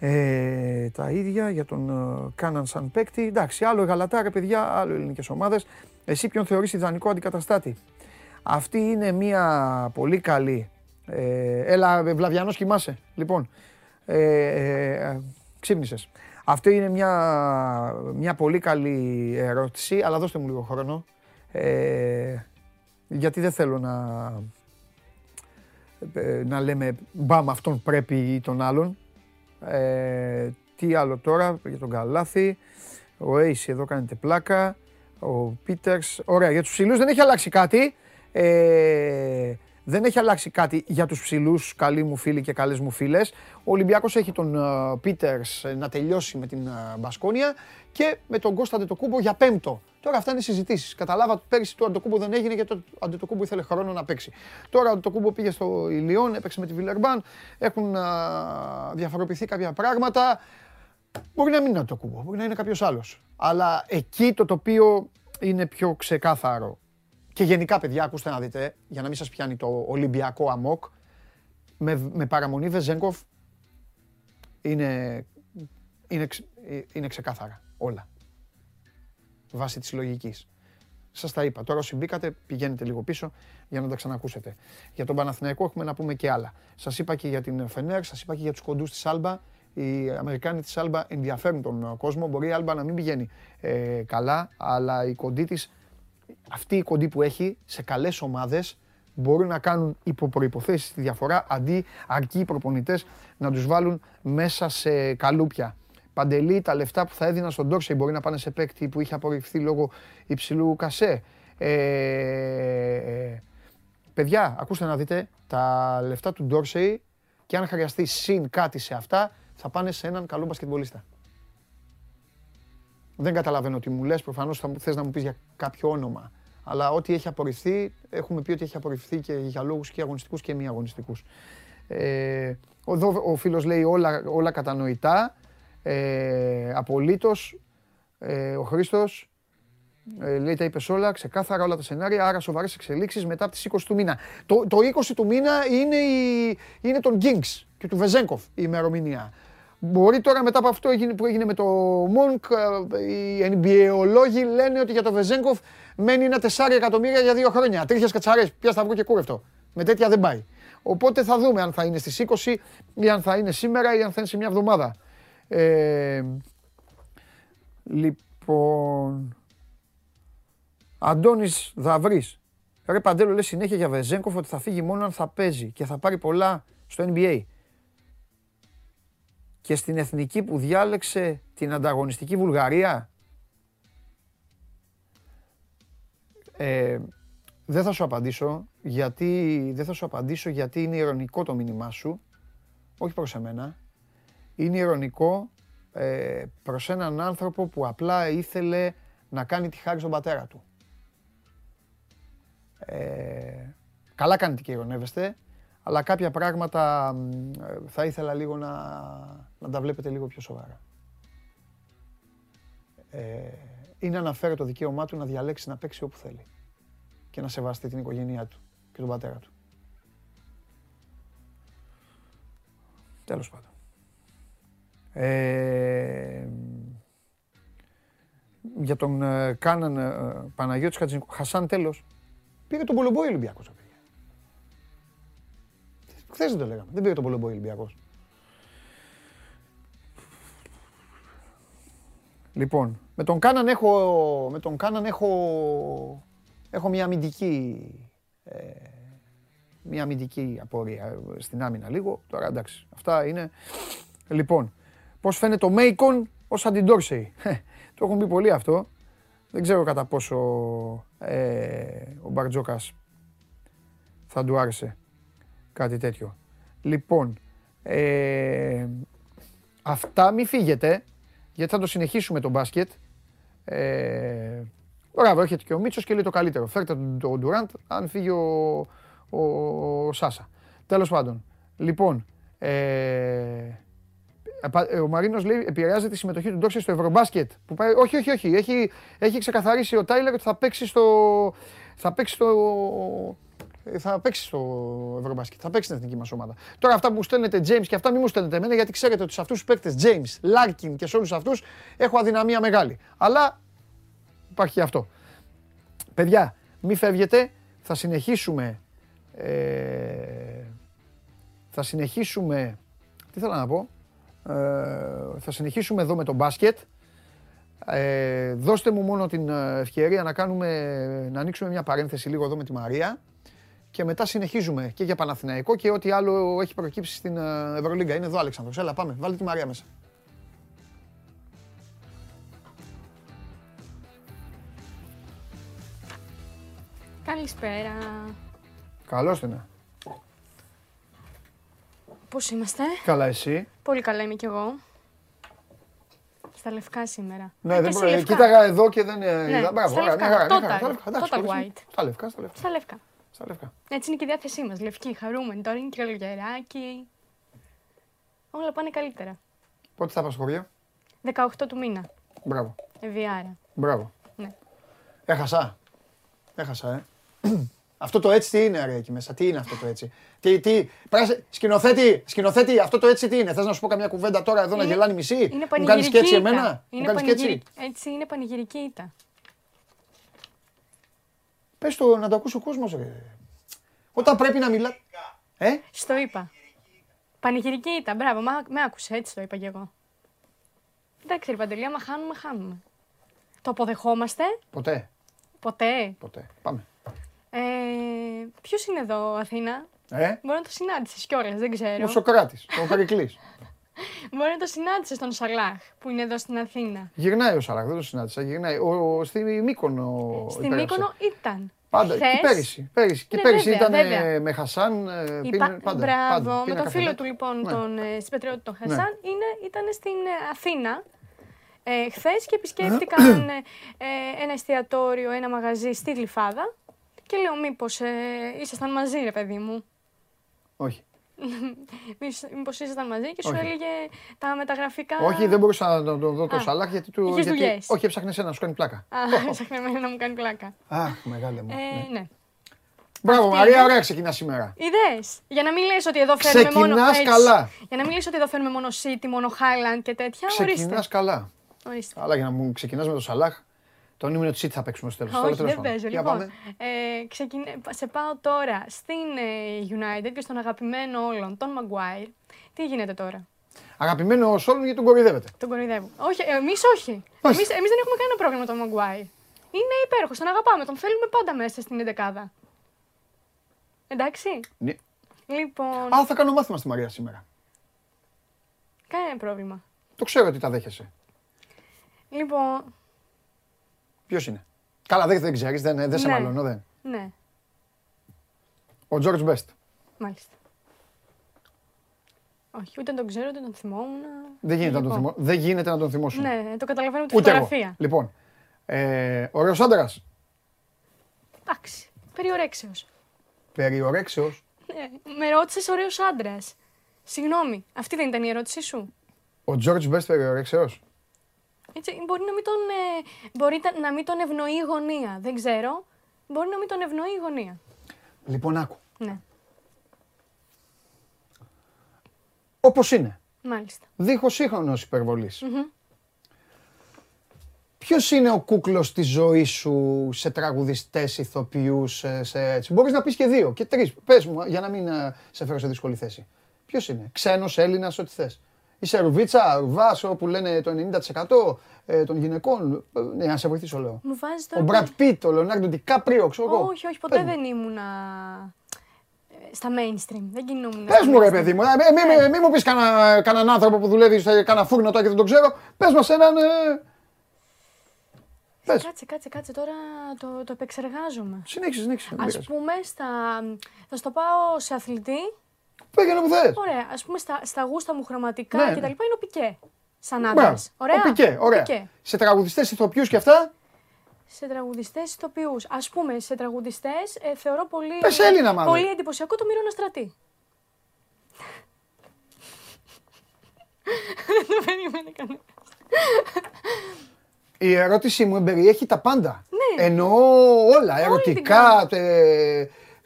Ε, τα ίδια για τον ε, Κάναν σαν παίκτη. Εντάξει, άλλο Γαλατάρε παιδιά, άλλο ελληνικές ομάδες. Εσύ ποιον θεωρείς ιδανικό αντικαταστάτη; Αυτή είναι μια πολύ καλή ε, έλα, Βλαβιανός, κοιμάσαι. Λοιπόν, ε, ε, ξύπνησες. Αυτή είναι μια, μια πολύ καλή ερώτηση, αλλά δώστε μου λίγο χρόνο. Ε, γιατί δεν θέλω να, ε, να λέμε μπαμ αυτόν πρέπει ή τον άλλον. Ε, τι άλλο τώρα για τον Καλάθι. Ο Έισι εδώ κάνετε πλάκα. Ο Πίτερς. Ωραία, για τους ψηλούς δεν έχει αλλάξει κάτι. Ε, δεν έχει αλλάξει κάτι για τους ψηλούς, καλοί μου φίλοι και καλές μου φίλες. Ο Ολυμπιακός έχει τον Πίτερς ε, να τελειώσει με την uh, Μπασκόνια και με τον Κώστα Αντετοκούμπο για πέμπτο. Τώρα αυτά είναι συζητήσεις. Καταλάβατε πέρυσι το Αντετοκούμπο δεν έγινε γιατί το Αντετοκούμπο ήθελε χρόνο να παίξει. Τώρα ο Αντετοκούμπο πήγε στο Ηλιόν, έπαιξε με τη Βιλερμπάν. Έχουν διαφοροποιηθεί κάποια πράγματα. Μπορεί να μην είναι Αντετοκούμπο, μπορεί να είναι κάποιος άλλος. Αλλά εκεί το τοπίο είναι πιο ξεκάθαρο. Και γενικά, παιδιά, ακούστε να δείτε, για να μην σας πιάνει το Ολυμπιακό αμόκ, με, με παραμονή Βεζέγκοφ είναι, είναι, είναι ξεκάθαρα όλα. Βάσει της λογικής. Σας τα είπα. Τώρα όσοι μπήκατε πηγαίνετε λίγο πίσω για να τα ξανακούσετε. Για τον Παναθηναϊκό έχουμε να πούμε και άλλα. Σας είπα και για την Φενέρ, σας είπα και για τους κοντούς της Άλμπα. Οι Αμερικάνοι της Άλμπα ενδιαφέρουν τον κόσμο. Μπορεί η Άλμπα να μην πηγαίνει ε, καλά, αλλά οι κοντοί της αυτοί οι κοντοί που έχει σε καλές ομάδες μπορούν να κάνουν υπό προποθέσει τη διαφορά αντί αρκεί οι προπονητές να τους βάλουν μέσα σε καλούπια. Παντελή, τα λεφτά που θα έδιναν στον Ντόρσεϊ μπορεί να πάνε σε παίκτη που είχε απορριφθεί λόγω υψηλού κασέ. Ε, παιδιά, ακούστε να δείτε, τα λεφτά του Ντόρσεϊ και αν χρειαστεί συν κάτι σε αυτά, θα πάνε σε έναν καλό μπασκετμπολίστα. Δεν καταλαβαίνω τι μου λες, προφανώς θα θες να μου πεις για κάποιο όνομα. Αλλά ό,τι έχει απορριφθεί, έχουμε πει ότι έχει απορριφθεί και για λόγους και αγωνιστικούς και μη αγωνιστικούς. Ε, εδώ ο φίλος λέει όλα, όλα κατανοητά, ε, απολύτως. Ε, ο Χρήστος ε, λέει τα είπες όλα, ξεκάθαρα όλα τα σενάρια, άρα σοβαρές εξελίξεις μετά από τις 20 του μήνα. Το, το 20 του μήνα είναι, η, είναι τον Γκίνγκς και του Βεζέγκοφ η ημερομηνία. Μπορεί τώρα μετά από αυτό που έγινε με το Μόνκ, ε, οι NBA λένε ότι για το Βεζέγκοφ μένει ένα 4 εκατομμύρια για δύο χρόνια. Τρίχε κατσαρές, πια σταυρό και κούρευτο. Με τέτοια δεν πάει. Οπότε θα δούμε αν θα είναι στις 20 ή αν θα είναι σήμερα ή αν θα είναι σε μια εβδομάδα. Ε, λοιπόν... Αντώνης Δαβρής. Ρε Παντέλο λέει συνέχεια για Βεζέγκοφ ότι θα φύγει μόνο αν θα παίζει και θα πάρει πολλά στο NBA και στην εθνική που διάλεξε την ανταγωνιστική Βουλγαρία. Ε, δεν θα σου απαντήσω γιατί, δεν θα σου απαντήσω γιατί είναι ηρωνικό το μήνυμά σου. Όχι προς εμένα. Είναι ηρωνικό ε, προς έναν άνθρωπο που απλά ήθελε να κάνει τη χάρη στον πατέρα του. Ε, καλά κάνετε και ηρωνεύεστε αλλά κάποια πράγματα θα ήθελα λίγο να, να τα βλέπετε λίγο πιο σοβαρά. Ε, είναι αναφέρει το δικαίωμά του να διαλέξει να παίξει όπου θέλει και να σεβαστεί την οικογένειά του και τον πατέρα του. Τέλος πάντων. Ε, για τον ε, Κάναν ε, Παναγιώτης Χατζηνικο. Χασάν τέλος. Πήρε τον Πολομπόη Ολυμπιακός. Χθες δεν το λέγαμε. Δεν πήρε τον Πολομπόη Ολυμπιακός. Λοιπόν, με τον Κάναν έχω, με τον Κάναν έχω, έχω μια αμυντική, ε, μια αμυντική απορία ε, στην άμυνα λίγο. Τώρα εντάξει, αυτά είναι. Λοιπόν, πώς φαίνεται το Μέικον ως αντιντόρσεϊ. Το έχουν πει πολύ αυτό. Δεν ξέρω κατά πόσο ε, ο Μπαρτζόκας θα του άρεσε κάτι τέτοιο. Λοιπόν, ε, αυτά μη φύγετε, γιατί θα το συνεχίσουμε το μπάσκετ. Ε, μπράβο, έρχεται και ο Μίτσος και λέει το καλύτερο. Φέρτε τον, τον Ντουράντ, αν φύγει ο, ο, ο Σάσα. Τέλος πάντων, λοιπόν, ε, ε, ο Μαρίνος λέει επηρεάζεται τη συμμετοχή του Ντόξε στο Ευρωμπάσκετ. Που πάει... Όχι, όχι, όχι. Έχει, έχει ξεκαθαρίσει ο Τάιλερ ότι θα παίξει στο. Θα παίξει στο. ε, Θα παίξει στο Ευρωμπάσκετ. Θα παίξει στην εθνική μας ομάδα. Τώρα αυτά που μου στέλνετε James και αυτά μην μου στέλνετε εμένα γιατί ξέρετε ότι σε αυτούς τους παίκτες James, Larkin και σε όλους αυτούς έχω αδυναμία μεγάλη. Αλλά υπάρχει και αυτό. Παιδιά, μη φεύγετε. Θα συνεχίσουμε. Ε, θα συνεχίσουμε. Τι θέλω να πω; Ε, θα συνεχίσουμε εδώ με το μπάσκετ. Ε, δώστε μου μόνο την ε, ευκαιρία να, κάνουμε, να ανοίξουμε μια παρένθεση λίγο εδώ με τη Μαρία και μετά συνεχίζουμε και για Παναθηναϊκό και ό,τι άλλο έχει προκύψει στην ε, Ευρωλίγκα. Είναι εδώ Αλέξανδρος. Έλα πάμε, βάλτε τη Μαρία μέσα. Καλησπέρα. Καλώς είναι. Πώς είμαστε; Καλά εσύ; Πολύ καλά είμαι κι εγώ. Στα λευκά σήμερα. Ναι, Α, δεν και προ... εσύ λευκά. κοίταγα εδώ και δεν ε, Ναι, είδα. Μπράβο, στα ωραία, μια λευκά. χαρά, μια χαρά. Total. Στα λευκά, εντάξει, Total χωρίς- white. Στα λευκά, στα λευκά. Στα λευκά. Στα λευκά. Έτσι είναι και η διάθεσή μας. Λευκή, χαρούμενη. Τώρα είναι και καλοκαιράκι. Όλα πάνε καλύτερα. Πότε θα πας στο χωριό. 18 του μήνα. Μπράβο. Ευγιάρα. Μπράβο. Ναι. Έχασα. Έχασα, ε. Αυτό το έτσι τι είναι, ρε, εκεί μέσα. Τι είναι αυτό το έτσι. Τι, τι, πράσε, σκηνοθέτη, σκηνοθέτη, αυτό το έτσι τι είναι. Θες να σου πω καμιά κουβέντα τώρα εδώ να Είναι- γελάνε μισή; Είναι Μου κάνεις πανηγυρική και έτσι ήττα. εμένα; Μου Είναι κάνεις και έτσι. πανηγυρική. Έτσι είναι πανηγυρική ήττα. Πες το να το ακούσει ο κόσμος, ρε. Όταν πρέπει να μιλά... Ε, Στο είπα. Πανηγυρική ήττα. Μπράβο, μα, με άκουσε. Έτσι το είπα κι εγώ. Εντάξει, ρε Παντελή, άμα χάνουμε, χάνουμε. Το αποδεχόμαστε. ποτέ, Ποτέ. ποτέ. Πάμε. Ε, Ποιος είναι εδώ, Αθήνα; Ε, Μπορεί να το συνάντησες κιόλας, δεν ξέρω. ο Σοκράτης, ο Περικλής. Μπορεί να το συνάντησες τον Σαλάχ που είναι εδώ στην Αθήνα. Γυρνάει ο Σαλάχ, δεν το συνάντησα. Γυρνάει. Ο, ο, στη Μύκονο Στην υπέγραψε. Μύκονο ήταν. Πάντα, Χθες- και πέρυσι. πέρυσι. Και Ναι, πέρυσι βέβαια, ήταν ε, βέβαια. με Χασάν. ε, Υπά... πίνε- πάντα, Μπράβο, πάντα. με Πίνε τον φίλο καφέ. του λοιπόν, Ναι. τον ε, συμπατριώτη τον Ναι. Χασάν, είναι, ήταν στην ε, Αθήνα ε, χθες και επισκέφτηκαν ε, ε, ένα εστιατόριο, ένα μαγαζί στη Γλυφάδα. Και λέω, μήπως ε, ήσασταν μαζί, ρε παιδί μου; Όχι. Μήπως ήσασταν μαζί και σου Όχι. έλεγε τα μεταγραφικά. Όχι, δεν μπορούσα να τον τον δω το Α, Σαλάχ γιατί του. είχες γιατί- δουλειές. Όχι, έψαχνε ένα, σου κάνει πλάκα. Α, έψαχνε εμένα να μου κάνει πλάκα. Αχ, μεγάλε μου. Ε, ναι. ναι. Μπράβο, αυτή Μαρία, είναι. ωραία ξεκινά σήμερα. Είδε. Για να μην λες ότι εδώ φέρνουμε μόνο. Ξεκινάς έτσι. καλά. Για να μην λες ότι εδώ φέρνουμε μόνο City, μόνο Highland και τέτοια. Ξεκινάς Ορίστε. καλά. ορίστε. Αλλά για να μου ξεκινάς με το Σαλάχ, τον ήμουν του City θα παίξουμε στο τέλος. Όχι, δεν παίζω. Λοιπόν, ε, ξεκινέ- σε πάω τώρα στην ε, United και στον αγαπημένο όλων, τον Maguire. Τι γίνεται τώρα; Αγαπημένο όλων γιατί τον κοροϊδεύετε; Τον κοροϊδεύω. Όχι, εμείς όχι. Μάλιστα. Εμείς, εμείς δεν έχουμε κανένα πρόβλημα με τον Maguire. Είναι υπέροχος, τον αγαπάμε, τον θέλουμε πάντα μέσα στην 11 Εντάξει. Ναι. Λοιπόν, Α, θα κάνω μάθημα στη Μαρία σήμερα. κανένα πρόβλημα. Το ξέρω ότι τα δέχεσαι. Λοιπόν, Ποιος είναι; Καλά, δεν, δεν ξέρεις, δεν, δεν σε Ναι. μαλώνω, δεν. ναι, Ο George Best. μάλιστα. Όχι, ούτε τον ξέρω, ούτε τον θυμόμουν. Δεν γίνεται, να τον, Λοιπόν, θυμώ, δεν γίνεται να τον θυμώσουν. Ναι, το καταλαβαίνω από τη Ούτε εγώ. φωτογραφία. Λοιπόν, ε, ωραίος άντρας. Εντάξει, περιορέξεως. Περιορέξεως. Ναι, με ρώτησες ωραίο άντρας. Συγγνώμη, αυτή δεν ήταν η ερώτησή σου. Ο George Best περιορέξεως. Έτσι, μπορεί να μην, τον, ε, μπορεί τα- να μην τον ευνοεί η γωνία. Δεν ξέρω. Μπορεί να μην τον ευνοεί η γωνία. Λοιπόν, άκου. Ναι, Όπως είναι. μάλιστα. Δίχως σύγχρονος υπερβολής. Ποιος είναι ο κούκλος της ζωής σου σε τραγουδιστές, ηθοποιούς, σε, σε έτσι; Μπορείς να πεις και δύο και τρεις. Πες μου, για να μην ε, σε φέρω σε δύσκολη θέση. Ποιος είναι, ξένος, Έλληνας, ό,τι θες. Είσαι ρουβίτσα, ρουβάς, όπου λένε το 90% ε, των γυναικών. Ε, Ναι, να σε βοηθήσω, λέω. Μου βάζεις Ο τώρα. Μπρατ Πίτ, ο Λεωνάρντο Ντικάπριο, ξέρω εγώ. Όχι, όχι, Πες ποτέ μου. δεν ήμουνα ε, στα mainstream. Δεν κινούμουν. Πες μου, ρε παιδί μου, ε, μη, μη, μη μου πεις κανένα, κανέναν άνθρωπο που δουλεύει σε κανένα φούρνο τώρα και δεν τον ξέρω. Πες μας έναν. Ε... Πες. Κάτσε, κάτσε, κάτσε. Τώρα το, το επεξεργάζομαι. Συνέχισε, συνέχισε. δεν Α πειράζει. πούμε, στα... θα στο πάω σε αθλητή. Πήγαινε που θες. Ωραία. Α πούμε, στα, στα γούστα μου χρωματικά Ναι, και ναι. τα λοιπά είναι ο Πικέ. Σαν Μπράβο. άντρας. Ωραία. Ο Πικέ, ωραία. Πικέ. Σε τραγουδιστές, ηθοποιούς και αυτά; Σε τραγουδιστές ηθοποιούς. Α πούμε, σε τραγουδιστές ε, θεωρώ πολύ. Πες Έλληνα, μάλλον. Πολύ εντυπωσιακό το Μύρονα Στρατή. Δεν το περίμενε κανένας. Η ερώτησή μου περιέχει τα πάντα. Ναι. Εννοώ όλα. Ερωτικά,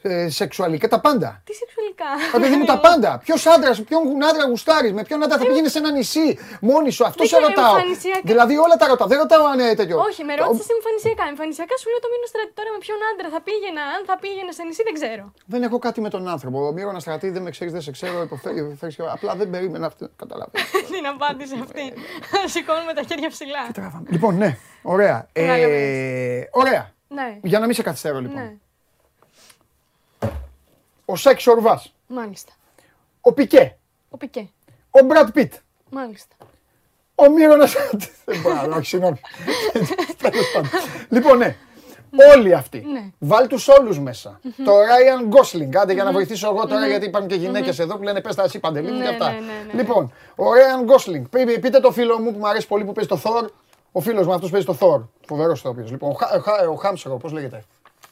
ε, ε, σεξουαλικά, τα πάντα. Τι σεξουαλικά; Τα παιδί μου τα πάντα. Ποιος άντρας, ποιον άντρα γουστάρεις, με ποιον άντρα θα πήγαινε σε ένα νησί μόνη σου. Αυτό Δεν σε ξέρω, ρωτάω. εμφανισιακά. Δηλαδή όλα τα ρωτάω. Δεν ρωτάω αν είναι τέτοιο. Όχι, με ρώτησες εμφανισιακά. Εμφανισιακά σου λέω το Μύρονα Στρατή. Τώρα με ποιον άντρα θα πήγαινα, αν θα πήγαινα σε νησί, δεν ξέρω. Δεν έχω κάτι με τον άνθρωπο. Ο Μύρονα Στρατή δεν με ξέρεις, δεν σε ξέρω. υποφέρει- υποφέρει και- Απλά δεν περίμενα αυτό. Καταλαβαίνω. Την απάντηση αυτή. Σηκώνουμε τα χέρια ψηλά. λοιπόν, ναι, ωραία. Κατάλαβες. Ε, ωραία. Ναι, Για να μην σε καθυστερώ λοιπόν. Ναι, Ο Σέξ Ορβάς. μάλιστα. Ο Πικέ. Ο Πικέ, Ο Μπρατ Πιτ. μάλιστα. Ο Μύρονας. Δεν μπορώ, όχι, συγγνώμη. Τέλος πάντων. Λοιπόν, ναι. Όλοι αυτοί. Ναι. Βάλ τους όλους μέσα. Το Ράιαν Γκόσλινγκ. Άντε για να βοηθήσω εγώ τώρα, γιατί υπάρχουν και γυναίκες εδώ που λένε πες τα εσύ παντελή μου Ναι, και αυτά. ναι, ναι, ναι. Λοιπόν, ο Ράιαν Γκόσλινγκ. Πείτε το φίλο μου που μου αρέσει πολύ που παίζει το Θόρ. Ο φίλος μου αυτός παίζει το Θόρ. Φοβερός ηθοποιό. Λοιπόν, ο Χα- ο Χα- ο Χάμσορο, πώς λέγεται.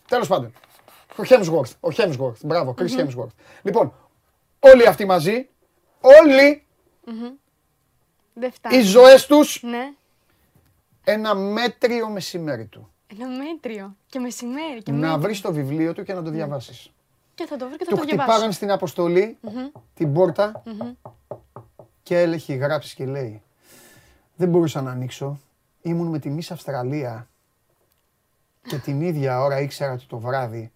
Τέλος πάντων. Ο Χέμσγορθ. Ο Χέμσγορθ. Μπράβο, Chris Hemsworth. Λοιπόν, όλοι αυτοί μαζί, όλοι Δεν φτάνει. οι ζωές τους Ναι, ένα μέτριο μεσημέρι του. ένα μέτριο. Και μεσημέρι. Και Να μέτριο. βρεις το βιβλίο του και να το διαβάσεις. Και θα το βρω και θα Του το χτυπάγαν διαβάσω. στην αποστολή την πόρτα και έλεγε γράψεις και λέει Δεν μπορούσα να ανοίξω. Ήμουν με τη Miss Αυστραλία και την ίδια ώρα ήξερα ότι το βράδυ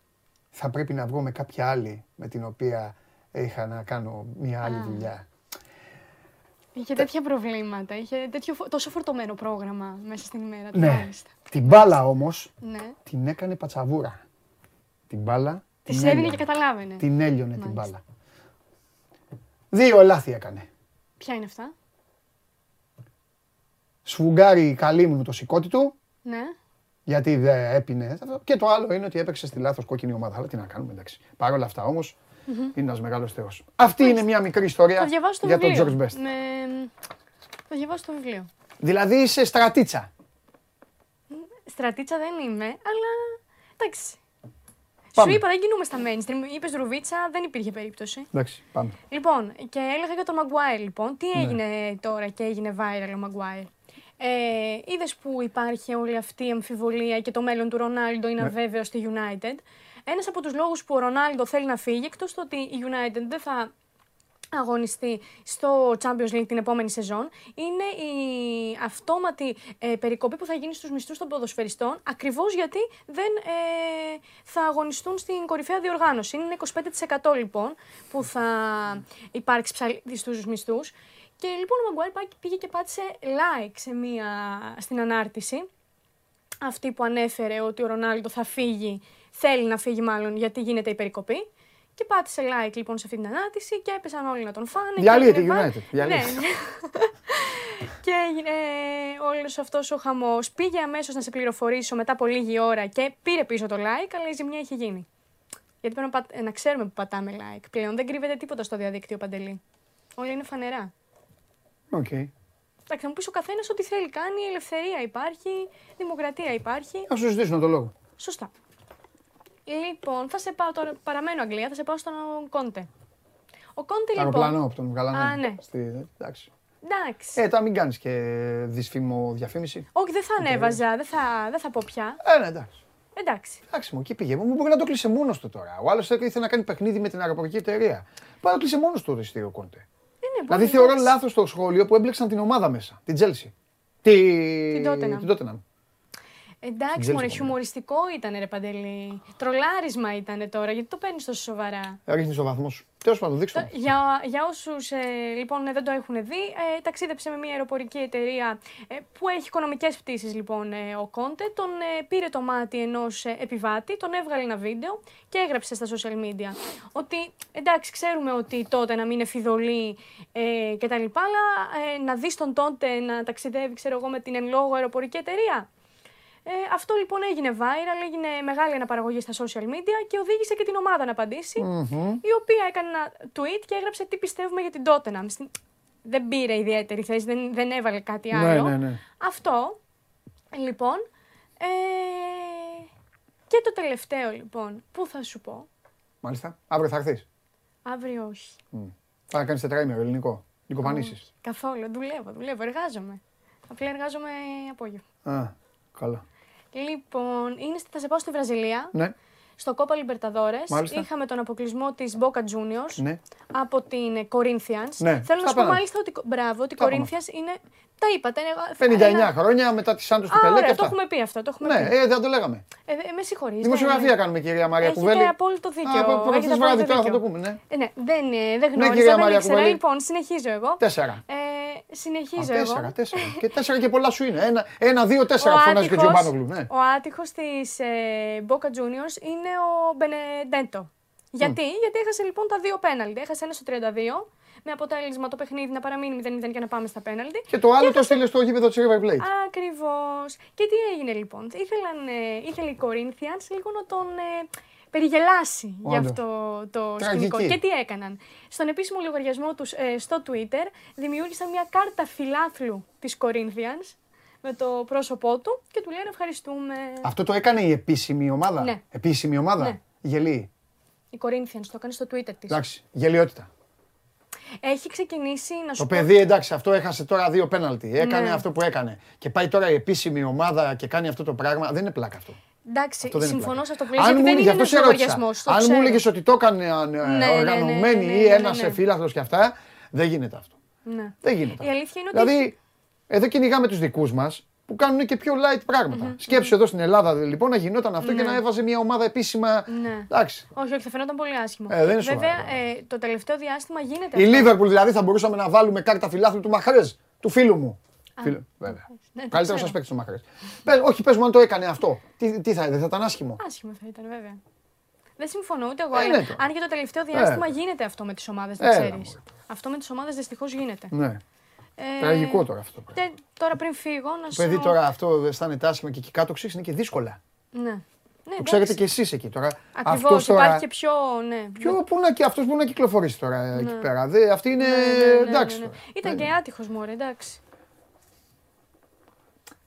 θα πρέπει να βγω με κάποια άλλη με την οποία είχα να κάνω μια άλλη δουλειά. Είχε τέτοια προβλήματα. Είχε τέτοιο, φο- τόσο φορτωμένο πρόγραμμα μέσα στην ημέρα του. Ναι. μάλιστα. Την μπάλα όμως Ναι. την έκανε πατσαβούρα. Την μπάλα Της την έδινε έλειωνε. και καταλάβαινε. Την έλειωνε την Μάλιστα. μπάλα. Δύο λάθη έκανε. Ποια είναι αυτά; Σφουγγάρει καλύμνου το σηκώτη του, Ναι. Γιατί δεν έπινε. Και το άλλο είναι ότι έπαιξε στη λάθος κόκκινη ομάδα. Αλλά τι να κάνουμε, εντάξει. Παρ' όλα αυτά όμως, είναι ένας μεγάλος θεός. Αυτή είναι μια μικρή Θα ιστορία διαβάσω το για τον βιβλίο. George Best. Με... Θα διαβάσω το βιβλίο. Δηλαδή είσαι στρατίτσα. Στρατίτσα δεν είμαι, αλλά εντάξει. Πάμε. Σου είπα, δεν κινούμε στα mainstream. Είπες Ρουβίτσα, δεν υπήρχε περίπτωση. Εντάξει, πάμε. Λοιπόν, και έλεγα για τον Maguire, λοιπόν. Τι Ναι. έγινε τώρα και έγινε viral ο Maguire; Ε, Είδες που υπάρχει όλη αυτή η αμφιβολία και το μέλλον του Ρονάλντο είναι Ναι. αβέβαιο στη United. Ένας από τους λόγους που ο Ρονάλντο θέλει να φύγει, εκτός το ότι η United δεν θα αγωνιστεί στο Champions League την επόμενη σεζόν είναι η αυτόματη ε, περικοπή που θα γίνει στους μισθούς των ποδοσφαιριστών ακριβώς γιατί δεν ε, θα αγωνιστούν στην κορυφαία διοργάνωση. Είναι 25% λοιπόν που θα υπάρξει ψαλίδι στους μισθούς. Και λοιπόν ο Μαγκουάρ πήγε και πάτησε like σε μία, στην ανάρτηση αυτή που ανέφερε ότι ο Ρονάλντο θα φύγει, θέλει να φύγει μάλλον γιατί γίνεται η περικοπή. Και πάτησε like λοιπόν σε αυτή την ανάρτηση και έπεσαν όλοι να τον φάνε. και Διαλύεται έγινε η βα- United, διαλύεται. Ναι, ναι. και έγινε όλος αυτός ο χαμός. Πήγε αμέσως να σε πληροφορήσω μετά από λίγη ώρα και πήρε πίσω το like, αλλά η ζημιά είχε γίνει. Γιατί πρέπει να, πατ- να ξέρουμε που πατάμε like. Πλέον δεν κρύβεται τίποτα στο διαδίκτυο παντελή. Όλα είναι φανερά. Οκ. Εντάξει, θα μου πει ο καθένας ό,τι θέλει κάνει, ελευθερία υπάρχει, δημοκρατία υπάρχει. Να σου ζητήσω το λόγο. Σωστά. Λοιπόν, θα σε πάω τώρα, παραμένω Αγγλία, θα σε πάω στον Κόντε. Ο Κόντε λοιπόν. Αεροπλάνο από τον Γαλανέ. Α, ναι. Στη... Εντάξει. Εντάξει. Ε, τώρα μην κάνεις και δυσφήμο διαφήμιση. Όχι, δεν θα ανέβαζα, δεν θα, δεν θα πω πια. Ε, ναι, εντάξει. Εντάξει. Εντάξει, μου εκεί πήγε. Μου μπορεί να το κλείσει μόνος του τώρα. Ο άλλος ήθελε να κάνει παιχνίδι με την αεροπορική εταιρεία. Πάει να το κλείσει μόνος του το εισιτήριο Κόντε. Ε, ναι, Δηλαδή μπορεί, θεωρώ εντάξει. λάθος το σχόλιο που έμπλεξαν την ομάδα μέσα. Την Chelsea. Τη... Την Tottenham. Την Tottenham. Εντάξει, Τζέλση μωρέ, το χιουμοριστικό ήταν ρε Παντελή. Τρολάρισμα ήταν τώρα, γιατί το παίρνεις τόσο σοβαρά. Ρίχνει το βαθμό σου. Τέλος πάντων, δείξτε. Το- Για, για όσους λοιπόν δεν το έχουν δει, ε, ταξίδεψε με μια αεροπορική εταιρεία ε, που έχει οικονομικές πτήσεις λοιπόν ε, ο Κόντε. Τον ε, πήρε το μάτι ενός επιβάτη, τον έβγαλε ένα βίντεο και έγραψε στα social media ότι εντάξει, ξέρουμε ότι τότε να μην είναι φιδωλή ε, κτλ. Αλλά ε, να δεις τον τότε να ταξιδεύει, ξέρω εγώ, με την εν λόγω αεροπορική εταιρεία. Ε, αυτό λοιπόν έγινε viral, έγινε μεγάλη αναπαραγωγή στα social media και οδήγησε και την ομάδα να απαντησει η οποία έκανε ένα tweet και έγραψε τι πιστεύουμε για την Tottenham. Στην- Δεν πήρε ιδιαίτερη θέση, δεν, δεν έβαλε κάτι Ναι, άλλο. ναι, ναι. Αυτό, λοιπόν, ε, και το τελευταίο λοιπόν, πού θα σου πω, Μάλιστα. Αύριο θα έρθεις. αύριο όχι. Θα κάνεις τετραήμερο ελληνικό. Νικοπανήσεις. Καθόλου, δουλεύω, δουλεύω, εργάζομαι. Απλά εργάζομαι απόγευμα. Α, καλά. Λοιπόν, είναι, στη- θα σε πάω στη Βραζιλία. Ναι, Στο Copa Libertadores Μάλιστα. είχαμε τον αποκλεισμό της Boca Juniors ναι. από την ε, Corinthians. Ναι, Θέλω να τα σου πω είπαμε. μάλιστα ότι, μπράβο, ότι η Τα είπαμε. Corinthians είναι... Τα είπατε. είναι- 59 ένα- χρόνια μετά τη Σάντος του Α, Πελέ και ωραία, το αυτά. έχουμε πει αυτό. Το έχουμε Ναι, πει. ε, δεν το λέγαμε. Ε, ε, με συγχωρείς. Δημοσιογραφία ναι, ναι. κάνουμε, κυρία Μαρία Έχετε Κουβέλη. απόλυτο δίκιο. Α, από Έχετε προχθές βράδυ απόλυτο τώρα θα δίκιο. το πούμε, ναι. Ε, ναι, δεν, ε, δεν γνώριζα, κυρία δεν Μαρία ήξερα. Κουβέλη. Λοιπόν, συνεχίζω εγώ. Τέσσερα. Ε, συνεχίζω Α, εγώ. τέσσερα, τέσσερα. και τέσσερα και πολλά σου είναι. Ένα, ένα δύο, Ο τέσσερα φωνάζει και ο άτυχος- Τζιομπάνογλου. Ναι. Ο άτυχος της ε, Boca Juniors είναι ο Μπενεντέντο. Γιατί, γιατί έχασε λοιπόν τα δύο πέναλτι. Έχασε ένα στο 32 με αποτέλεσμα το παιχνίδι να παραμείνει 0-0 και να πάμε στα πέναλτι. Και το άλλο το στείλε στο γήπεδο της River Plate. Ακριβώς. Και τι έγινε λοιπόν; Ήθελαν, ε, ήθελε η Corinthians λίγο να τον ε, περιγελάσει για Όντω. αυτό το Τραγική. σκηνικό. Και τι έκαναν. Στον επίσημο λογαριασμό τους ε, στο Twitter δημιούργησαν μια κάρτα φιλάθλου της Corinthians με το πρόσωπό του και του λένε ευχαριστούμε. Αυτό το έκανε η επίσημη ομάδα; Ναι. Επίσημη ομάδα; Ναι. Γελή; Η Corinthians το έκανε στο Twitter της. Εντάξει, γελιότητα. Έχει ξεκινήσει να σου Το πω... παιδί εντάξει, αυτό έχασε τώρα δύο πέναλτι. Έκανε Ναι. αυτό που έκανε. Και πάει τώρα η επίσημη ομάδα και κάνει αυτό το πράγμα. Δεν είναι πλάκα αυτό. Εντάξει, Αυτό δεν είναι συμφωνώ πλάκα. σε αυτό που λες, Αν γιατί μου- δεν γι' είναι αυτό ένας σε ρώτησα. λογαριασμός. το Αν μου ξέρω. έλεγες ότι το έκανε ε, ναι, ναι, οργανωμένη ναι, ή ναι, ναι, ένας ναι. φίλαθλο και αυτά, δεν γίνεται αυτό. Ναι. Δεν γίνεται. Η αλήθεια είναι ότι... Δηλαδή, εδώ κυνηγάμε τους δικούς μας που κάνουν και πιο light πράγματα. Σκέψου εδώ στην Ελλάδα λοιπόν να γινόταν αυτό και να έβαζε μια ομάδα επίσημα. Ναι. Εντάξει. Όχι, όχι, θα φαινόταν πολύ άσχημο. Ε, δεν είναι Βέβαια, σοβαρό. ε, το τελευταίο διάστημα γίνεται Η αυτό. Λίβερπουλ δηλαδή θα μπορούσαμε να βάλουμε κάρτα φιλάθλου του Μαχρέ, του φίλου μου. Φίλου, βέβαια. Ναι, το Καλύτερος ξέρω. σα παίκτη του Μαχρέ. Όχι, πες μου αν το έκανε αυτό. Τι, τι θα, δεν θα ήταν άσχημο; Άσχημο θα ήταν, βέβαια. Δεν συμφωνώ ούτε εγώ. Ε, αλλά ναι το. αν και το τελευταίο διάστημα γίνεται αυτό με τις ομάδες, να Έλα, ξέρεις. μωρέ. Αυτό με τις ομάδες δυστυχώς γίνεται. Ναι. Ε, Τραγικό τώρα αυτό. το πράγμα. τε- τώρα πριν φύγω, να Το σου. παιδί τώρα αυτό αισθάνεται άσχημα και εκεί κάτω ξέρει είναι και δύσκολα. Ναι. Ναι, Το ξέρετε και εσείς εκεί τώρα. Ακριβώς. Αυτός τώρα- Υπάρχει και πιο. Ναι. Ποιο, πού να, και αυτός που να κυκλοφορήσει τώρα εκεί πέρα. Δε, αυτή είναι Ναι, ναι, ναι, εντάξει. ναι, ναι. τώρα. Ήταν Δεν- και άτυχος μωρέ, εντάξει.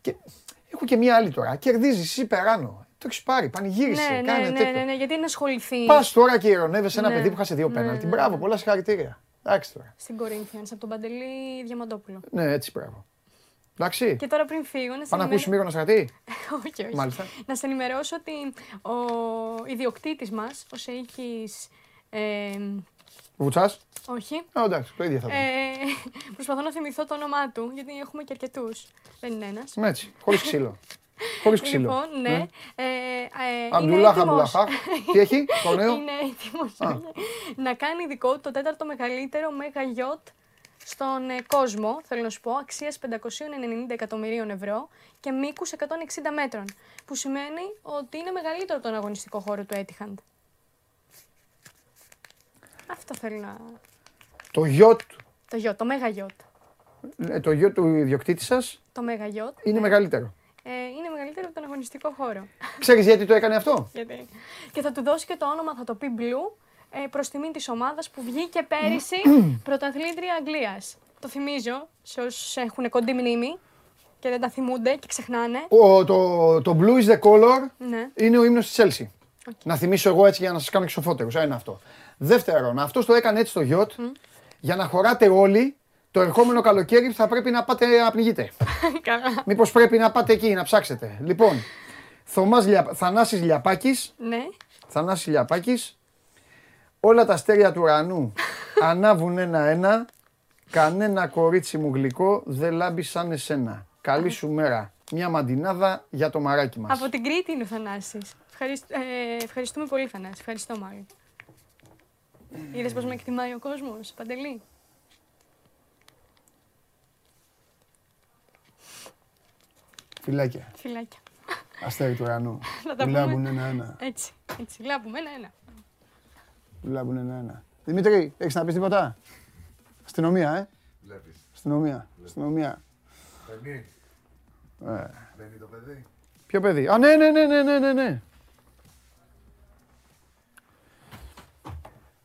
Και έχω και μία άλλη τώρα. Κερδίζεις εσύ περάνω. Το έχεις πάρει, πανηγύρισε. Ναι, ναι, κάνε ναι, τέτοιο. ναι, ναι, γιατί να ασχοληθείς Πας τώρα και ηρωνεύεσαι ένα Ναι. παιδί που χάσε δύο Ναι, πέναλτι. ναι, Μπράβο, ναι. πολλά συγχαρητήρια. Εντάξει τώρα. στην Corinthians από τον Παντελή Διαμαντόπουλο. Ναι, έτσι μπράβο. Εντάξει. Και τώρα πριν φύγω, να σε Πάμε να ακούσεις ενημερώ- Μύρονα Στρατή; όχι, όχι. Μάλιστα. Να σε ενημερώσω ότι ο ιδιοκτήτης μας, ο Σεΐχης... Ε, Βουτσάς; όχι. Α, εντάξει, το ίδιο θα δούμε. Ε, προσπαθώ να θυμηθώ το όνομά του, γιατί έχουμε και αρκετούς. Δεν είναι ένας. Με έτσι, χωρίς ξύλο. Χωρίς ξύλο. Λοιπόν, ναι. Ε, ε, είναι Αμπτουλάχ, έτοιμος. Αμπτουλαχά. Τι έχει, το νέο; Είναι έτοιμος να κάνει δικό του το τέταρτο μεγαλύτερο μέγα γιότ στον ε, κόσμο, θέλω να σου πω, αξίας 590 εκατομμυρίων ευρώ και μήκους 160 μέτρων, που σημαίνει ότι είναι μεγαλύτερο από τον αγωνιστικό χώρο του Etihad. Αυτό θέλω να... Το γιο του. Το γιότ, το μέγα γιότ. ε, Το γιο του ιδιοκτήτη σας Το μέγα γιότ είναι ναι. μεγαλύτερο. Ε, είναι μεγαλύτερο από τον αγωνιστικό χώρο. Ξέρεις γιατί το έκανε αυτό; Γιατί... Και θα του δώσει και το όνομα, θα το πει Blue, ε, προς τιμή της ομάδας που βγήκε πέρυσι πρωταθλήτρια Αγγλίας. Το θυμίζω σε όσους έχουν κοντή μνήμη και δεν τα θυμούνται και ξεχνάνε. Ο, το, το Blue is the color Ναι. είναι ο ύμνος της Chelsea. Να θυμίσω εγώ έτσι για να σας κάνω και σοφότερους. Ένα αυτό. Δεύτερον, αυτός το έκανε έτσι στο γιότ για να χωράτε όλοι το ερχόμενο καλοκαίρι που θα πρέπει να πάτε να πνιγείτε. Καλά. Μήπως πρέπει να πάτε εκεί να ψάξετε. Λοιπόν, Θωμάς Λια... Θανάσης Λιαπάκης, Ναι. Θανάσης Λιαπάκης, όλα τα αστέρια του ουρανού ανάβουν ένα-ένα, κανένα κορίτσι μου γλυκό δεν λάμπει σαν εσένα. Καλή σου μέρα. μια μαντινάδα για το μαράκι μας. Από την Κρήτη είναι ο Θανάσης. Ευχαριστ- ε, ευχαριστούμε πολύ, Θανάση. Ευχαριστώ, μάλλον. Είδες πώς με εκτιμάει ο κόσμος, Παντελή; Φιλάκια. Φιλάκια. Αστέρι του ουρανού. Θα τα Που πούμε. λάμπουν ένα-ένα. Έτσι, έτσι. Λάμπουμε ένα-ένα. Που λάμπουν ένα-ένα. Δημήτρη, έχεις να πεις τίποτα; Αστυνομία, ε; Βλέπεις. Αστυνομία. Αστυνομία. Μπαίνει. Ε. Μπαίνει το παιδί. Ποιο παιδί; Α, ναι, ναι, ναι, ναι, ναι,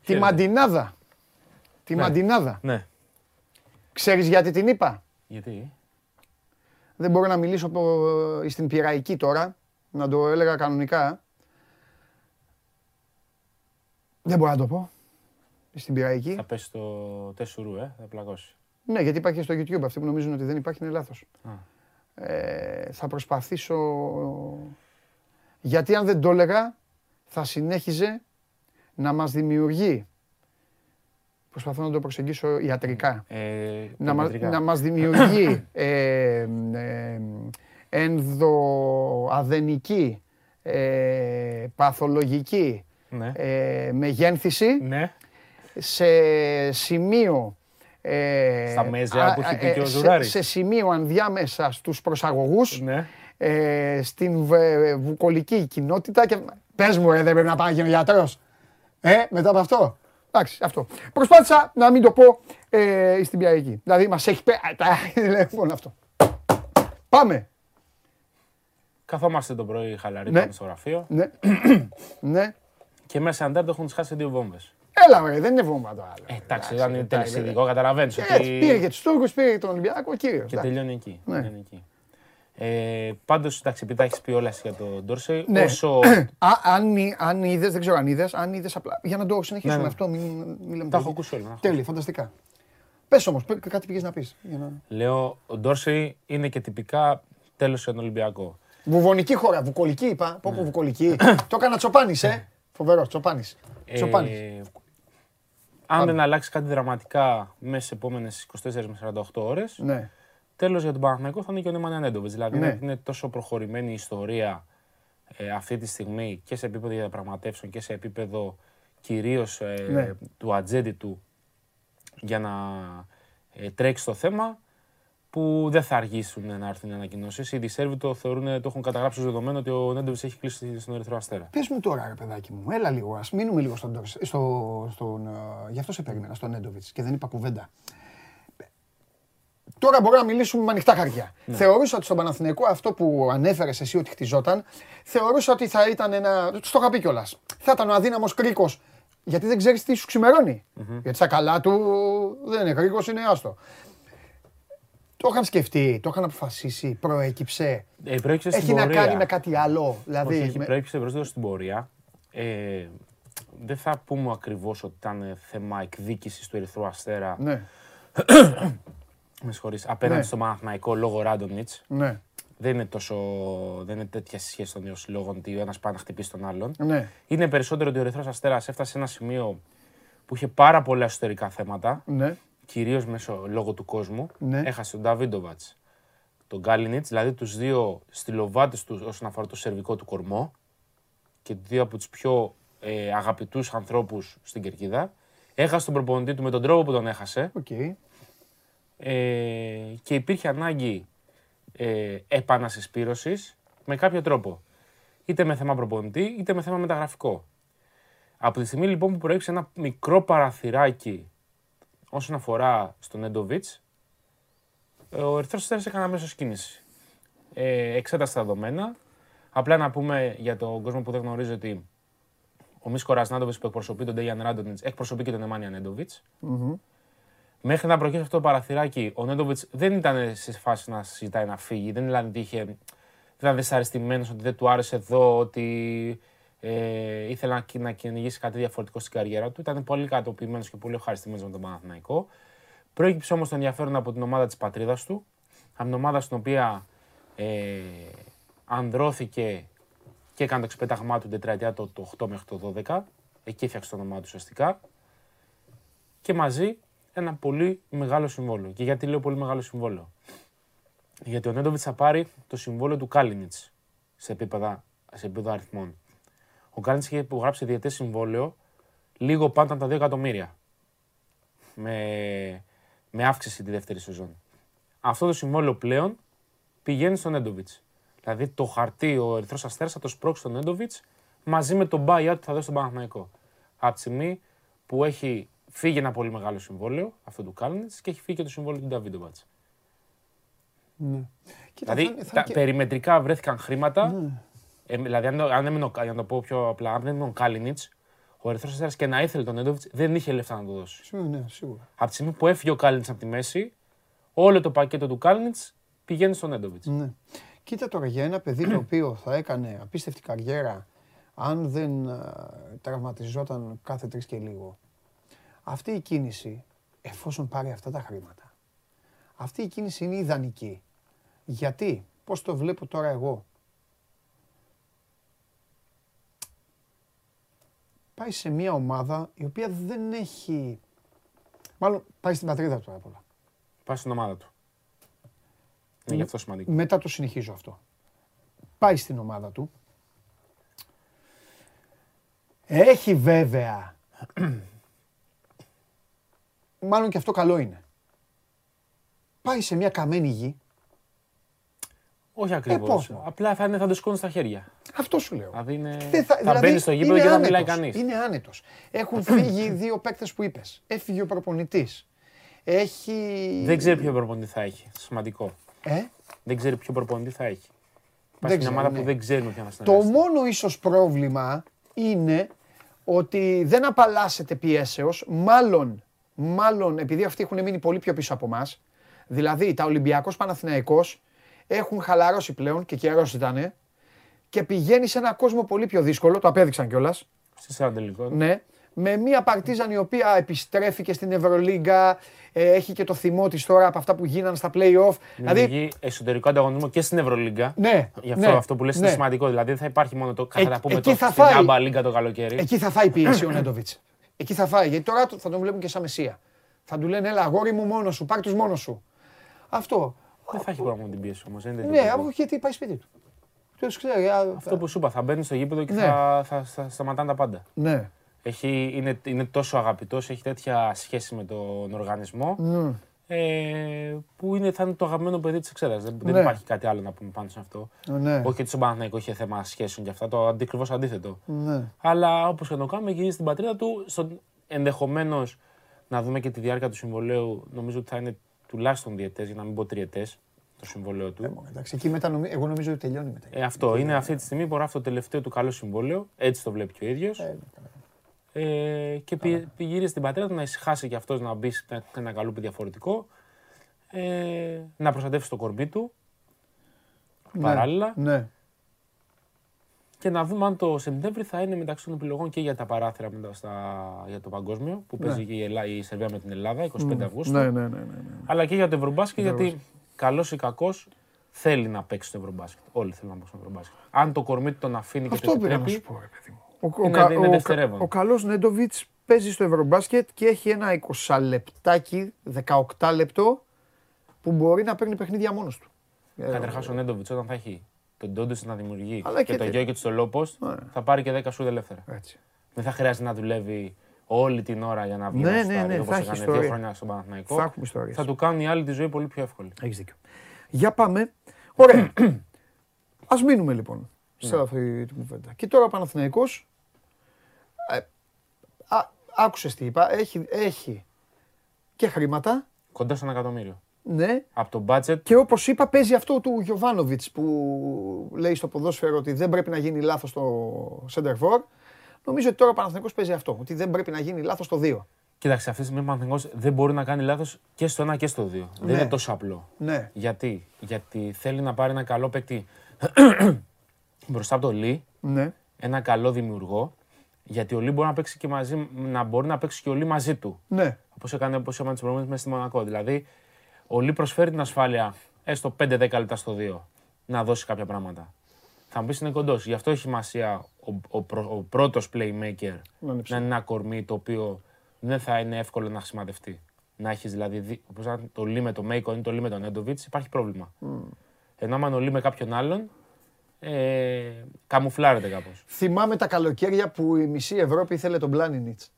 Τη μαντινάδα. Τη Ναι. μαντινάδα. Ναι. Ξέρεις γιατί την είπα; Γιατί; Δεν μπορώ να μιλήσω από- στην πειραϊκή τώρα, να το έλεγα κανονικά. Δεν μπορώ να το πω. Στην πειραϊκή. Θα πέσει το τέσσουρου, ε, θα πλακώσει. Ναι, γιατί υπάρχει και στο YouTube. Αυτοί που νομίζουν ότι δεν υπάρχει είναι λάθος. Α. Ε, θα προσπαθήσω... Γιατί αν δεν το έλεγα, θα συνέχιζε να μας δημιουργεί. Προσπαθώ να το προσεγγίσω ιατρικά. Ε, να, μα, παιδρικά. να μας δημιουργεί ε, ε, ενδοαδενική, ε, παθολογική Ναι. ε, μεγένθηση Ναι. σε σημείο ε, Στα μέζα α- που έχει πει ε, και ο σε- Ζουράρης. Σε σημείο ανδιάμεσα στους προσαγωγούς, Ναι. ε, στην βε- βουκολική κοινότητα και πες μου ρε δεν πρέπει να πάει και ο γιατρός. Ε, μετά από αυτό. Εντάξει, αυτό. Προσπάθησα να μην το πω ε, στην πιαϊκή. Δηλαδή μας έχει πέ... Α, τα- Λοιπόν αυτό. Πάμε. Καθόμαστε το πρωί χαλαροί Ναι. πάμε στο γραφείο Ναι. ναι. και μέσα σε αντάρτο έχουν σχάσει δύο βόμβες. Έλα ρε, δεν είναι βόμβα το άλλο. Ε, εντάξει, ήταν εντάξει, τελεσίδικο, καταλαβαίνεις Έτσι, ότι... πήρε και τους Τούρκους, πήρε και τον Ολυμπιακό, κύριος. Και εντάξει. τελειώνει εκεί. Ναι. τελειώνει εκεί. Ε, Πάντως, εντάξει, επειδή τα έχεις πει όλα εσύ για τον Ντόρσεϊ, Ναι. όσο. Α, αν, εί- αν είδες, δεν ξέρω αν είδες, αν είδες απλά. Για να το συνεχίσουμε Ναι, ναι. αυτό, μην, μην λέμε Τα έχω τέτοια. ακούσει όλα. τα έχω Τέλεια, φανταστικά. Πες όμως, κάτι πήγες να πεις. Να... Λέω, ο Ντόρσεϊ είναι και τυπικά τέλος για τον Ολυμπιακό. Βουβονική χώρα, βουκολική είπα. Πω Ναι. πω βουκολική. το έκανα τσοπάνη, ε. Φοβερός, τσοπάνη. Τσοπάνη. Ε, αν δεν αλλάξει κάτι δραματικά μέσα στις επόμενες 24 με 48 ώρες, Ναι. Τέλος για τον Παναθηναϊκό θα είναι και ο Νέμanja Νέντοβιτ. Δηλαδή Ναι. είναι, είναι τόσο προχωρημένη η ιστορία ε, αυτή τη στιγμή και σε επίπεδο διαπραγματεύσεων και σε επίπεδο κυρίως Ναι. του ατζέντη του για να ε, τρέξει το θέμα που δεν θα αργήσουν να έρθουν οι ανακοινώσεις. Ήδη οι Σέρβοι το, θεωρούν, το έχουν καταγράψει ως δεδομένο ότι ο Νέντοβιτ έχει κλείσει στον Ερυθρό Αστέρα. Πες μου τώρα, ρε παιδάκι μου, έλα λίγο. Α μείνουμε λίγο στον. Ντόρς- Στο, στον ε, γι' αυτό σε περίμενα, στον Νέντοβιτ και δεν είπα κουβέντα. Τώρα μπορούμε να μιλήσουμε με ανοιχτά χαρτιά. Ναι. Θεωρούσα ότι στον Παναθηναϊκό αυτό που ανέφερες εσύ ότι χτιζόταν, θεωρούσα ότι θα ήταν ένα. Στο είχα πει κιόλας. Θα ήταν ο αδύναμος κρίκος. Γιατί δεν ξέρεις τι σου ξημερώνει. Γιατί στα καλά του δεν είναι κρίκος, είναι άστο. Το είχαν σκεφτεί, το είχαν αποφασίσει, προέκυψε. Ε, προέκυψε Έχει στην να πορεία. κάνει με κάτι άλλο. Δηλαδή, Όχι, έχει με- προέκυψε μπροστά στην πορεία. Ε, δεν θα πούμε ακριβώς ότι ήταν θέμα εκδίκησης του Ερυθρού Αστέρα. Ναι, Με συγχωρείς, απέναντι Ναι. στο Παναθηναϊκό λόγω Ράντονιτ. ναι, Δεν είναι τόσο. Δεν είναι τέτοια σχέση των δύο συλλόγων ότι ο ένας πάει να χτυπήσει τον άλλον. ναι. Είναι περισσότερο ότι ο Ερυθρός Αστέρας έφτασε σε ένα σημείο που είχε πάρα πολλά εσωτερικά θέματα. ναι. Κυρίως μέσω λόγω του κόσμου. Ναι. Έχασε τον Νταβίντοβατς, τον Καλίνιτς, δηλαδή τους δύο στυλοβάτες τους όσον αφορά το σερβικό του κορμό και δύο από τους πιο ε, αγαπητούς ανθρώπους στην κερκίδα. Έχασε τον προπονητή του με τον τρόπο που τον έχασε Οκ. Ε, και υπήρχε ανάγκη ε, επανασυσπήρωσης με κάποιο τρόπο. Είτε με θέμα προπονητή, είτε με θέμα μεταγραφικό. Από τη στιγμή λοιπόν που προέκυψε ένα μικρό παραθυράκι όσον αφορά στον Νέντοβιτς, ο Ερυθρός Αστέρας έκανε αμέσως κίνηση. Ε, εξέτασε τα δεδομένα. Απλά να πούμε για τον κόσμο που δεν γνωρίζει ότι ο Μίσκο Ρασνάντοβιτς που εκπροσωπεί τον Ντέιαν Ράντονιτς εκπροσωπεί και τον Εμάνια Νέντοβιτς. Μέχρι να προκύψει αυτό το παραθυράκι, ο Νέντοβιτς δεν ήταν σε φάση να συζητάει να φύγει. Δεν ήταν ότι είχε. Δεν ήταν δυσαρεστημένος, ότι δεν του άρεσε εδώ, ότι ε, ήθελε να, να κυνηγήσει κάτι διαφορετικό στην καριέρα του. Ήταν πολύ κατοποιημένο και πολύ ευχαριστημένος με τον Παναθηναϊκό. Προέκυψε όμως το ενδιαφέρον από την ομάδα της πατρίδας του, από την ομάδα στην οποία ε, ανδρώθηκε και έκανε το ξεπέταγμά του την τετραετία το, το 8 μέχρι το 12. Εκεί έφτιαξε το όνομά του ουσιαστικά και μαζί ένα πολύ μεγάλο συμβόλαιο. Και γιατί λέω πολύ μεγάλο συμβόλαιο; Γιατί ο Νέντοβιτς θα πάρει το συμβόλαιο του Κάλινιτ σε επίπεδα, σε επίπεδο αριθμών. Ο Κάλινιτ είχε υπογράψει διαιτέ συμβόλαιο λίγο πάνω από τα 2 εκατομμύρια. Με, με αύξηση τη δεύτερη σεζόν. Αυτό το συμβόλαιο πλέον πηγαίνει στον Νέντοβιτς. Δηλαδή το χαρτί, ο Ερυθρός Αστέρας θα το σπρώξει στον Νέντοβιτς μαζί με τον buyout που θα δώσει στον Παναθηναϊκό. Από τη στιγμή που έχει φύγει ένα πολύ μεγάλο συμβόλαιο, αυτό του Κάλινιτ, και έχει φύγει και το συμβόλαιο του Νταβίντοβατ. Ναι. Κοίτα, Δηλαδή, θα- θα τα και- περιμετρικά βρέθηκαν χρήματα. Ναι. Ε, δηλαδή, αν, αν έμεινε, ο- για να το πω πιο απλά, αν δεν έμεινε ο Κάλινιτς, ο Ερυθρός Αστέρας και να ήθελε τον Νέντοβιτ, δεν είχε λεφτά να το δώσει. Σίγουρα, ναι, σίγουρα. Από τη στιγμή που έφυγε ο Κάλινιτς από τη μέση, όλο το πακέτο του Κάλινιτς πηγαίνει στον Νέντοβιτ. Ναι. Κοίτα τώρα για ένα παιδί το οποίο θα έκανε απίστευτη καριέρα αν δεν α, τραυματιζόταν κάθε τρεις και λίγο. Αυτή η κίνηση, εφόσον πάρει αυτά τα χρήματα, αυτή η κίνηση είναι ιδανική. Γιατί, πώς το βλέπω τώρα εγώ. Πάει σε μια ομάδα η οποία δεν έχει... Μάλλον πάει στην πατρίδα του τώρα απ' όλα. Πάει στην ομάδα του. Είναι γι' αυτό σημαντικό. Μετά το συνεχίζω αυτό. Πάει στην ομάδα του. Έχει βέβαια. Μάλλον και αυτό καλό είναι. Πάει σε μια καμένη γη. Όχι ακριβώς. πώς. Απλά θα, είναι, θα το σηκώνει στα χέρια. Αυτό σου λέω. Δηλαδή, είναι... Δεν θα, δηλαδή μπαίνεις στο γήπεδο είναι και θα μιλάει άνετος. κανείς. Είναι άνετος. Έχουν φύγει οι δύο παίκτες που είπες. Έφυγε ο προπονητής. Έχει. Δεν ξέρει ποιο προπονητή θα έχει. Σημαντικό. Ε; Δεν ξέρει ποιο προπονητή θα έχει. Δεν Πάει σε μια ξέρει, ομάδα ναι. που δεν ξέρει με ποιον θα Το συνεργαστεί. μόνο ίσως πρόβλημα είναι ότι δεν απαλλάσσεται πιέσεως, μάλλον, μάλλον επειδή αυτοί έχουν μείνει πολύ πιο πίσω από εμάς. Δηλαδή τα Ολυμπιακός Παναθηναϊκός έχουν χαλαρώσει πλέον και καιρός ήτανε και πηγαίνει σε ένα κόσμο πολύ πιο δύσκολο, το απέδειξαν κιόλας. Στη σειρά τελικό. Ναι, με μια παρτίζαν η οποία επιστρέφει και στην Ευρωλίγκα, ε, έχει και το θυμό της τώρα από αυτά που γίνανε στα play-off. Δηλαδή, Δημιουργεί εσωτερικό ανταγωνισμό και στην Ευρωλίγκα. ναι, Γι' αυτό ναι, αυτό που λες ναι. είναι σημαντικό. Δηλαδή δεν θα υπάρχει μόνο το Ε- θα πούμε εκεί το θα στην φάει. Άμπα Λίγκα το καλοκαίρι. Εκεί θα φάει πίεση ο Νέντοβιτς. Εκεί θα φάει. Γιατί τώρα θα τον βλέπουν και σαν μεσία. Θα του λένε, Έλα, αγόρι μου μόνος σου, πάρ τους μόνος σου. Αυτό. Δεν θα έχει πρόβλημα με την πίεση όμως. Ναι, από γιατί πάει σπίτι του. Ποιο ξέρει. α, Αυτό που σου είπα, θα μπαίνεις στο γήπεδο και Ναι. θα, θα, θα σταματάνε τα πάντα. Ναι. Έχει, είναι, είναι τόσο αγαπητός, έχει τέτοια σχέση με τον οργανισμό. Ναι. Ε, που είναι, θα είναι το αγαπημένο παιδί της εξέδρας. Δεν, δεν Ναι. υπάρχει κάτι άλλο να πούμε πάνω σε αυτό. Ναι. Όχι ότι στον Παναθηναϊκό είχε θέμα σχέσεων και αυτά, το αντικριβώς αντίθετο. Ναι. Αλλά όπως και να το κάνουμε, γυρίζει στην πατρίδα του. Ενδεχομένως να δούμε και τη διάρκεια του συμβολέου. Νομίζω ότι θα είναι τουλάχιστον διαιτές, για να μην πω τριετές, το συμβολέο του. Εντάξει, εκεί μετά νομι- εγώ νομίζω ότι τελειώνει μετά. Ε, αυτό είναι αυτή τη στιγμή που γράφει το τελευταίο του καλό συμβόλαιο. Έτσι το βλέπει και ο ίδιος. Ε, και πη, πηγαίνει στην πατρίδα του να ησυχάσει και αυτός να μπει σε ένα- ένα καλούπι διαφορετικό. Ε, να προστατεύσει το κορμί του. Παράλληλα. Ναι. Και να δούμε αν το Σεπτέμβρη θα είναι μεταξύ των επιλογών και για τα παράθυρα μετά στα, για το παγκόσμιο που παίζει και η, Ελλάδα, η Σερβία με την Ελλάδα 25 Αυγούστου. Ναι, ναι, ναι, ναι, ναι. Αλλά και για το Ευρωμπάσκετ γιατί καλός ή κακός θέλει να παίξει το Ευρωμπάσκετ. Όλοι θέλουν να παίξουν το Ευρωμπάσκετ. Αν το κορμί του τον αφήνει και Αυτό το πήρα να επιτρέπει. σου πω, ρε παιδί μου. Ο, ο, Είναι- κα- είναι ο, δευτερεύον. κα- ο καλός Νέντοβιτς παίζει στο Ευρωμπάσκετ και έχει ένα 20 λεπτάκι, 18 λεπτό που μπορεί να παίρνει παιχνίδια μόνος του. Καταρχάς ο Νέντοβιτς όταν θα έχει τον Ντόντε να δημιουργεί Αλλά και, και τον τε- Γιώκητ στο low post, Ναι. θα πάρει και 10 σούτ ελεύθερα. Έτσι. Δεν θα χρειάζεται να δουλεύει όλη την ώρα για να βγει Ναι, να ναι, σουτάρει, ναι, όπως θα έχει έκανε ιστορία. δύο χρόνια στον Παναθηναϊκό. Θα έχουμε ιστορίες. Θα του κάνουν οι άλλοι τη ζωή πολύ πιο εύκολη. Έχεις δίκιο. Για πάμε. Ωραία. Ας μείνουμε λοιπόν σε Ναι. αυτή την κουβέντα. Και τώρα ο Παναθηναϊκός, ε, α, άκουσες τι είπα, έχει, έχει και χρήματα, Κοντά στο ένα εκατομμύριο. ναι, Από το budget και όπως είπα παίζει αυτό του Γιωβάνοβιτς που λέει στο ποδόσφαιρο ότι δεν πρέπει να γίνει λάθος στο center for. Νομίζω ότι τώρα ο Παναθηναϊκός παίζει αυτό, ότι δεν πρέπει να γίνει λάθος στο 2. Κοίταξε, αυτή τη στιγμή ο Παναθηναϊκός δεν μπορεί να κάνει λάθος και στο ένα και στο δύο. Ναι. Δεν είναι τόσο απλό. Ναι. Γιατί, Γιατί θέλει να πάρει ένα καλό παίκτη μπροστά από το Λί, Ναι. ένα καλό δημιουργό. Γιατί ο Λί μπορεί να παίξει και μαζί, να μπορεί να παίξει και ο Λί μαζί του. Ναι. Όπως έκανε όπως έκανε τις προηγούμενες μέσα στη Μονακό. Δηλαδή, ο Λί προσφέρει την ασφάλεια έστω 5-10 λεπτά στο 2 να δώσει κάποια πράγματα. Θα μου πεις είναι κοντός. Γι' αυτό έχει σημασία ο, ο, πρω- ο πρώτος playmaker Να είναι να είναι ένα κορμί το οποίο δεν θα είναι εύκολο να χρησιμοποιηθεί. να έχεις δηλαδή. δι- Όπως να το Λί με τον Μέικον ή το Λί με τον Έντοβιτς, υπάρχει πρόβλημα. Ενώ άμα είναι ο Λί με κάποιον άλλον, ε, καμουφλάρεται κάπως. Θυμάμαι τα καλοκαίρια που η μισή Ευρώπη ήθελε τον Πλάνινιτς.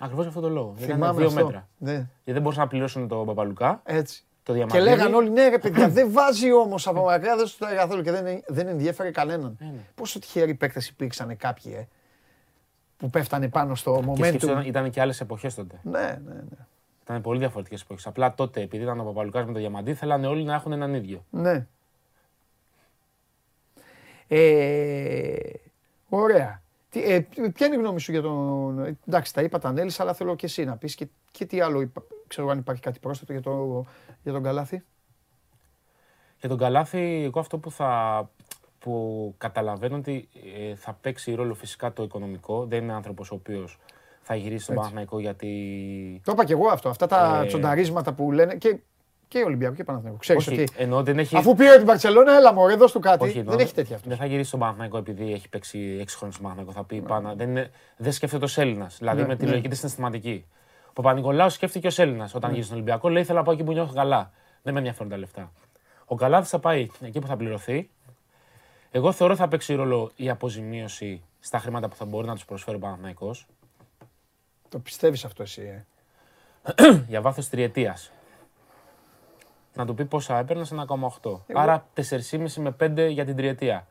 Ακριβώς αυτό το λόγο. Ήταν Θυμάμαι δύο αυτό. μέτρα. Ναι, Γιατί δεν μπορούσαν να πληρώσουν τον Παπαλουκά, έτσι. το Και διαμαντήρι. λέγανε όλοι, ναι ρε παιδιά, δεν βάζει όμως από μακριά, δεν σου το καθόλου και δεν, δεν ενδιέφερε κανέναν. ναι. Πόσο τυχεροί παίκτες υπήρξαν κάποιοι, ε, που πέφτανε πάνω στο Και σκέψου, ήταν, momentum. ήταν και άλλες εποχές τότε. Ναι, ναι, ναι. Ήταν πολύ διαφορετικές εποχές. Απλά τότε, επειδή ήταν ο Παπαλουκάς με το διαμαντή, θέλανε όλοι να έχουν έναν ίδιο. Ναι. Ε, ωραία. Τι, ε, ποια είναι η γνώμη σου για τον. Εντάξει, τα είπα, τα ανέλησα, αλλά θέλω και εσύ να πεις και, και τι άλλο. είπα- Ξέρω αν υπάρχει κάτι πρόσθετο για, το, για τον Καλάθι. Για τον Καλάθι, εγώ αυτό που θα που καταλαβαίνω ότι ε, θα παίξει ρόλο φυσικά το οικονομικό. Δεν είναι άνθρωπος ο οποίος θα γυρίσει στον Έτσι. Παναθηναϊκό γιατί. Το είπα και εγώ αυτό. Αυτά τα Ε, τσονταρίσματα που λένε. Και, και Ολυμπιακό και Παναθηναϊκό. Ξέρεις Όχι, ότι εννοώ δεν έχει. αφού πήρε την Παρσελόνα, έλα μωρέ, δώσ' του κάτι. Όχι, εννοώ, δεν έχει τέτοια αυτός. Δεν θα γυρίσει στον Παναθηναϊκός επειδή έχει παίξει 6 χρόνια στον Παναθηναϊκό. Θα πει πάνω. Δεν, είναι, δεν σκέφτεται ως Έλληνας. Δηλαδή Ναι, με τη ναι. λογική της συναισθηματική. Ο Παπα-Νικολάου σκέφτηκε ως Έλληνας όταν γύρισε στον Ολυμπιακό. Λέει: Θέλω να πάω εκεί που νιώθω καλά. Δεν με ενδιαφέρουν τα λεφτά. Ο Καλάθι θα πάει εκεί που θα πληρωθεί. Εγώ θεωρώ θα παίξει ρόλο η αποζημίωση στα χρήματα που θα μπορεί να τους προσφέρει ο Παναθηναϊκός Το πιστεύεις αυτό εσύ. Ε; για βάθος τριετίας. Να του πει πόσα έπαιρνε 1,8. Άρα 4,5 με 5 για την τριετία.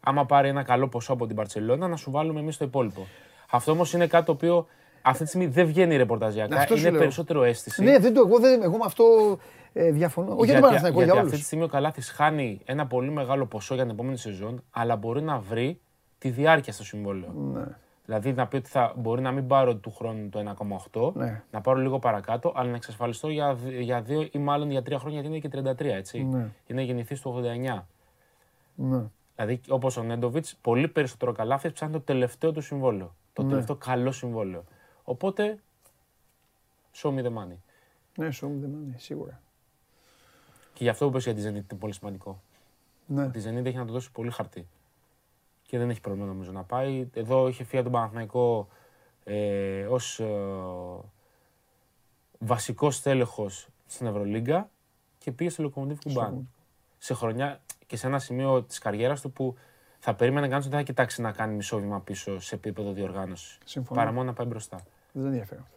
Άμα πάρει ένα καλό ποσό από την Παρσελόνα, να σου βάλουμε εμείς το υπόλοιπο. Αυτό όμως είναι κάτι το οποίο αυτή τη στιγμή δεν βγαίνει ρεπορταζιακά. Αυτό σου είναι λέω. περισσότερο αίσθηση. Ναι, δεν το, εγώ, δεν, εγώ με αυτό ε, διαφωνώ. Όχι για τον Παναθηναϊκό, γιατί για αυτή τη όλους. στιγμή ο Καλάθης χάνει ένα πολύ μεγάλο ποσό για την επόμενη σεζόν, αλλά μπορεί να βρει τη διάρκεια στο συμβόλαιο. Ναι. Δηλαδή να πει ότι θα μπορεί να μην πάρω του χρόνου το 1,8, Ναι. να πάρω λίγο παρακάτω, αλλά να εξασφαλιστώ για, δι- για δύο ή μάλλον για τρία χρόνια γιατί είναι και 33, έτσι. Ναι. Είναι γεννηθής του 89. Ναι. Δηλαδή, όπως ο Νέντοβιτς, πολύ περισσότερο καλάθι ψάχνει το τελευταίο του συμβόλαιο. Το Ναι. τελευταίο καλό συμβόλαιο. Οπότε, show me the money. Ναι, σου δεν είναι, σίγουρα. Και γι' αυτό που είπες για τη Zenit είναι πολύ σημαντικό. Ναι. Τη Zenit έχει να του δώσει πολύ χαρτί. Και δεν έχει πρόβλημα νομίζω να πάει. Εδώ είχε φύγει από τον Παναθηναϊκό ε, ως ε, βασικός τέλεχος στην Ευρωλίγκα και πήγε στο Λοκομοντίβ Κουμπάν. Σε χρονιά και σε ένα σημείο της καριέρας του που θα περίμενε κανείς ότι δεν θα κοιτάξει να κάνει μισό βήμα πίσω σε επίπεδο διοργάνωσης. Συμφωνώ. Παρά μόνο να πάει μπροστά. Δεν ενδιαφέρει αυτό.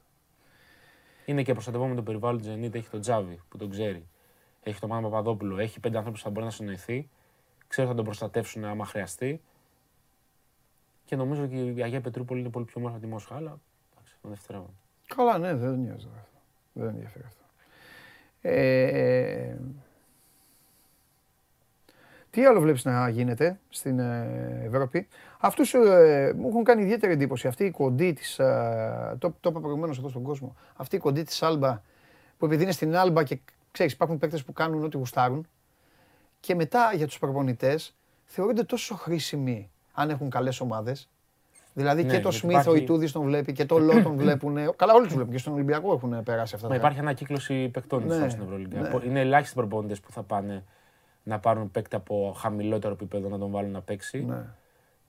Είναι και προστατευόμενο το περιβάλλον τη Zenit. Έχει τον Τζάβι που τον ξέρει. Έχει τον Μάνο Παπαδόπουλο. Έχει πέντε ανθρώπους που θα μπορεί να συνοηθεί. Ξέρω ότι θα τον προστατεύσουν άμα χρειαστεί. Και νομίζω ότι η Αγία Πετρούπολη είναι πολύ πιο όμορφη από τη Μόσχα. Αλλά εντάξει, τον δευτερεύον. Καλά, ναι, δεν νοιάζει τώρα αυτό. Δεν ενδιαφέρει αυτό. Ε, τι άλλο βλέπεις να γίνεται στην ε, Ευρώπη; Αυτούς ε, μου έχουν κάνει ιδιαίτερη εντύπωση. Αυτή η κοντή της, ε, το, το είπα προηγουμένως εδώ στον κόσμο, αυτή η κοντή της Άλμπα, που επειδή είναι στην Άλμπα και ξέρεις υπάρχουν παίκτες που κάνουν ό,τι γουστάρουν και μετά για τους προπονητές θεωρούνται τόσο χρήσιμοι αν έχουν καλές ομάδες. Δηλαδή Ναι, και το γιατί Σμιθ ο υπάρχει- Ιτούδης τον βλέπει και το Λό τον βλέπουν. Καλά, όλοι τους βλέπουν και στον Ολυμπιακό έχουν περάσει αυτά. Μα τα- υπάρχει ανακύκλωση παικτών Ναι, ναι, στην Ευρωλίγκα. ναι. Είναι ελάχιστοι προπονητές που θα πάνε να πάρουν παίκτη από χαμηλότερο επίπεδο να τον βάλουν να παίξει. Ναι.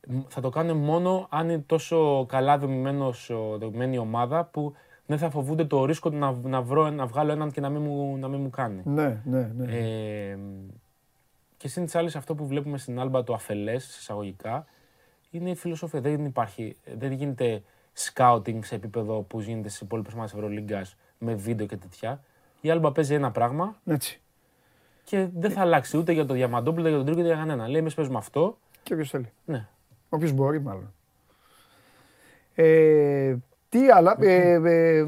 Μ, Θα το κάνουν μόνο αν είναι τόσο καλά δομημένος, ο- δομημένη η ομάδα που δεν θα φοβούνται το ρίσκο του να, να, βρω, να βγάλω έναν και να μην μου, να μην μου κάνει. Ναι, ναι, ναι. Ε, και συν τη άλλη, αυτό που βλέπουμε στην Άλμπα το αφελές, εισαγωγικά, είναι η φιλοσοφία. Δεν υπάρχει, δεν γίνεται scouting σε επίπεδο που γίνεται στις υπόλοιπες ομάδες Ευρωλίγκας με βίντεο και τέτοια. Η Άλμπα παίζει ένα πράγμα Έτσι. και δεν θα αλλάξει ούτε για το Διαμαντόπουλο, ούτε για τον Τρίκο, ούτε για κανένα. Λέει, εμείς παίζουμε αυτό. Και όποιος θέλει. Ναι. Όποιος μπορεί μάλλον. Ε, τι άλλα. Ε, ε,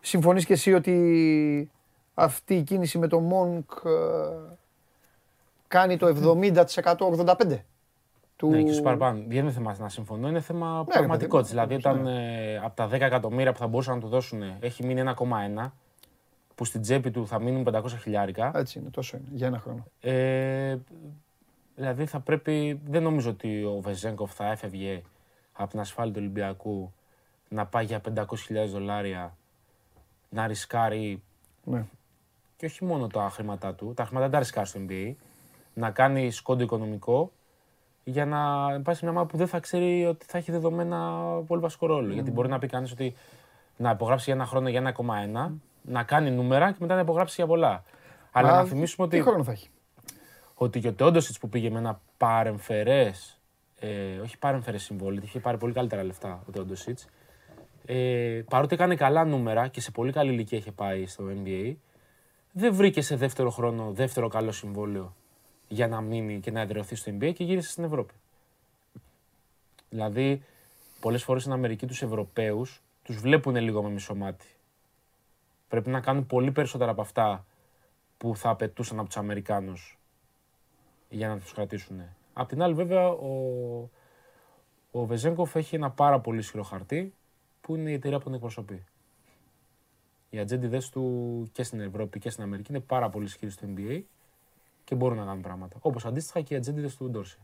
συμφωνείς και εσύ ότι αυτή η κίνηση με το Μονκ ε, κάνει το 70% 85% του... Ναι, και στους παραπάνω. Δεν είναι θέμα να συμφωνώ, είναι θέμα ρε πραγματικότητας. παιδί μου, Δηλαδή, όταν ε, από τα 10 εκατομμύρια που θα μπορούσαν να του δώσουν έχει μείνει 1,1, που στην τσέπη του θα μείνουν 500 χιλιάρικα. Έτσι είναι, τόσο είναι, για ένα χρόνο. Ε, δηλαδή θα πρέπει, δεν νομίζω ότι ο Βεζέγκοφ θα έφευγε από την ασφάλεια του Ολυμπιακού να πάει για 500.000 δολάρια να ρισκάρει Ναι. και όχι μόνο τα χρήματά του, τα χρήματα δεν τα ρισκάρει στο NBA, να κάνει σκόντο οικονομικό για να πάει σε μια ομάδα που δεν θα ξέρει ότι θα έχει δεδομένα πολύ βασικό ρόλο. Γιατί μπορεί να πει κανείς ότι να υπογράψει για ένα χρόνο για 1,1 να κάνει νούμερα και μετά να υπογράψει για πολλά. Αλλά Α, να θυμίσουμε Τι ότι, χρόνο θα έχει; ότι και ο Τόντοσιτ που πήγε με ένα παρεμφερές, ε, όχι παρεμφερές συμβόλαιο, είχε πάρει πολύ καλύτερα λεφτά ο Τόντοσιτ. Ε, παρότι έκανε καλά νούμερα και σε πολύ καλή ηλικία είχε πάει στο NBA, δεν βρήκε σε δεύτερο χρόνο δεύτερο καλό συμβόλαιο για να μείνει και να εδραιωθεί στο NBA και γύρισε στην Ευρώπη. Δηλαδή, πολλές φορές στην Αμερική τους Ευρωπαίους τους βλέπουν λίγο με μισό μάτι. Πρέπει να κάνουν πολύ περισσότερα από αυτά που θα απαιτούσαν από τους Αμερικάνους για να τους κρατήσουν. Απ' την άλλη βέβαια ο, ο Βεζέγκοφ έχει ένα πάρα πολύ ισχυρό χαρτί που είναι η εταιρεία που τον εκπροσωπεί. Οι ατζέντιδες του και στην Ευρώπη και στην Αμερική είναι πάρα πολύ ισχυροί στο NBA και μπορούν να κάνουν πράγματα. Όπως αντίστοιχα και οι ατζέντιδες του Ντόρση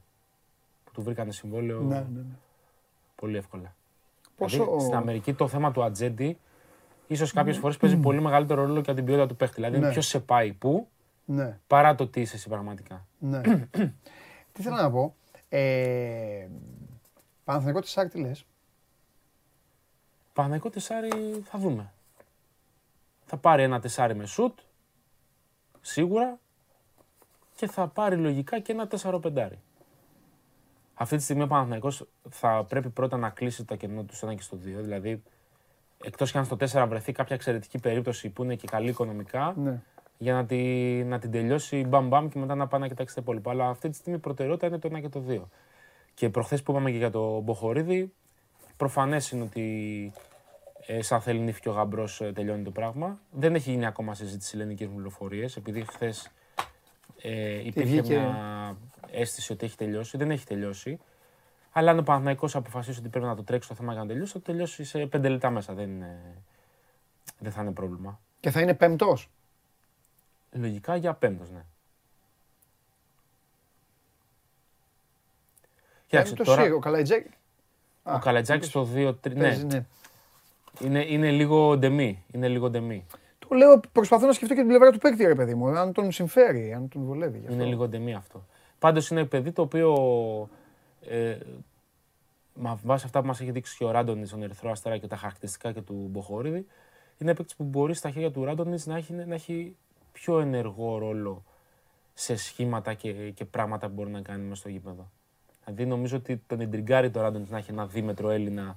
που του βρήκανε συμβόλαιο Ναι, ναι, ναι. πολύ εύκολα. Πόσο- Δηλαδή, στην Αμερική το θέμα του ατζέντη ίσως κάποιες φορές παίζει πολύ μεγαλύτερο ρόλο και από την ποιότητα του παίχτη. Δηλαδή, Ναι. ποιος σε πάει πού Ναι, παρά το τι είσαι εσύ πραγματικά. ναι. Τι θέλω να πω. Ε, Παναθηναϊκό Τεσσάρι τι λες; Παναγικό τεσάρι θα δούμε. Θα πάρει ένα τεσάρι με σουτ, σίγουρα, και θα πάρει λογικά και ένα τέσσαρο πεντάρι. Αυτή τη στιγμή ο Παναθηναϊκός θα πρέπει πρώτα να κλείσει το κενό του στο 1 και στο 2. Δηλαδή, εκτός και αν στο 4 βρεθεί κάποια εξαιρετική περίπτωση που είναι και καλή οικονομικά, Ναι. για να, τη, να την τελειώσει μπαμ μπαμ και μετά να πάει να κοιτάξει τα υπόλοιπα. Αλλά αυτή τη στιγμή η προτεραιότητα είναι το 1 και το 2. Και προχθές που είπαμε και για το Μποχορίδη, προφανές είναι ότι ε, σαν θέλει νύφη και ο γαμπρός ε, τελειώνει το πράγμα. Δεν έχει γίνει ακόμα συζήτηση ελληνικές πληροφορίες, επειδή χθες ε, υπήρχε βγήκε; μια αίσθηση ότι έχει τελειώσει. Δεν έχει τελειώσει. Αλλά αν ο Παναθηναϊκός αποφασίσει ότι πρέπει να το τρέξει το θέμα για να τελειώσει, θα το τελειώσει σε πέντε λεπτά μέσα. Δεν, είναι, δεν θα είναι πρόβλημα. Και θα είναι πέμπτος; Λογικά για πέμπτος, ναι. Κοίταξε, Πέμπτος τώρα ή ο Καλαϊτζάκη. ο Καλατζάκης στο 2-3, ναι, Παίζει, ναι. είναι, είναι λίγο ντεμή. Είναι λίγο ντεμή. Το λέω, προσπαθώ να σκεφτώ και την πλευρά του παίκτη, ρε παιδί μου. Αν τον συμφέρει, αν τον βολεύει. γι' αυτό. Είναι λίγο ντεμή αυτό. Πάντως είναι παιδί το οποίο. Ε, με βάση αυτά που μας έχει δείξει και ο Ράντονης στον Ερυθρό Αστέρα και τα χαρακτηριστικά και του Μποχορίδη, είναι παίκτης που μπορεί στα χέρια του Ράντονης να έχει, να έχει πιο ενεργό ρόλο σε σχήματα και, και πράγματα που μπορεί να κάνει μέσα στο γήπεδο. Δηλαδή νομίζω ότι τον εντριγκάρει το Ράντονης να έχει ένα δίμετρο Έλληνα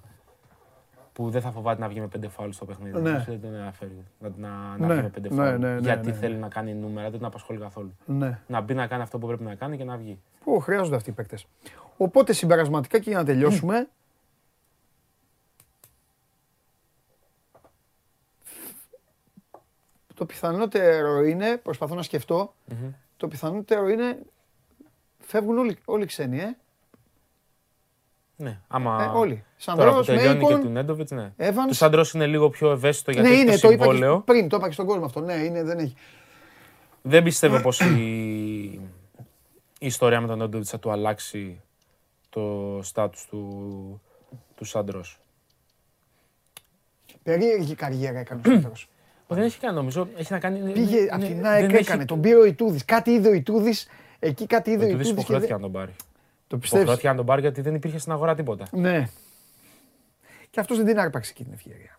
που δεν θα φοβάται να βγει με πέντε φάουλ στο παιχνίδι. Ναι. Νομίζω Δεν τον ενδιαφέρει να, να, να Ναι, βγει με πέντε ναι, φάουλ. ναι, ναι, γιατί ναι. θέλει να κάνει νούμερα, δεν τον απασχολεί καθόλου. Ναι. Να μπει να κάνει αυτό που πρέπει να κάνει και να βγει. Πού χρειάζονται αυτοί οι παίκτες. Οπότε συμπερασματικά και για να τελειώσουμε. Το πιθανότερο είναι, προσπαθώ να σκεφτώ, το πιθανότερο είναι φεύγουν όλοι, όλοι οι ξένοι, ε. Ναι, άμα. Ε, όλοι. Τώρα που Σαντρός, τελειώνει και Μέικον, του Νέντοβιτς, ναι. Evans. Τους Σαντρό είναι λίγο πιο ευαίσθητο γιατί Ναι, έχει είναι, το το είπα και συμβόλαιο. πριν, το είπα και στον κόσμο αυτό. Ναι, είναι, δεν έχει. Δεν πιστεύω πως η... η ιστορία με τον Νέντοβιτς θα του αλλάξει το στάτου του, τους Σαντρό. Περίεργη καριέρα έκανε ο Σαντρός. Δεν έχει κάνει νομίζω. Έχει να κάνει. Πήγε είναι- από την δεν ΑΕΚ, έχει- έκανε, τον πήρε ο Ιτούδης. Κάτι είδε ο Ιτούδης, εκεί κάτι είδε Ο ο Ιτούδης Ιτούδης. και υποχρεώθηκε δεν- να τον πάρει. Το πιστεύεις; Υποχρεώθηκε να τον πάρει γιατί δεν υπήρχε στην αγορά τίποτα. Ναι. Και αυτός δεν την άρπαξε εκεί την ευκαιρία.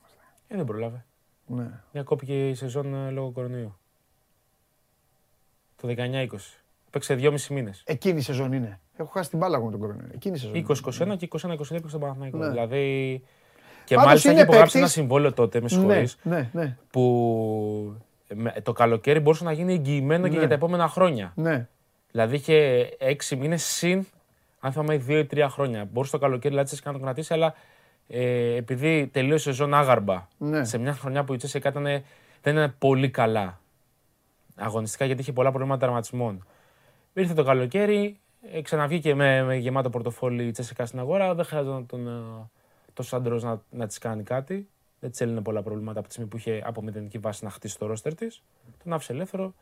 Ε, δεν προλάβε. Ναι. Διακόπηκε η σεζόν ε, λόγω κορονοϊού. Το 19-20. Παίξε 2,5 μήνες. Εκείνη η σεζόν είναι. Έχω χάσει την μπάλα εγώ με τον κορονοϊό. Εκείνη η σεζόν. 20-21 και 21-22 έπαιξε στον Παναθηναϊκό. Ναι. Δηλαδή. Και Πάντως μάλιστα είναι έχει υπογράψει παίκτης- ένα συμβόλαιο τότε, με Ναι, συγχωρείς, ναι, ναι. που με- το καλοκαίρι μπορούσε να γίνει εγγυημένο και Ναι. για τα επόμενα χρόνια. ναι. Δηλαδή είχε 6 μήνες συν, αν θυμάμαι, 2 ή 3 χρόνια. Μπορούσε το καλοκαίρι δηλαδή, Τσέσσεκα να τον κρατήσει, αλλά ε, επειδή τελείωσε η σεζόν άγαρμπα Ναι. σε μια χρονιά που η Τσέσσεκα ήταν, δεν ήταν πολύ καλά αγωνιστικά γιατί είχε πολλά προβλήματα τερματισμών. Ήρθε το καλοκαίρι, ε, ξαναβγήκε με, με γεμάτο πορτοφόλι η Τσέσσεκα στην αγορά. Δεν χρειάζεται τον, ε, το Σάντρος να, να της κάνει κάτι. Δεν της έλυνε πολλά προβλήματα από τη στιγμή που είχε από μηδενική βάση να χτίσει το ρόστερ της. Τον άφησε ελεύθερο.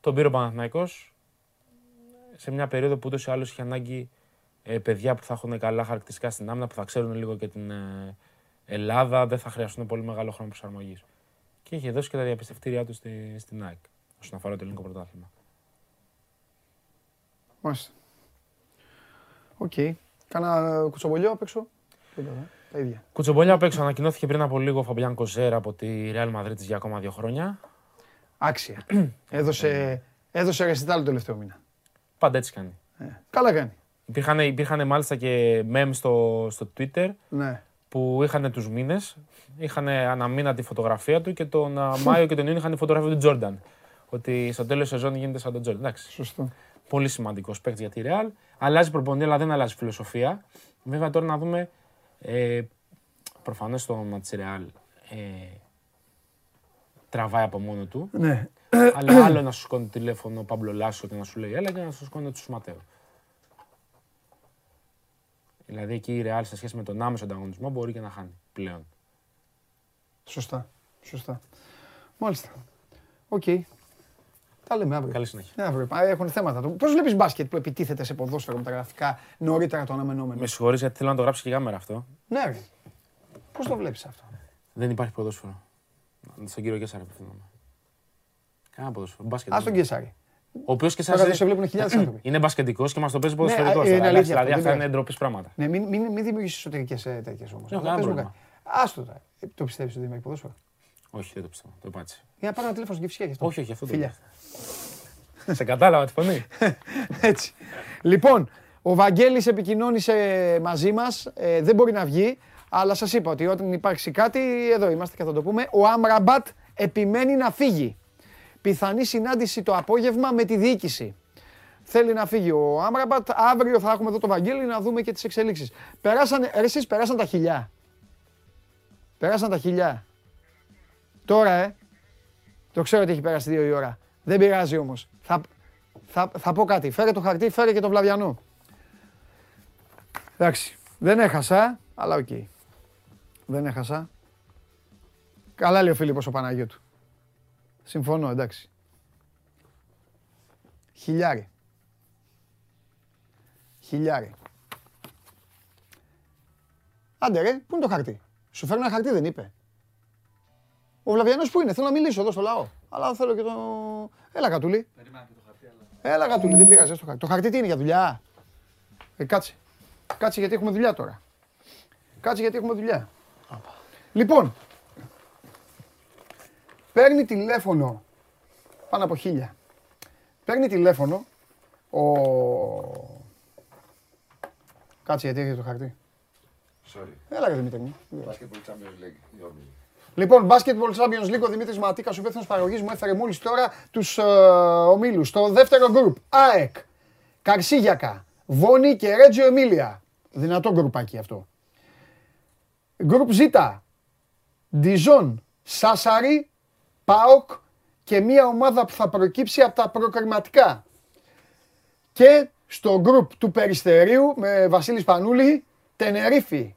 Τον πήρε ο Παναθηναϊκός σε μια περίοδο που ούτως ή άλλως είχε ανάγκη ε, παιδιά που θα έχουν καλά χαρακτηριστικά στην άμυνα, που θα ξέρουν λίγο και την ε, Ελλάδα, δεν θα χρειαστούν πολύ μεγάλο χρόνο προσαρμογής. Και είχε δώσει και τα διαπιστευτήριά του στη, στην ΑΕΚ όσον αφορά το ελληνικό πρωτάθλημα. Μάλιστα. Οκ. Κάνα κουτσομπολιό απ' έξω; Δεν ξέρω, ε. Τα ίδια. Κουτσομπολιά απ' έξω ανακοινώθηκε πριν από λίγο ο Φαμπιέν Κοζέρ από τη Real Madrid για ακόμα δύο χρόνια. Άξια. έδωσε, έδωσε ρεσιτάλ το τελευταίο μήνα. Πάντα έτσι κάνει. Ε, καλά κάνει. Υπήρχαν, υπήρχαν μάλιστα και meme στο, στο Twitter Ναι. που είχαν τους μήνες. Είχαν ανά μήνα τη φωτογραφία του και τον α, Μάιο και τον Ιούνιο είχαν τη φωτογραφία του Τζόρνταν. Ότι στο τέλος σεζόν γίνεται σαν τον Τζόρνταν. Εντάξει. Σωστό. Πολύ σημαντικός παίκτης για τη Real. Αλλάζει προπονητή, αλλά δεν αλλάζει φιλοσοφία. Βέβαια τώρα να δούμε. Ε, Προφανώς το όνομα της Real ε, τραβάει από μόνο του. Ναι. αλλά άλλο να σου σηκώνει τηλέφωνο ο Πάμπλο Λάσο και να σου λέει έλα και να σου σηκώνει ο Τσους Ματέο. Δηλαδή εκεί η Real σε σχέση με τον άμεσο ανταγωνισμό μπορεί και να χάνει πλέον. Σωστά. Σωστά. Μάλιστα. Οκ. Τα λέμε αύριο. Καλή συνέχεια. Ναι, αύριο. Α, Έχουν θέματα. Πώς βλέπεις μπάσκετ που επιτίθεται σε ποδόσφαιρο με τα γραφικά νωρίτερα το αναμενόμενο. Με συγχωρείς γιατί θέλω να το γράψει και κάμερα αυτό. Ναι, ρε. Πώς το βλέπεις αυτό; Δεν υπάρχει ποδόσφαιρο. Στον κύριο Κέσσαρη απευθύνομαι. Κανένα ποδόσφαιρο. Μπάσκετ. Α τον είναι. Κεσάρι. Ο οποίος και Τώρα εδώ σε βλέπουν χιλιάδες άνθρωποι. είναι μπασκετικός και μας το παίζει Ναι, ποδοσφαιρικό. α, είναι αλήθεια δηλαδή αυτό, δεν αυτά είναι πειράζει. ντροπής πράγματα. Ναι, μην, μην, μην δημιουργήσεις εσωτερικές τέτοιες όμως. έχω κανένα πρόβλημα. Άστο τώρα. Ε, Το πιστεύεις ότι δεν υπάρχει ποδόσφαιρο. Όχι, δεν το πιστεύω. Το είπα έτσι. Για να πάρω ένα τηλέφωνο στην Κυφσιά γι' αυτό. Όχι, όχι, αυτό το Φιλιά. είπα. Σε κατάλαβα τη φωνή. Έτσι. Λοιπόν, ο Βαγγέλης επικοινώνησε μαζί μας, ε, δεν μπορεί να βγει, αλλά σας είπα ότι όταν υπάρξει κάτι, εδώ είμαστε και θα το πούμε, ο Άμραμπατ επιμένει να φύγει. Πιθανή συνάντηση το απόγευμα με τη διοίκηση. Θέλει να φύγει ο Άμραμπατ, αύριο θα έχουμε εδώ το Βαγγέλη να δούμε και τις εξελίξεις. Περάσαν, ρε, εσείς περάσαν τα χιλιά. Περάσαν τα χιλιά. Τώρα, ε. Το ξέρω ότι έχει περάσει δύο η ώρα. Δεν πειράζει όμως. Θα, θα, θα πω κάτι. Φέρε το χαρτί, φέρε και το βλαβιανό. Εντάξει. Δεν έχασα, αλλά οκ. Δεν έχασα. Καλά λέει ο Φίλιππος ο Παναγιώτου. Συμφωνώ, εντάξει. Χιλιάρι. Χιλιάρι. Άντε ρε, πού είναι το χαρτί; Σου φέρνω ένα χαρτί δεν είπε. Ο Βλαβιανός πού είναι, θέλω να μιλήσω εδώ στο λαό. Αλλά θέλω και το... Έλα Κατούλη. Έλα Κατούλη, δεν πειράζει το χαρτί. Το χαρτί τι είναι για δουλειά; Ε, κάτσε. Κάτσε γιατί έχουμε δουλειά τώρα. Κάτσε γιατί έχουμε δουλειά. Λοιπόν, παίρνει τηλέφωνο πάνω από χίλια. Παίρνει τηλέφωνο ο... Κάτσε γιατί έχει το χαρτί. Sorry. Έλα ρε Δημήτρη μου. Basketball Champions League. η όμιλη. Λοιπόν, Basketball Champions League, ο Δημήτρης Ματίκας, ο υπεύθυνος παραγωγής μου έφερε μόλις τώρα τους ε, ομίλους. Στο δεύτερο γκρουπ, ΑΕΚ, Καρσίγιακα, Βόνη και Ρέτζιο Εμίλια. Δυνατό γκρουπάκι αυτό. Γκρουπ Ζ, Διζόν, Σάσαρη, ΠΑΟΚ και μια ομάδα που θα προκύψει από τα προκριματικά. Και στο γκρουπ του Περιστερίου με Βασίλης Σπανούλη, Τενερίφη,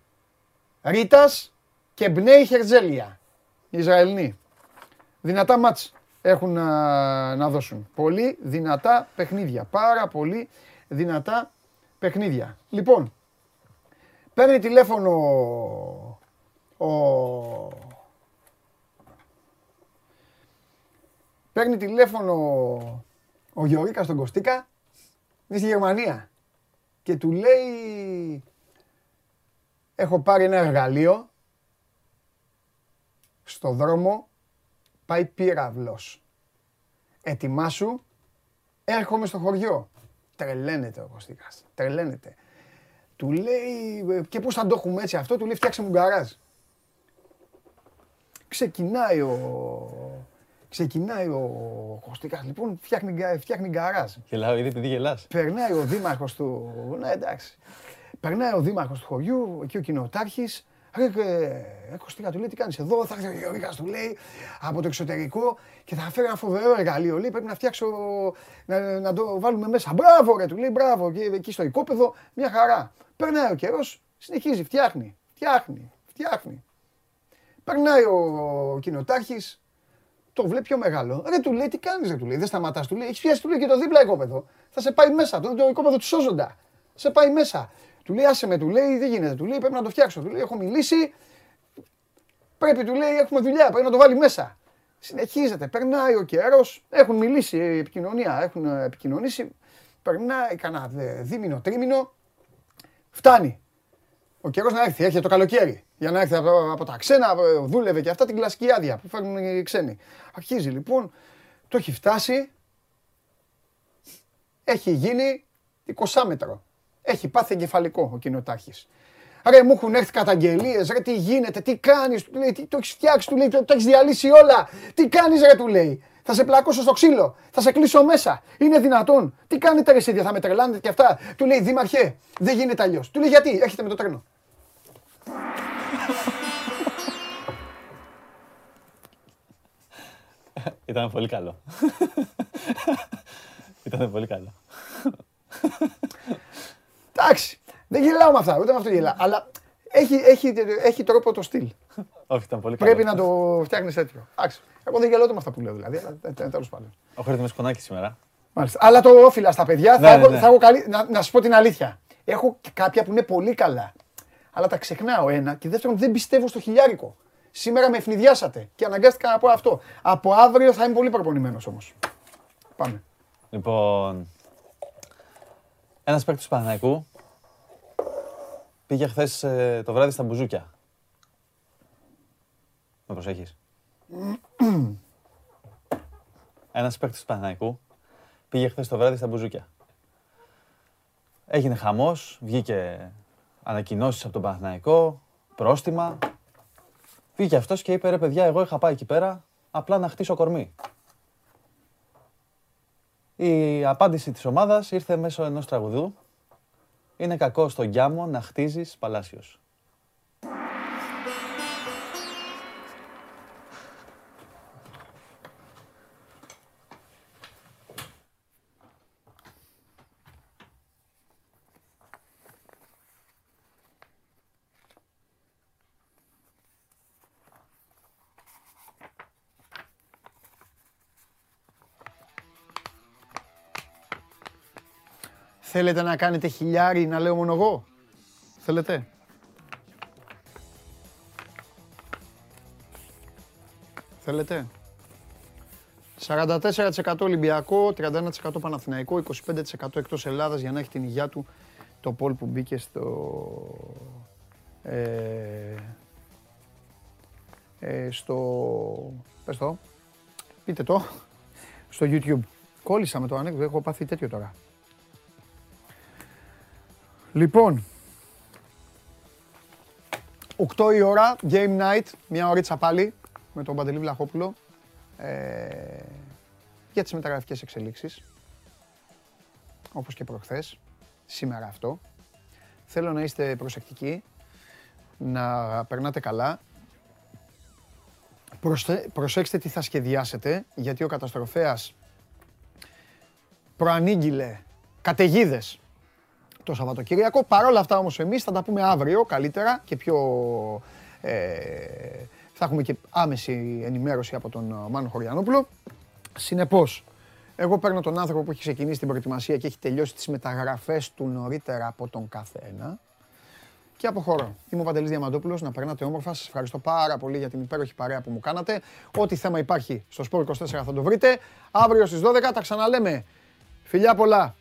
Ρίτας και Μπνέι Χερτζέλια. Οι Ισραηλοί. Δυνατά μάτς έχουν να, να δώσουν. Πολύ δυνατά παιχνίδια. Πάρα πολύ δυνατά παιχνίδια. Λοιπόν, παίρνει τηλέφωνο ο... Παίρνει τηλέφωνο ο Γεωργίκας στον Κωστίκα, είναι στη Γερμανία. Και του λέει, έχω πάρει ένα εργαλείο, στο δρόμο πάει πύραυλος. Ετοιμάσου, έρχομαι στο χωριό. Τρελαίνεται ο Κωστίκας, τρελαίνεται. Του λέει, «Ε, και πώς θα το έχουμε έτσι αυτό, του λέει φτιάξε μου γκαράζ. Ξεκινάει ο... Ξεκινάει ο Κωστίκας, λοιπόν, φτιάχνει, γκα- φτιάχνει γκαράζ. Γελάω ήδη επειδή γελάς. Περνάει ο δήμαρχος του. Ναι, εντάξει. Περνάει ο δήμαρχος του χωριού, εκεί ο κοινοτάρχης. Ρε, ε, Κωστίκα, του λέει τι κάνεις εδώ, θα έρθει ο Γεωργίκας, του λέει, από το εξωτερικό και θα φέρει ένα φοβερό εργαλείο. Λέει, πρέπει να φτιάξω, να, να το βάλουμε μέσα. Μπράβο, ρε, του λέει, μπράβο. Και εκεί στο οικόπεδο, μια χαρά. Περνάει ο καιρός, συνεχίζει, φτιάχνει, φτιάχνει, φτιάχνει. Περνάει ο κοινοτάρχης, το βλέπει πιο μεγάλο. Ρε του λέει, τι κάνεις, ρε του λέει, δεν σταματάς. Του λέει, έχεις πιάσει του λέει και το δίπλα οικόπεδο. Θα σε πάει μέσα. Το, το οικόπεδο του σώζοντα. Σε πάει μέσα. Του λέει, άσε με, του λέει, δεν γίνεται. Του λέει, πρέπει να το φτιάξω. Του λέει, έχω μιλήσει. Πρέπει, του λέει, έχουμε δουλειά. Πρέπει να το βάλει μέσα. Συνεχίζεται. Περνάει ο καιρός. Έχουν μιλήσει ε, επικοινωνία. Έχουν ε, επικοινωνήσει. Περνάει κανένα δε- δίμηνο, τρίμηνο. Φτάνει. Ο καιρός να έρθει, έρχεται το καλοκαίρι. Για να έρθει από, από τα ξένα, ε, δούλευε και αυτά την κλασική άδεια που φέρνουν οι ξένοι. Αρχίζει λοιπόν, το έχει φτάσει, έχει γίνει 20 μέτρο. Έχει πάθει εγκεφαλικό ο κοινοτάρχη. Ρε, μου έχουν έρθει καταγγελίες, ρε, τι γίνεται, τι κάνεις, του λέει, τι το έχεις φτιάξει, του λέει, το, το έχεις διαλύσει όλα. Τι κάνεις, ρε, του λέει. Θα σε πλακώσω στο ξύλο, θα σε κλείσω μέσα. Είναι δυνατόν. Τι κάνετε, ρε, εσείς, θα με τρελάνετε και αυτά. Του λέει, Δήμαρχε, δεν γίνεται αλλιώς. Του λέει, γιατί, έρχεται με το τρένο. Ήταν πολύ καλό. Ήταν πολύ καλό. Εντάξει, δεν γελάω με αυτά, ούτε με αυτό γελάω. Αλλά έχει, έχει, έχει τρόπο το στυλ. Όχι, ήταν πολύ καλό. Πρέπει να το φτιάχνεις τέτοιο. Εντάξει. Εγώ δεν γελάω ούτε με αυτά που λέω δηλαδή. Αλλά τέλος πάντων. Ο Χρήτη με σκονάκι σήμερα. Μάλιστα. Αλλά το όφιλα στα παιδιά. Ναι, θα, ναι, έχω, ναι. θα έχω καλή, να, να σου πω την αλήθεια. Έχω και κάποια που είναι πολύ καλά. Αλλά τα ξεχνάω ένα. Και δεύτερον, δεν πιστεύω στο χιλιάρικο. Σήμερα με ευνηδιάσατε και αναγκάστηκα να πω αυτό. Από αύριο θα είμαι πολύ προπονημένος όμως. Πάμε. Λοιπόν, ένας παίκτης του Παναθηναϊκού πήγε χθες το βράδυ στα μπουζούκια. Με προσέχεις. Ένας παίκτης του Παναθηναϊκού πήγε χθες το βράδυ στα μπουζούκια. Έγινε χαμός, βγήκε ανακοινώσεις από τον Παναθηναϊκό, πρόστιμα. Βγήκε αυτός και είπε ρε παιδιά, εγώ είχα πάει εκεί πέρα απλά να χτίσω κορμί. Η απάντηση της ομάδας ήρθε μέσω ενός τραγουδού. Είναι κακό στον Γκιάμο να χτίζεις Παλάσιος. Θέλετε να κάνετε χιλιάρι να λέω μόνο εγώ; Θέλετε; Θέλετε; 44% Ολυμπιακό, 31% Παναθηναϊκό, 25% εκτός Ελλάδας για να έχει την υγειά του το πόλ που μπήκε στο... Ε, ε, στο... Πες το. Πείτε το. Στο YouTube. Κόλλησα με το ανέκδοτο, έχω πάθει τέτοιο τώρα. Λοιπόν, 8 η ώρα, game night, μια ωρίτσα πάλι με τον Παντελή Βλαχόπουλο ε, για τις μεταγραφικές εξελίξεις, όπως και προχθές, σήμερα αυτό. Θέλω να είστε προσεκτικοί, να περνάτε καλά. Προστε- προσέξτε τι θα σχεδιάσετε, γιατί ο καταστροφέας προανήγγειλε καταιγίδες το Σαββατοκύριακο. Παρ' όλα αυτά όμως εμείς θα τα πούμε αύριο καλύτερα και πιο... Ε, θα έχουμε και άμεση ενημέρωση από τον ε, Μάνο Χωριανόπουλο. Συνεπώς, εγώ παίρνω τον άνθρωπο που έχει ξεκινήσει την προετοιμασία και έχει τελειώσει τις μεταγραφές του νωρίτερα από τον καθένα και αποχωρώ. Είμαι ο Παντελής Διαμαντόπουλος, να περνάτε όμορφα. Σας ευχαριστώ πάρα πολύ για την υπέροχη παρέα που μου κάνατε. Ό,τι θέμα υπάρχει στο Sport 24 θα το βρείτε. Αύριο στις 12 τα ξαναλέμε. Φιλιά πολλά.